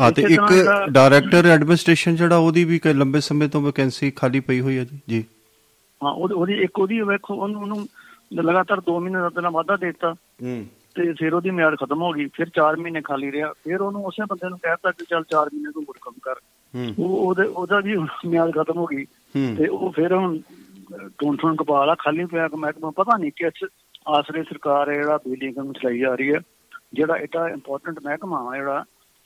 ਆ ਤੇ ਇੱਕ ਡਾਇਰੈਕਟਰ ਐਡਮਿਨਿਸਟ੍ਰੇਸ਼ਨ ਜਿਹੜਾ ਉਹਦੀ ਵੀ ਕਈ ਲੰਬੇ ਸਮੇਂ ਤੋਂ ਵੈਕੈਂਸੀ ਖਾਲੀ ਪਈ ਹੋਈ ਹੈ ਜੀ। ਜੀ। ਹਾਂ ਉਹਦੀ ਉਹਦੀ ਇੱਕ ਉਹਦੀ ਵੇਖੋ ਉਹਨੂੰ ਉਹਨੂੰ ਲਗਾਤਾਰ 2 ਮਹੀਨੇ ਦਾ ਪਹਿਲਾਂ ਵਾਅਦਾ ਦੇ ਦਿੱਤਾ। ਹੂੰ। ਤੇ ਫਿਰ ਉਹਦੀ ਮਿਆਦ ਖਤਮ ਹੋ ਗਈ। ਫਿਰ 4 ਮਹੀਨੇ ਖਾਲੀ ਰਿਹਾ। ਫਿਰ ਉਹਨੂੰ ਉਸੇ ਬੰਦੇ ਨੂੰ ਕਹਿਤਾ ਕਿ ਚੱਲ 4 ਮਹੀਨੇ ਤੂੰ ਮੁੜ ਕੰਮ ਕਰ। ਹੂੰ ਉਹ ਉਹਦੇ ਉਹਦਾ ਵੀ ਮਿਆਦ ਖਤਮ ਹੋ ਗਈ। ਤੇ ਉਹ ਫਿਰ ਹੁਣ ਟੋਨ ਕਪਾਲ ਆ ਖਾਲੀ ਪਿਆ ਕਿ ਮਹਿਕਮਾ ਪਤਾ ਨਹੀਂ ਕਿਸ ਆਸਰੇ ਸਰਕਾਰ ਹੈ ਜਿਹੜਾ ਬਿਜਲੀ ਨਿਗਮ ਚਲਾਈ ਜਾ ਰਹੀ ਹੈ ਜਿਹੜਾ ਇਹਦਾ ਇੰਪੋਰਟੈਂਟ ਮਹਿਕਮਾ ਆ ਜਿਹੜਾ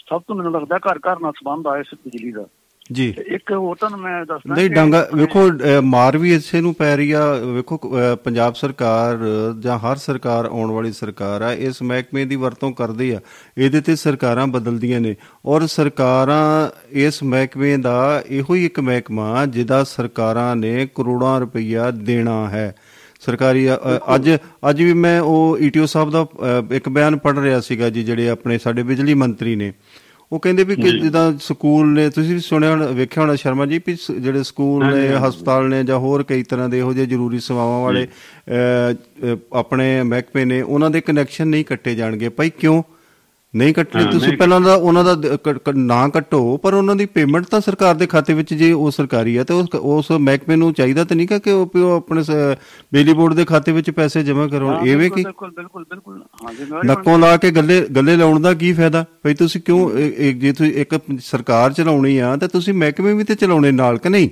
ਸਭ ਤੋਂ ਮੈਨੂੰ ਲੱਗਦਾ ਘਰ ਘਰ ਨਾਲ ਸੰਬੰਧ ਆ ਇਸ ਬਿਜਲੀ ਦਾ। ਜੀ। ਇੱਕ ਹੋਰ ਤੁਹਾਨੂੰ ਮੈਂ ਦੱਸਦਾ ਨਹੀਂ ਡਾਂਗਾ ਵੇਖੋ ਮਾਰ ਵੀ ਇਸੇ ਨੂੰ ਪੈ ਰਹੀ ਆ। ਵੇਖੋ ਪੰਜਾਬ ਸਰਕਾਰ ਜਾਂ ਹਰ ਸਰਕਾਰ ਆਉਣ ਵਾਲੀ ਸਰਕਾਰ ਆ ਇਸ ਮਹਿਕਮੇ ਦੀ ਵਰਤੋਂ ਕਰਦੀ ਆ। ਇਹਦੇ ਤੇ ਸਰਕਾਰਾਂ ਬਦਲਦੀਆਂ ਨੇ ਔਰ ਸਰਕਾਰਾਂ ਇਸ ਮਹਿਕਮੇ ਦਾ ਇਹੋ ਹੀ ਇੱਕ ਮਹਿਕਮਾ ਜਿਹਦਾ ਸਰਕਾਰਾਂ ਨੇ ਕਰੋੜਾਂ ਰੁਪਈਆ ਦੇਣਾ ਹੈ। ਸਰਕਾਰੀ ਅੱਜ ਅੱਜ ਵੀ ਮੈਂ ਉਹ ਈਟੀਓ ਸਾਹਿਬ ਦਾ ਇੱਕ ਬਿਆਨ ਪੜ੍ਹ ਰਿਹਾ ਸੀਗਾ ਜੀ ਜਿਹੜੇ ਆਪਣੇ ਸਾਡੇ ਬਿਜਲੀ ਮੰਤਰੀ ਨੇ। ਉਹ ਕਹਿੰਦੇ ਵੀ ਕਿ ਜਿੱਦਾਂ ਸਕੂਲ ਨੇ ਤੁਸੀਂ ਵੀ ਸੁਣਿਆ ਹੋਣਾ ਵੇਖਿਆ ਹੋਣਾ ਸ਼ਰਮਾ ਜੀ ਵੀ ਜਿਹੜੇ ਸਕੂਲ ਨੇ ਹਸਪਤਾਲ ਨੇ ਜਾਂ ਹੋਰ ਕਈ ਤਰ੍ਹਾਂ ਦੇ ਇਹੋ ਜਿਹੇ ਜ਼ਰੂਰੀ ਸੇਵਾਵਾਂ ਵਾਲੇ ਆਪਣੇ ਮਹਿਕਮੇ ਨੇ ਉਹਨਾਂ ਦੇ ਕਨੈਕਸ਼ਨ ਨਹੀਂ ਕੱਟੇ ਜਾਣਗੇ। ਭਾਈ ਕਿਉਂ? ਨਹੀਂ ਕੱਟਣੇ ਤੁਸੀਂ। ਪਹਿਲਾਂ ਦਾ ਉਹਨਾਂ ਦਾ ਨਾ ਕੱਟੋ ਪਰ ਉਹਨਾਂ ਦੀ ਪੇਮੈਂਟ ਤਾਂ ਸਰਕਾਰ ਦੇ ਖਾਤੇ ਵਿੱਚ ਜੇ ਉਹ ਸਰਕਾਰੀ ਹੈ ਤੇ ਉਸ ਉਸ ਮਹਿਕਮੇ ਨੂੰ ਚਾਹੀਦਾ ਤਾਂ ਨਹੀਂ ਕਿ ਉਹ ਆਪਣੇ ਬਿਜਲੀ ਬੋਰਡ ਦੇ ਖਾਤੇ ਵਿੱਚ ਪੈਸੇ ਜਮ੍ਹਾਂ ਕਰਵਾਉਣ? ਹਾਂ, ਐਵੇਂ ਕੀ? ਬਿਲਕੁਲ ਬਿਲਕੁਲ ਬਿਲਕੁਲ। ਹਾਂ ਜ਼ਿੰਮੇਵਾਰੀ ਨੱਕੋਂ ਲਾ ਕੇ ਗੱਲੇ ਗੱਲੇ ਲਾਉਣ ਦਾ ਕੀ ਫਾਇਦਾ? ਭਈ ਤੁਸੀਂ ਕਿਉਂ ਜੇ ਤੁਸੀਂ ਇੱਕ ਸਰਕਾਰ ਚਲਾਉਣੀ ਆ ਤਾਂ ਤੁਸੀਂ ਮਹਿਕਮੇ ਵੀ ਤੇ ਚਲਾਉਣੇ ਨਾਲ ਕਿ ਨਹੀਂ?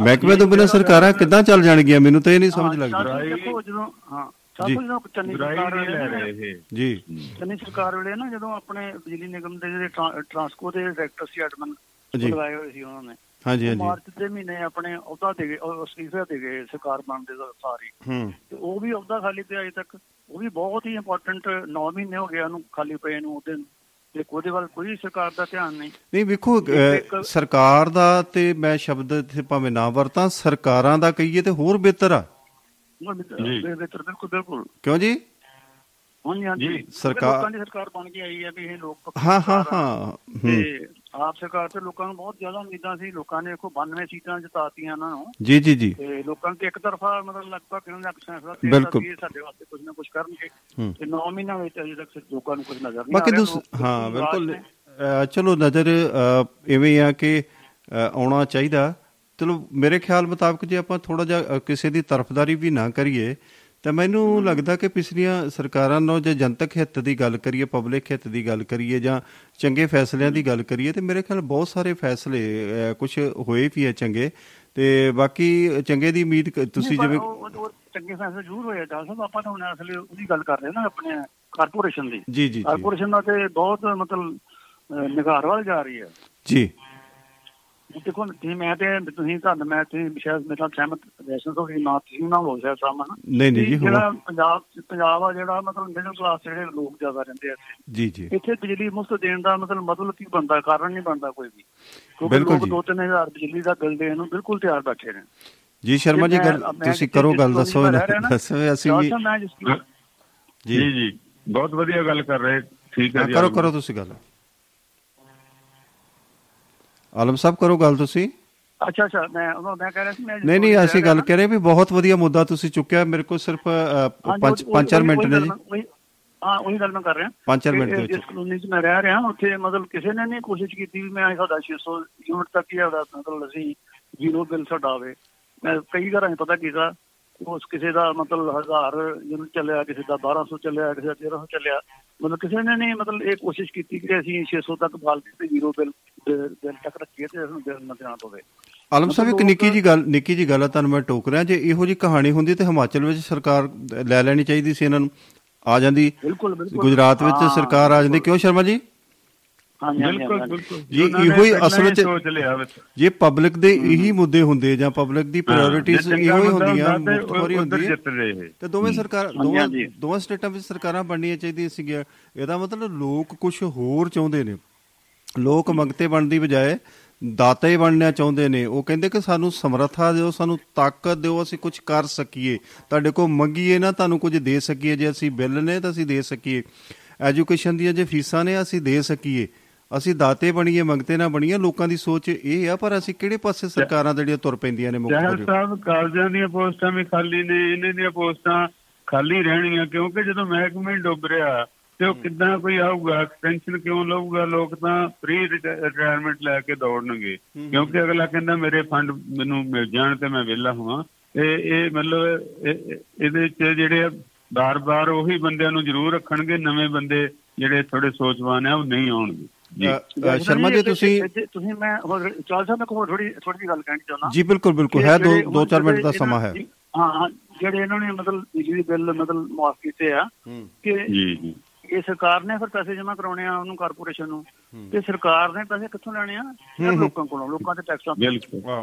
ਮਹਿਕਮੇ ਤੋਂ ਬਿਨਾਂ ਸਰਕਾਰਾਂ ਕਿੱਦਾਂ ਚੱਲ ਜਾਣਗੀਆਂ? ਮੈਨੂੰ ਤਾਂ ਇਹ ਨਹੀਂ ਸਮਝ ਲੱਗਦੀ। ਦੇਖੋ ਜਦੋਂ ਹਾਂ। ਜੀ। ਸਾਥੋਂ ਜਦੋਂ ਚੰਨੀ ਸਰਕਾਰ ਵੇਲੇ ਰਹੇ ਇਹ। ਜੀ। ਚੰਨੀ ਸਰਕਾਰ ਵੇਲੇ ਨਾ ਜਦੋਂ ਆਪਣੇ ਬਿਜਲੀ ਨਿਗਮ ਦੇ ਜਿਹੜੇ ਟਰਾਂ- ਟਰਾਂਸਕੋ ਦੇ ਡਾਇਰੈਕਟਰ ਸੀ ਐਡਮਨ। ਲਗਾਏ ਹੋਏ ਸੀ ਉਹਨਾਂ ਨੇ। ਹਾਂਜੀ ਹਾਂਜੀ। ਮਾਰਚ ਦੇ ਮਹੀਨੇ ਆਪਣੇ ਅਹੁਦਾ ਦੇ ਗਏ ਉਹ ਅਸਤੀਫਾ ਦੇ ਗਏ ਸਰਕਾਰ ਬਣਦੇ ਦਾ ਸਾਰੀ। ਹੂੰ। ਤੇ ਉਹ ਵੀ ਅਹੁਦਾ ਖਾਲੀ ਪਿਆ ਅਜੇ ਤੱਕ। ਉਹ ਵੀ ਬਹੁਤ ਹੀ ਇੰਪੋਰਟੈਂਟ 9 ਮਹੀਨੇ ਹੋ ਗਏ ਉਹਨੂੰ ਖਾਲੀ ਪਏ ਨੂੰ ਉਹਦੇ ਤੇ ਉਹਦੇ ਵੱਲ ਕੋਈ ਸਰਕਾਰ ਦਾ ਧਿਆਨ ਨਹੀਂ। ਨਹੀਂ ਵੇਖੋ ਸਰਕਾਰ ਦਾ ਤੇ ਮੈਂ ਸ਼ਬਦ ਇੱਥੇ ਭਾਵੇਂ ਨਾ ਵਰਤਾਂ ਸਰਕਾਰਾਂ ਦਾ ਕਹੀਏ ਤੇ ਹੋਰ ਬਿਹਤਰ ਆ। ਬਿਲਕੁਲ ਬਿਲਕੁਲ। ਕਿਉਂ ਜੀ? ਹਾਂਜੀ ਹਾਂਜੀ। ਸਰਕਾਰ- ਲੋਕਾਂ ਦੀ ਸਰਕਾਰ ਬਣ ਕੇ ਆਈ ਹੈ ਵੀ ਇਹ ਲੋਕ ਹਾਂ ਹਾਂ। ਹਾਂ ਹੂੰ। ਤੇ ਆਪ ਸਰਕਾਰ ਤੇ ਲੋਕਾਂ ਨੂੰ ਬਹੁਤ ਜ਼ਿਆਦਾ ਉਮੀਦਾਂ ਸੀ। ਲੋਕਾਂ ਨੇ ਦੇਖੋ 92 ਸੀਟਾਂ ਜਿਤਾਤੀਆਂ ਉਹਨਾਂ ਨੂੰ। ਜੀ ਜੀ ਜੀ। ਤੇ ਲੋਕਾਂ ਨੇ ਇੱਕ ਤਰਫਾ ਮਤਲਬ ਲਗਭਗ ਇਹਨਾਂ ਦਾ ਫੈਸਲਾ ਤੇ ਬਿਲਕੁਲ। ਸਾਡੇ ਵਾਸਤੇ ਕੁਝ ਨਾ ਕੁਝ ਕਰਨਗੇ। ਤੇ 9 ਮਹੀਨਿਆਂ ਵਿੱਚ ਅਜੇ ਤੱਕ ਲੋਕਾਂ ਨੂੰ ਕੁਝ ਨਜ਼ਰ ਨਹੀਂ ਬਾਕੀ ਆ ਰਿਹਾ ਹਾਂ ਬਿਲਕੁਲ। ਚਲੋ ਨਜ਼ਰ ਇਵੇਂ ਆ ਕਿ ਆਉਣਾ ਚਾਹੀਦਾ। ਚਲੋ ਮੇਰੇ ਖਿਆਲ ਮੁਤਾਬਕ ਜੇ ਆਪਾਂ ਥੋੜਾ ਜਿਹਾ ਕਿਸੇ ਦੀ ਤਰਫਦਾਰੀ ਵੀ ਨਾ ਕਰੀਏ ਤਾਂ ਮੈਨੂੰ ਲੱਗਦਾ ਕਿ ਪਿਛਲੀਆਂ ਸਰਕਾਰਾਂ ਨਾਲ ਜੇ ਜਨਤਕ ਹਿੱਤ ਦੀ ਗੱਲ ਕਰੀਏ ਪਬਲਿਕ ਹਿੱਤ ਦੀ ਗੱਲ ਕਰੀਏ ਜਾਂ ਚੰਗੇ ਫੈਸਲਿਆਂ ਦੀ ਗੱਲ ਕਰੀਏ ਤੇ ਮੇਰੇ ਖਿਆਲ ਬਹੁਤ ਸਾਰੇ ਫੈਸਲੇ ਕੁਝ ਹੋਏ ਵੀ ਹੈ ਚੰਗੇ ਤੇ ਬਾਕੀ ਚੰਗੇ ਦੀ ਉਮੀਦ ਤੁਸੀਂ ਜਿਵੇਂ ਚੰਗੇ ਫੈਸਲੇ ਜ਼ਰੂਰ ਹੋਏ ਡਾਲ ਸਾਹਿਬ ਆਪਾਂ ਤਾਂ ਹੁਣ ਅਸਲੇ ਉਹਦੀ ਗੱਲ ਕਰ ਰਹੇ ਨਾ ਆਪਣੇ ਕਾਰਪੋਰੇਸ਼ਨ ਦੀ। ਜੀ ਜੀ ਕਾਰਪੋਰੇਸ਼ਨ ਦਾ ਤੇ ਬਹੁਤ ਮਤਲਬ ਨਿਗਾਰ ਵੱਲ ਜਾ ਰਹੀ ਹੈ। ਜੀ। ਦੇਖੋ ਤੁਸੀਂ ਮੈਂ ਤੇ ਤੁਸੀਂ ਤੁਹਾਨੂੰ ਮੈਂ ਤੁਸੀਂ ਸ਼ਾਇਦ ਮੇਰੇ ਨਾਲ ਸਹਿਮਤ ਵੈਸ਼ਨ ਤੋਂ ਵੀ ਨਾ ਤੁਸੀਂ ਨਾ ਹੋ ਸ਼ਾਇਦ ਸਾਹਮਣਾ ਨਹੀਂ ਨਹੀਂ ਜੀ ਹੋ ਜਿਹੜਾ ਪੰਜਾਬ ਪੰਜਾਬ ਆ ਜਿਹੜਾ ਮਤਲਬ ਮਿਡਲ ਕਲਾਸ ਜਿਹੜੇ ਲੋਕ ਜ਼ਿਆਦਾ ਰਹਿੰਦੇ ਆ ਇੱਥੇ। ਜੀ ਜੀ। ਇੱਥੇ ਬਿਜਲੀ ਮੁਫਤ ਦੇਣ ਦਾ ਮਤਲਬ ਮਤਲਬ ਕੀ ਬਣਦਾ ਕਾਰਨ ਨਹੀਂ ਬਣਦਾ ਕੋਈ ਵੀ। ਕਿਉਂਕਿ ਬਿਲਕੁਲ ਲੋਕ ਜੀ। 2-3000 ਬਿਜਲੀ ਦਾ ਬਿੱਲ ਦੇਣ ਨੂੰ ਬਿਲਕੁਲ ਤਿਆਰ ਬੈਠੇ ਨੇ। ਜੀ ਸ਼ਰਮਾ ਜੀ ਗੱਲ ਤੁਸੀਂ ਕਰੋ ਗੱਲ ਦੱਸੋ ਦੱਸੋ ਅਸੀਂ ਜੀ ਜੀ ਜੀ। ਬਹੁਤ ਵਧੀਆ ਗੱਲ ਕਰ ਰਹੇ। ਠੀਕ ਹੈ ਹਾਂ, ਜੀ ਕਰੋ ਕਰੋ ਤੁਸੀਂ ਗੱਲ। ਆਲਮ ਸਾਹਿਬ ਕਰੋ ਗੱਲ ਤੁਸੀਂ। ਅੱਛਾ ਅੱਛਾ ਮੈਂ ਉਹ ਮੈਂ ਕਹਿ ਰਿਹਾ ਸੀ ਮੈਂ ਜਿਸ ਨਹੀਂ ਨਹੀਂ ਅਸੀਂ ਗੱਲ ਕਰ ਰਹੇ ਵੀ ਬਹੁਤ ਵਧੀਆ ਮੁੱਦਾ ਤੁਸੀਂ ਚੁੱਕਿਆ ਮੇਰੇ ਕੋਲ ਸਿਰਫ ਅ, ਹਾਂਜੀ, ਪੰਜ ਉਹ- ਪੰਜ ਚਾਰ ਉਹੀ- ਮਿੰਟ ਉਹੀ ਨੇ ਜੀ। ਹਾਂ ਉਹੀ ਗੱਲ ਮੈਂ ਕਰ ਰਿਹਾ। ਪੰਜ ਚਾਰ ਕਿ ਮਿੰਟ ਦੇ ਜਿਸ ਵਿੱਚ। ਕਲੋਨੀ 'ਚ ਮੈਂ ਰਹਿ ਰਿਹਾ ਉੱਥੇ ਮਤਲਬ ਕਿਸੇ ਨੇ ਨਹੀਂ ਕੋਸ਼ਿਸ਼ ਕੀਤੀ ਵੀ ਮੈਂ ਸਾਡਾ 600 ਯੂਨਿਟ ਤੱਕ ਹੀ ਸਾਡਾ ਮਤਲਬ ਅਸੀਂ ਜ਼ੀਰੋ ਬਿੱਲ ਸਾਡਾ ਆਵੇ। ਮੈਂ ਕਈ ਘਰਾਂ 'ਚ ਪਤਾ ਕੀਤਾ ਉਸ ਕਿਸੇ ਦਾ ਮਤਲਬ 1000 ਯੂਨਿਟ ਚੱਲਿਆ ਕਿਸੇ ਦਾ 1200 ਚੱਲਿਆ ਕਿਸੇ ਦਾ 1300 ਚੱਲਿਆ। ਮਤਲਬ ਕਿਸੇ ਨੇ ਨਹੀਂ ਮਤਲਬ ਇਹ ਕੋਸ਼ਿਸ਼ ਕੀਤੀ ਕਿ ਅਸੀਂ 600 ਤੱਕ ਬਾਲ ਕੇ ਜ਼ੀਰੋ ਬਿੱਲ ਬਿੱਲ ਤੱਕ ਰੱਖੀਏ ਤੇ ਸਾਨੂੰ ਬਿੱਲ ਨਾ ਪਵੇ। ਆਲਮ ਸਾਹਿਬ ਇੱਕ ਨਿੱਕੀ ਜੀ ਗੱਲ ਨਿੱਕੀ ਜੀ ਗੱਲ ਆ ਤੁਹਾਨੂੰ ਮੈਂ ਟੋਕ ਰਿਹਾ। ਜੇ ਇਹੋ ਜੀ ਕਹਾਣੀ ਹੁੰਦੀ ਤੇ ਹਿਮਾਚਲ ਵਿੱਚ ਸਰਕਾਰ ਲੈ ਲੈਣੀ ਚਾਹੀਦੀ ਸੀ ਇਹਨਾਂ ਨੂੰ। ਆ ਜਾਂਦੀ। ਬਿਲਕੁਲ ਬਿਲਕੁਲ। ਗੁਜਰਾਤ ਵਿੱਚ ਸਰਕਾਰ ਆ ਜਾਂਦੀ। ਕਿਉਂ ਸ਼ਰਮਾ ਜੀ? ਬਿਲਕੁਲ ਬਿਲਕੁਲ। ਜੀ, ਇਹੋ ਹੀ ਅਸਲ ਵਿੱਚ- ਜੇ ਪਬਲਿਕ ਦੇ ਇਹੀ ਮੁੱਦੇ ਹੁੰਦੇ ਜਾਂ ਪਬਲਿਕ ਦੀ ਪ੍ਰਾਇੋਰਟੀਜ਼ ਇਹੋ ਹੀ ਹੁੰਦੀਆਂ ਉੱਧਰ ਹੁੰਦੀ ਹੈ। ਤੇ ਦੋਵੇਂ ਸਰਕਾਰ ਦੋਵਾਂ। ਦੋਵਾਂ ਸਟੇਟਾਂ ਵਿੱਚ ਸਰਕਾਰਾਂ ਬਣਨੀਆਂ ਚਾਹੀਦੀਆਂ ਸੀਗੀਆਂ। ਇਹਦਾ ਮਤਲਬ ਲੋਕ ਕੁਝ ਹੋਰ ਚਾਹੁੰਦੇ ਨੇ। ਲੋਕ ਮੰਗਤੇ ਬਣਨ ਦੀ ਬਜਾਏ ਦਾਤੇ ਬਣਨਾ ਚਾਹੁੰਦੇ ਨੇ। ਉਹ ਕਹਿੰਦੇ ਕਿ ਸਾਨੂੰ ਸਮਰੱਥਾ ਦਿਓ ਸਾਨੂੰ ਤਾਕਤ ਦਿਓ ਅਸੀਂ ਕੁਝ ਕਰ ਸਕੀਏ। ਤੁਹਾਡੇ ਕੋਲ ਮੰਗੀਏ ਨਾ ਤੁਹਾਨੂੰ ਕੁਝ ਦੇ ਸਕੀਏ। ਜੇ ਅਸੀਂ ਬਿੱਲ ਨੇ ਤਾਂ ਅਸੀਂ ਦੇ ਸਕੀਏ। ਐਜੂਕੇਸ਼ਨ ਦੀਆਂ ਜੇ ਫੀਸਾਂ ਨੇ ਅਸੀਂ ਦੇ ਸਕੀਏ। ਅਸੀਂ ਦਾਤੇ ਬਣੀਏ ਮੰਗਤੇ ਨਾ ਬਣੀਏ ਲੋਕਾਂ ਦੀ ਸੋਚ ਇਹ ਆ ਪਰ ਅਸੀਂ ਕਿਹੜੇ ਪਾਸੇ ਸਰਕਾਰਾਂ ਜਿਹੜੀਆਂ ਤੁਰ ਪੈਂਦੀਆਂ ਨੇ ਮੁੱਖ ਵਜੋਂ? ਸਾਹਿਬ ਕਾਲਜਾਂ ਦੀਆਂ ਪੋਸਟਾਂ ਵੀ ਖਾਲੀ ਨੇ ਇਹਨਾਂ ਦੀਆਂ ਪੋਸਟਾਂ ਖਾਲੀ ਰਹਿਣਗੀਆਂ ਕਿਉਂਕਿ ਜਦੋਂ ਮਹਿਕਮੇ ਡੁੱਬ ਰਿਹਾ ਤੇ ਉਹ ਕਿੱਦਾਂ ਕੋਈ ਆਊਗਾ? ਐਕਸਟੈਂਸ਼ਨ ਕਿਉਂ ਲਊਗਾ? ਲੋਕ ਤਾਂ ਫ੍ਰੀ ਰਿਟਾਇਰਮੈਂਟ ਲੈ ਕੇ ਦੌੜਨਗੇ। ਕਿਉਂਕਿ ਅਗਲਾ ਕਹਿੰਦਾ ਮੇਰੇ ਫੰਡ ਮੈਨੂੰ ਮਿਲ ਜਾਣ ਤੇ ਮੈਂ ਵਿਹਲਾ ਹੋਵਾਂ। ਇਹ ਇਹ ਮਤਲਬ ਇਹ- ਇਹ- ਇਹਦੇ ਵਿੱਚ ਜਿਹੜੇ ਬਾਰ-ਬਾਰ ਉਹੀ ਬੰਦਿਆਂ ਨੂੰ ਜ਼ਰੂਰ ਰੱਖਣਗੇ ਨਵੇਂ ਬੰਦੇ ਜਿਹੜੇ ਥੋੜੇ ਸੋਚਵਾਨ ਆ ਉਹ ਨਹੀਂ ਆਉਣਗੇ। ਸ਼ਰਮਾ ਜੀ ਤੁਸੀਂ ਤੁਸੀਂ ਮੈਂ ਹੋਰ ਚਾਲ ਸਾਹਿਬ ਮੈਂ ਕੋਈ ਥੋੜੀ ਥੋੜੀ ਜਿਹੀ ਗੱਲ ਕਹਿਣੀ ਚਾਹੁੰਦਾ। ਜੀ ਬਿਲਕੁਲ ਬਿਲਕੁਲ। ਹੈ ਦੋ ਦੋ ਚਾਰ ਮਿੰਟ ਦਾ ਸਮਾਂ ਹੈ। ਹਾਂ ਜਿਹੜੇ ਇਹਨਾਂ ਨੇ ਮਤਲਬ ਬਿਜਲੀ ਬਿੱਲ ਮਤਲਬ ਮਾਫ ਕੀਤੇ ਆ ਕਿ ਜੀ ਜੀ। ਇਹ ਸਰਕਾਰ ਨੇ ਫਿਰ ਪੈਸੇ ਜਮ੍ਹਾਂ ਕਰਾਉਣੇ ਆ ਉਹਨੂੰ ਕਾਰਪੋਰੇਸ਼ਨ ਨੂੰ ਤੇ ਸਰਕਾਰ ਨੇ ਪੈਸੇ ਕਿੱਥੋਂ ਲੈਣੇ ਆ? ਲੋਕਾਂ ਕੋਲੋਂ ਲੋਕਾਂ ਦੇ ਟੈਕਸਾਂ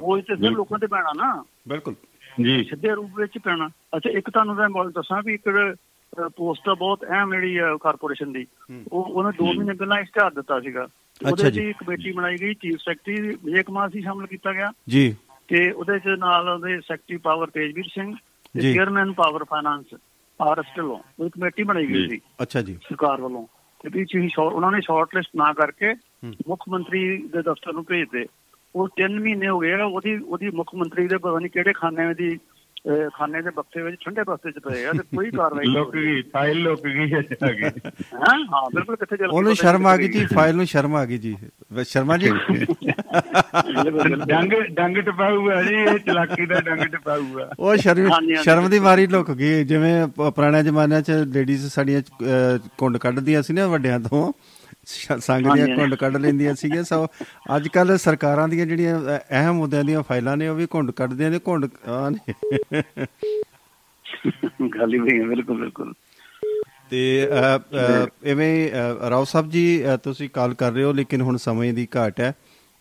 ਉਹ ਤੇ ਫਿਰ ਲੋਕਾਂ ਤੇ ਪੈਣਾ ਨਾ। ਬਿਲਕੁਲ। ਜੀ। ਸਿੱਧੇ ਰੂਪ ਵਿੱਚ ਪੈਣਾ। ਅੱਛਾ ਇੱਕ ਤੁਹਾਨੂੰ ਮੈਂ ਗੱਲ ਦੱਸਾਂ ਵੀ ਇੱਕ ਪੋਸਟ ਬਹੁਤ ਅਹਿਮ ਜਿਹੜੀ ਕਾਰਪੋਰੇਸ਼ਨ ਦੀ। ਉਹ ਉਹਨੇ 2 ਮਹੀਨੇ ਪਹਿਲਾਂ ਇਸ਼ਤਿਹਾਰ ਦਿੱਤਾ ਸੀਗਾ। ਉਹਦੇ। ਦੀ ਕਮੇਟੀ ਬਣਾਈ ਗਈ ਚੀਫ ਸੈਕਟਰੀ ਵਿਜੇ ਕੁਮਾਰ ਸੀ ਸ਼ਾਮਲ ਕੀਤਾ ਗਿਆ। ਜੀ। ਤੇ ਉਹਦੇ ਚ ਨਾਲ ਉਹਦੇ ਸੈਕਟਰੀ ਪਾਵਰ ਤੇਜਵੀਰ ਸਿੰਘ ਤੇ। Chairman power finance R S Dhillon ਉਹ ਕਮੇਟੀ ਬਣਾਈ ਗਈ। ਸੀ ਅੱਛਾ ਜੀ। ਸਰਕਾਰ ਵੱਲੋਂ। ਤੇ ਵੀ ਚੀਜ਼ ਸ਼ੌਰ ਉਹਨਾਂ ਨੇ ਸ਼ਾਰਟ ਲਿਸਟ ਨਾ ਕਰਕੇ ਮੁੱਖ ਮੰਤਰੀ ਦੇ ਦਫ਼ਤਰ ਨੂੰ ਭੇਜ ਦੇ ਉਹ 3 ਮਹੀਨੇ ਹੋ ਗਏ ਉਹਦੀ ਉਹਦੀ ਮੁੱਖ ਮੰਤਰੀ ਦੇ ਪਤਾ ਨਹੀਂ ਕਿਹੜੇ ਖਾਨੇ ਦੀ ਖਾਨੇ ਦੇ ਬਕਸੇ ਵਿੱਚ ਠੰਡੇ ਬਸਤੇ ਚ ਪਏ ਆ ਤੇ ਕੋਈ ਕਾਰਵਾਈ ਨਹੀਂ ਗਈ ਫਾਈਲ ਲੁੱਕ ਗਈ ਹੈ ਜਾ ਕੇ ਹੈਂ? ਹਾਂ ਬਿਲਕੁਲ ਕਿੱਥੇ ਚੱਲ ਗਈ ਉਹਨੂੰ ਸ਼ਰਮ ਆ ਗਈ ਜੀ ਫਾਈਲ ਨੂੰ ਸ਼ਰਮ ਆ ਗਈ ਜੀ। ਸ਼ਰਮਾ ਜੀ। ਡੰਗ ਡੰਗ ਟਪਾਊਗਾ ਜੀ ਇਹ ਚਲਾਕੀ ਦਾ ਡੰਗ ਟਪਾਊਗਾ। ਉਹ ਸ਼ਰਮ। ਸ਼ਰਮ ਦੀ ਮਾਰੀ ਲੁਕ ਗਈ। ਜਿਵੇਂ ਪੁਰਾਣੇ ਜ਼ਮਾਨਿਆਂ 'ਚ ਲੇਡੀਜ਼ ਸਾਡੀਆਂ ਕੁੰਡ ਕੱਢਦੀਆਂ ਸੀ ਨਾ ਵੱਡਿਆਂ ਤੋਂ ਸੰਗ ਦੀਆਂ। ਕੁੰਡ ਕੱਢ ਲੈਂਦੀਆਂ ਸੀਗੀਆਂ ਸੋ ਅੱਜ ਕੱਲ ਸਰਕਾਰਾਂ ਦੀਆਂ ਜਿਹੜੀਆਂ ਅਹਿਮ ਮੁੱਦਿਆਂ ਦੀਆਂ ਫਾਈਲਾਂ ਨੇ ਉਹ ਵੀ ਕੁੰਡ ਕੱਢਦੀਆਂ ਨੇ ਆ ਨੇ। ਗੱਲ ਹੀ ਹੈ ਬਿਲਕੁਲ ਬਿਲਕੁਲ। ਤੇ ਐਵੇਂ ਰਾਓ ਸਾਹਿਬ ਜੀ ਤੁਸੀਂ ਕਾਲ ਕਰ ਰਹੇ ਹੋ ਲੇਕਿਨ ਹੁਣ ਸਮੇਂ ਦੀ ਘਾਟ ਹੈ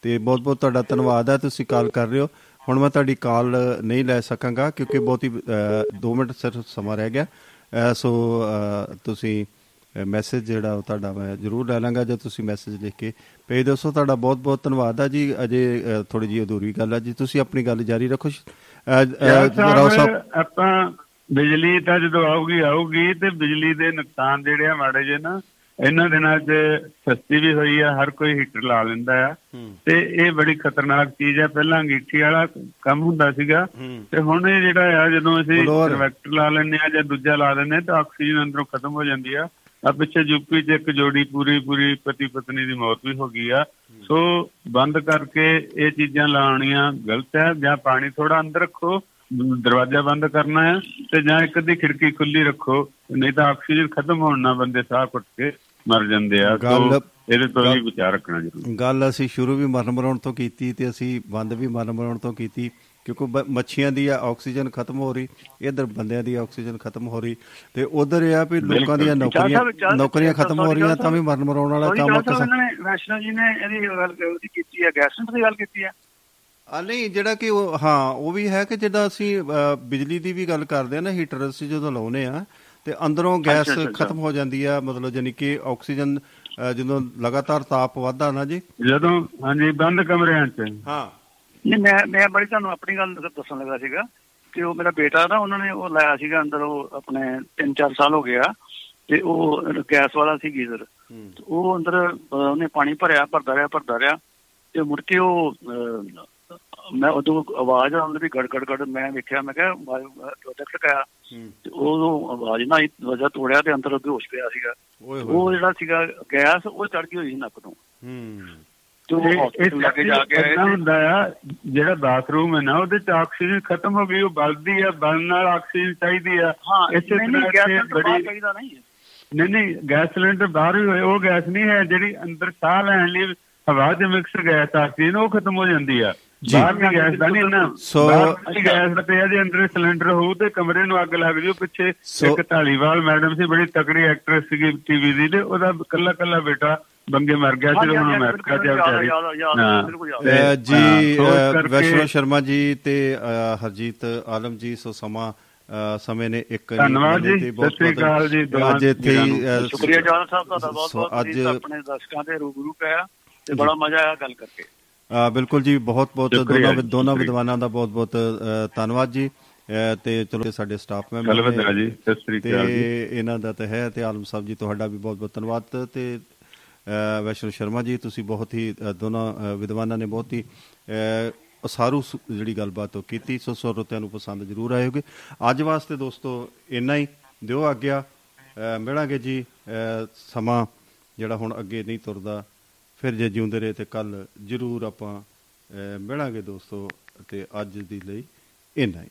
ਤੇ ਬਹੁਤ ਬਹੁਤ ਤੁਹਾਡਾ ਧੰਨਵਾਦ ਹੈ ਤੁਸੀਂ ਕਾਲ ਕਰ ਰਹੇ ਹੋ। ਹੁਣ ਮੈਂ ਤੁਹਾਡੀ ਕਾਲ ਨਹੀਂ ਲੈ ਸਕਾਂਗਾ ਕਿਉਂਕਿ ਬਹੁਤੀ 2 ਮਿੰਟ ਸਿਰਫ ਸਮਾਂ ਰਹਿ ਗਿਆ। ਸੋ ਤੁਸੀਂ ਮੈਸੇਜ ਜਿਹੜਾ ਉਹ ਤੁਹਾਡਾ ਮੈਂ ਜ਼ਰੂਰ ਲੈ ਲਾਂਗਾ ਜੇ ਤੁਸੀਂ ਮੈਸੇਜ ਲਿਖ ਕੇ ਭੇਜ ਦਿਓ। ਸੋ ਤੁਹਾਡਾ ਬਹੁਤ ਬਹੁਤ ਧੰਨਵਾਦ ਹੈ ਜੀ। ਅਜੇ ਥੋੜੀ ਜਿਹੀ ਅਧੂਰੀ ਗੱਲ ਹੈ ਜੀ। ਤੁਸੀਂ ਆਪਣੀ ਗੱਲ ਜਾਰੀ ਰੱਖੋ ਰਾਓ ਸਾਹਿਬ ਆਪਾਂ ਬਿਜਲੀ ਤਾਂ ਜਦੋਂ ਆਊਗੀ ਆਊਗੀ ਤੇ ਬਿਜਲੀ ਦੇ ਨੁਕਸਾਨ ਜਿਹੜੇ ਆ ਮਾੜੇ ਜੇ ਨਾ ਇਹਨਾਂ ਦਿਨਾਂ 'ਚ ਸਸਤੀ ਵੀ ਹੋਈ ਆ ਹਰ ਕੋਈ ਹੀਟਰ ਲਾ ਲੈਂਦਾ ਆ। ਤੇ ਇਹ ਬੜੀ ਖਤਰਨਾਕ ਚੀਜ਼ ਆ। ਪਹਿਲਾਂ ਅੰਗੀਠੀ ਵਾਲਾ ਕੰਮ ਹੁੰਦਾ ਸੀਗਾ। ਤੇ ਹੁਣ ਇਹ ਜਿਹੜਾ ਆ ਜਦੋਂ ਅਸੀਂ ਬਲੋਰ। ਇਨਵੈਕਟਰ ਲਾ ਲੈਂਦੇ ਆ ਜਾਂ ਦੂਜਾ ਲਾ ਲੈਂਦੇ ਆ ਤਾਂ ਆਕਸੀਜਨ ਅੰਦਰੋਂ ਖਤਮ ਹੋ ਜਾਂਦੀ ਆ। ਆ ਪਿੱਛੇ ਯੂਪੀ 'ਚ ਇੱਕ ਜੋੜੀ ਪੂਰੀ ਪੂਰੀ ਪਤੀ ਪਤਨੀ ਦੀ ਮੌਤ ਵੀ ਹੋ ਗਈ ਆ। ਸੋ ਬੰਦ ਕਰਕੇ ਇਹ ਚੀਜ਼ਾਂ ਲਾਉਣੀਆਂ ਗਲਤ ਹੈ ਜਾਂ ਪਾਣੀ ਥੋੜਾ ਅੰਦਰ ਰੱਖੋ ਦਰਵਾਜ਼ਾ ਬੰਦ ਕਰਨਾ ਹੈ ਤੇ ਜਾਂ ਇੱਕ ਅੱਧੀ ਖਿੜਕੀ ਖੁੱਲੀ ਰੱਖੋ ਨਹੀਂ ਤਾਂ ਆਕਸੀਜਨ ਖਤਮ ਹੋਣ ਨਾਲ ਬੰਦੇ ਸਾਹ ਘੁੱਟ ਕੇ ਮਰ ਜਾਂਦੇ ਆ। ਸੋ ਇਹਦੇ ਤੋਂ ਵੀ ਵਿਚਾਰ ਰੱਖਣਾ ਜ਼ਰੂਰੀ। ਗੱਲ ਅਸੀਂ ਸ਼ੁਰੂ ਵੀ ਮਰਨ ਮਰਾਉਣ ਤੋਂ ਕੀਤੀ ਤੇ ਅਸੀਂ ਬੰਦ ਵੀ ਮਰਨ ਮਰਾਉਣ ਤੋਂ ਕੀਤੀ। ਕਿਉਂਕਿ ਮੱਛੀਆਂ ਦੀ ਆ ਆਕਸੀਜਨ ਖਤਮ ਹੋ ਰਹੀ ਇਧਰ ਬੰਦਿਆਂ ਦੀ ਆਕਸੀਜਨ ਖਤਮ ਹੋ ਰਹੀ ਤੇ ਉਧਰ ਇਹ ਆ ਵੀ ਲੋਕਾਂ ਦੀਆਂ ਨੌਕਰੀਆਂ ਨੌਕਰੀਆਂ ਖਤਮ ਹੋ ਰਹੀਆਂ ਤਾਂ ਵੀ ਮਰਨ ਮਰਾਉਣ ਵਾਲਾ ਕੰਮ ਇਹਨਾਂ ਨੇ ਵੈਸ਼ਨੋ ਜੀ ਨੇ ਇਹਦੀ ਗੱਲ ਕੀਤੀ ਹੈ ਗੈਸ ਦੀ ਗੱਲ ਕੀਤੀ ਹੈ। ਆ ਨਹੀਂ ਜਿਹੜਾ ਕਿ ਉਹ ਹਾਂ ਉਹ ਵੀ ਹੈ ਕਿ ਜਿੱਦਾਂ ਅਸੀਂ ਬਿਜਲੀ ਦੀ ਵੀ ਗੱਲ ਕਰਦੇ ਆ ਨਾ ਹੀਟਰ ਅਸੀਂ ਜਦੋਂ ਲਾਉਨੇ ਆ ਤੇ ਅੰਦਰੋਂ ਗੈਸ ਖਤਮ ਹੋ ਜਾਂਦੀ ਆ ਮਤਲਬ ਜਾਨੀ ਕਿ ਆਕਸੀਜਨ ਜਦੋਂ ਲਗਾਤਾਰ ਤਾਪ ਵਧਦਾ ਨਾ ਜੀ। ਜਦੋਂ ਹਾਂਜੀ ਬੰਦ ਕਮਰਿਆਂ 'ਚ। ਹਾਂ। ਨਹੀਂ ਮੈਂ ਮੈਂ ਬੜੀ ਤੁਹਾਨੂੰ ਆਪਣੀ ਗੱਲ ਦੱਸਣ ਲੱਗਾ ਸੀਗਾ ਕਿ ਉਹ ਮੇਰਾ ਬੇਟਾ ਨਾ ਉਹਨਾਂ ਨੇ ਉਹ ਲਾਇਆ ਸੀਗਾ ਅੰਦਰ ਉਹ ਆਪਣੇ 3-4 ਸਾਲ ਹੋ ਗਿਆ ਤੇ ਉਹ ਗੈਸ ਵਾਲਾ ਸੀ ਗੀਜ਼ਰ ਉਹ ਅੰਦਰ ਉਹਨੇ ਪਾਣੀ ਭਰਿਆ ਭਰਦਾ ਰਿਹਾ ਭਰਦਾ ਰਿਹਾ ਤੇ ਮੁੜ ਕੇ ਉਹ ਮੈਂ ਉਦੋਂ ਆਵਾਜ਼ ਆਉਂਦੀ ਵੀ ਗੜ ਗੜ ਗੜ ਮੈਂ ਵੇਖਿਆ ਮੈਂ ਕਿਹਾ ਪ੍ਰੋਜੈਕਟ ਕਾ ਹੂੰ। ਤੇ ਉਦੋਂ ਆਵਾਜ਼ ਨਾ ਵਜਾ ਤੋੜਿਆ ਤੇ ਅੰਦਰ ਬੇਹੋਸ਼ ਪਿਆ ਸੀਗਾ। ਉਹ ਜਿਹੜਾ ਸੀਗਾ ਗੈਸ ਉਹ ਚੜ ਗਈ ਹੋਈ ਸੀ ਨੱਕ ਤੋਂ। ਤੇ ਤੇ- ਹੁੰਦਾ ਆ ਜਿਹੜਾ ਬਾਥਰੂਮ ਹੈ ਨਾ ਉਹਦੇ ਚ ਆਕਸੀਜਨ ਖਤਮ ਹੋ ਗਈ ਉਹ ਬਲਦੀ ਆ ਬਲਣ ਨਾਲ ਆਕਸੀਜਨ ਚਾਹੀਦੀ ਆ। ਹਾਂ ਗੈਸ ਇੱਥੇ ਸਿਲੰਡਰ ਬਾਹਰ ਬੜੀ- ਚਾਹੀਦਾ ਨਹੀਂ। ਨਹੀਂ ਨਹੀਂ ਗੈਸ ਸਿਲੰਡਰ ਬਾਹਰ ਹੀ ਹੋਏ ਉਹ ਗੈਸ ਨਹੀਂ ਹੈ ਜਿਹੜੀ ਅੰਦਰ ਸਾਹ ਲੈਣ ਲਈ ਹਵਾ ਦੇ ਮਿਕਸ ਗੈਸ ਆਕਸੀਜਨ ਉਹ ਖਤਮ ਹੋ ਜਾਂਦੀ ਆ। ਬਾਹਰ ਦੀ ਗੈਸ ਦਾ ਨਹੀਂ ਨਾ। ਸੋ- ਗੈਸ ਦਾ ਪਿਆ ਦੇ ਅੰਦਰ ਸਿਲੰਡਰ ਹੋਊ ਤੇ ਕਮਰੇ ਨੂੰ ਅੱਗ ਲੱਗ ਜੂ ਪਿੱਛੇ ਇੱਕ ਢਾਲੀਵਾਲ ਮੈਡਮ ਸੀ ਬੜੀ ਤਕੜੀ ਐਕਟਰੈਸ ਸੀਗੀ ਟੀਵੀ ਦੀ ਤੇ ਉਹਦਾ ਕੱਲਾ ਕੱਲਾ ਬੇਟਾ ਬੰਗੇ ਮਰ ਗਿਆ ਸੀ ਉਹਨੂੰ ਹਾਂਜੀ, ਅਮਰੀਕਾ ਬਿਲਕੁਲ ਚ ਵਿਚਾਰੀ ਜੀ ਵੈਸ਼ਨੋ ਸ਼ਰਮਾ ਜੀ ਤੇ ਹਰਜੀਤ ਆਲਮ ਜੀ ਸੋ ਸਮਾਂ ਸਮੇਂ ਨੇ ਇੱਕ ਨਹੀਂ ਧੰਨਵਾਦ ਜੀ, ਸਤਿ ਸ੍ਰੀ ਅਕਾਲ ਜੀ, ਅੱਜ ਇੱਥੇ ਸ਼ੁਕਰੀਆ ਜਾਨ ਸਾਹਿਬ ਤੁਹਾਡਾ ਬਹੁਤ ਬਹੁਤ ਅੱਜ ਆਪਣੇ ਦਰਸ਼ਕਾਂ ਦੇ ਰੂਬਰੂ ਪਿਆ ਤੇ ਬੜਾ ਮਜ਼ਾ ਆਇਆ ਗੱਲ ਕਰਕੇ। ਬਿਲਕੁਲ ਜੀ ਬਹੁਤ ਬਹੁਤ ਦੋਨਾਂ ਦੋਨਾਂ। ਵਿਦਵਾਨਾਂ ਦਾ ਬਹੁਤ ਬਹੁਤ ਧੰਨਵਾਦ ਜੀ। ਤੇ ਚਲੋ ਸਾਡੇ ਸਟਾਫ ਮੈਂਬਰ ਨੇ। ਜੀ ਸਤਿ ਸ੍ਰੀ ਅਕਾਲ ਜੀ। ਤੇ ਇਹਨਾਂ ਦਾ ਤਾਂ ਹੈ ਤੇ ਆਲਮ ਸਾਹਿਬ ਜੀ ਤੁਹਾਡਾ ਵੀ ਬਹੁਤ ਬਹੁਤ ਧੰਨਵਾਦ ਤੇ ਵੈਸ਼ਨੋ ਸ਼ਰਮਾ ਜੀ ਤੁਸੀਂ ਬਹੁਤ ਹੀ ਅ, ਦੋਨਾਂ ਅ, ਵਿਦਵਾਨਾਂ ਨੇ ਬਹੁਤ ਹੀ ਅ, ਉਸਾਰੂ ਸ- ਜਿਹੜੀ ਗੱਲਬਾਤ ਉਹ ਕੀਤੀ। ਸੋ ਸਰੋਤਿਆਂ ਨੂੰ ਪਸੰਦ ਜ਼ਰੂਰ ਆਏਗੀ ਅੱਜ ਵਾਸਤੇ ਦੋਸਤੋ ਇੰਨਾ ਹੀ। ਦਿਓ ਆਗਿਆ। ਅ, ਮਿਲਾਂਗੇ ਜੀ ਅ, ਸਮਾਂ ਜਿਹੜਾ ਹੁਣ ਅੱਗੇ ਨਹੀਂ ਤੁਰਦਾ। ਫਿਰ ਜੇ ਜਿਉਂਦੇ ਰਹੇ ਤੇ ਕੱਲ ਜ਼ਰੂਰ ਆਪਾਂ ਅ, ਮਿਲਾਂਗੇ ਦੋਸਤੋ। ਤੇ ਅੱਜ ਦੀ ਲਈ ਇੰਨਾ ਹੀ।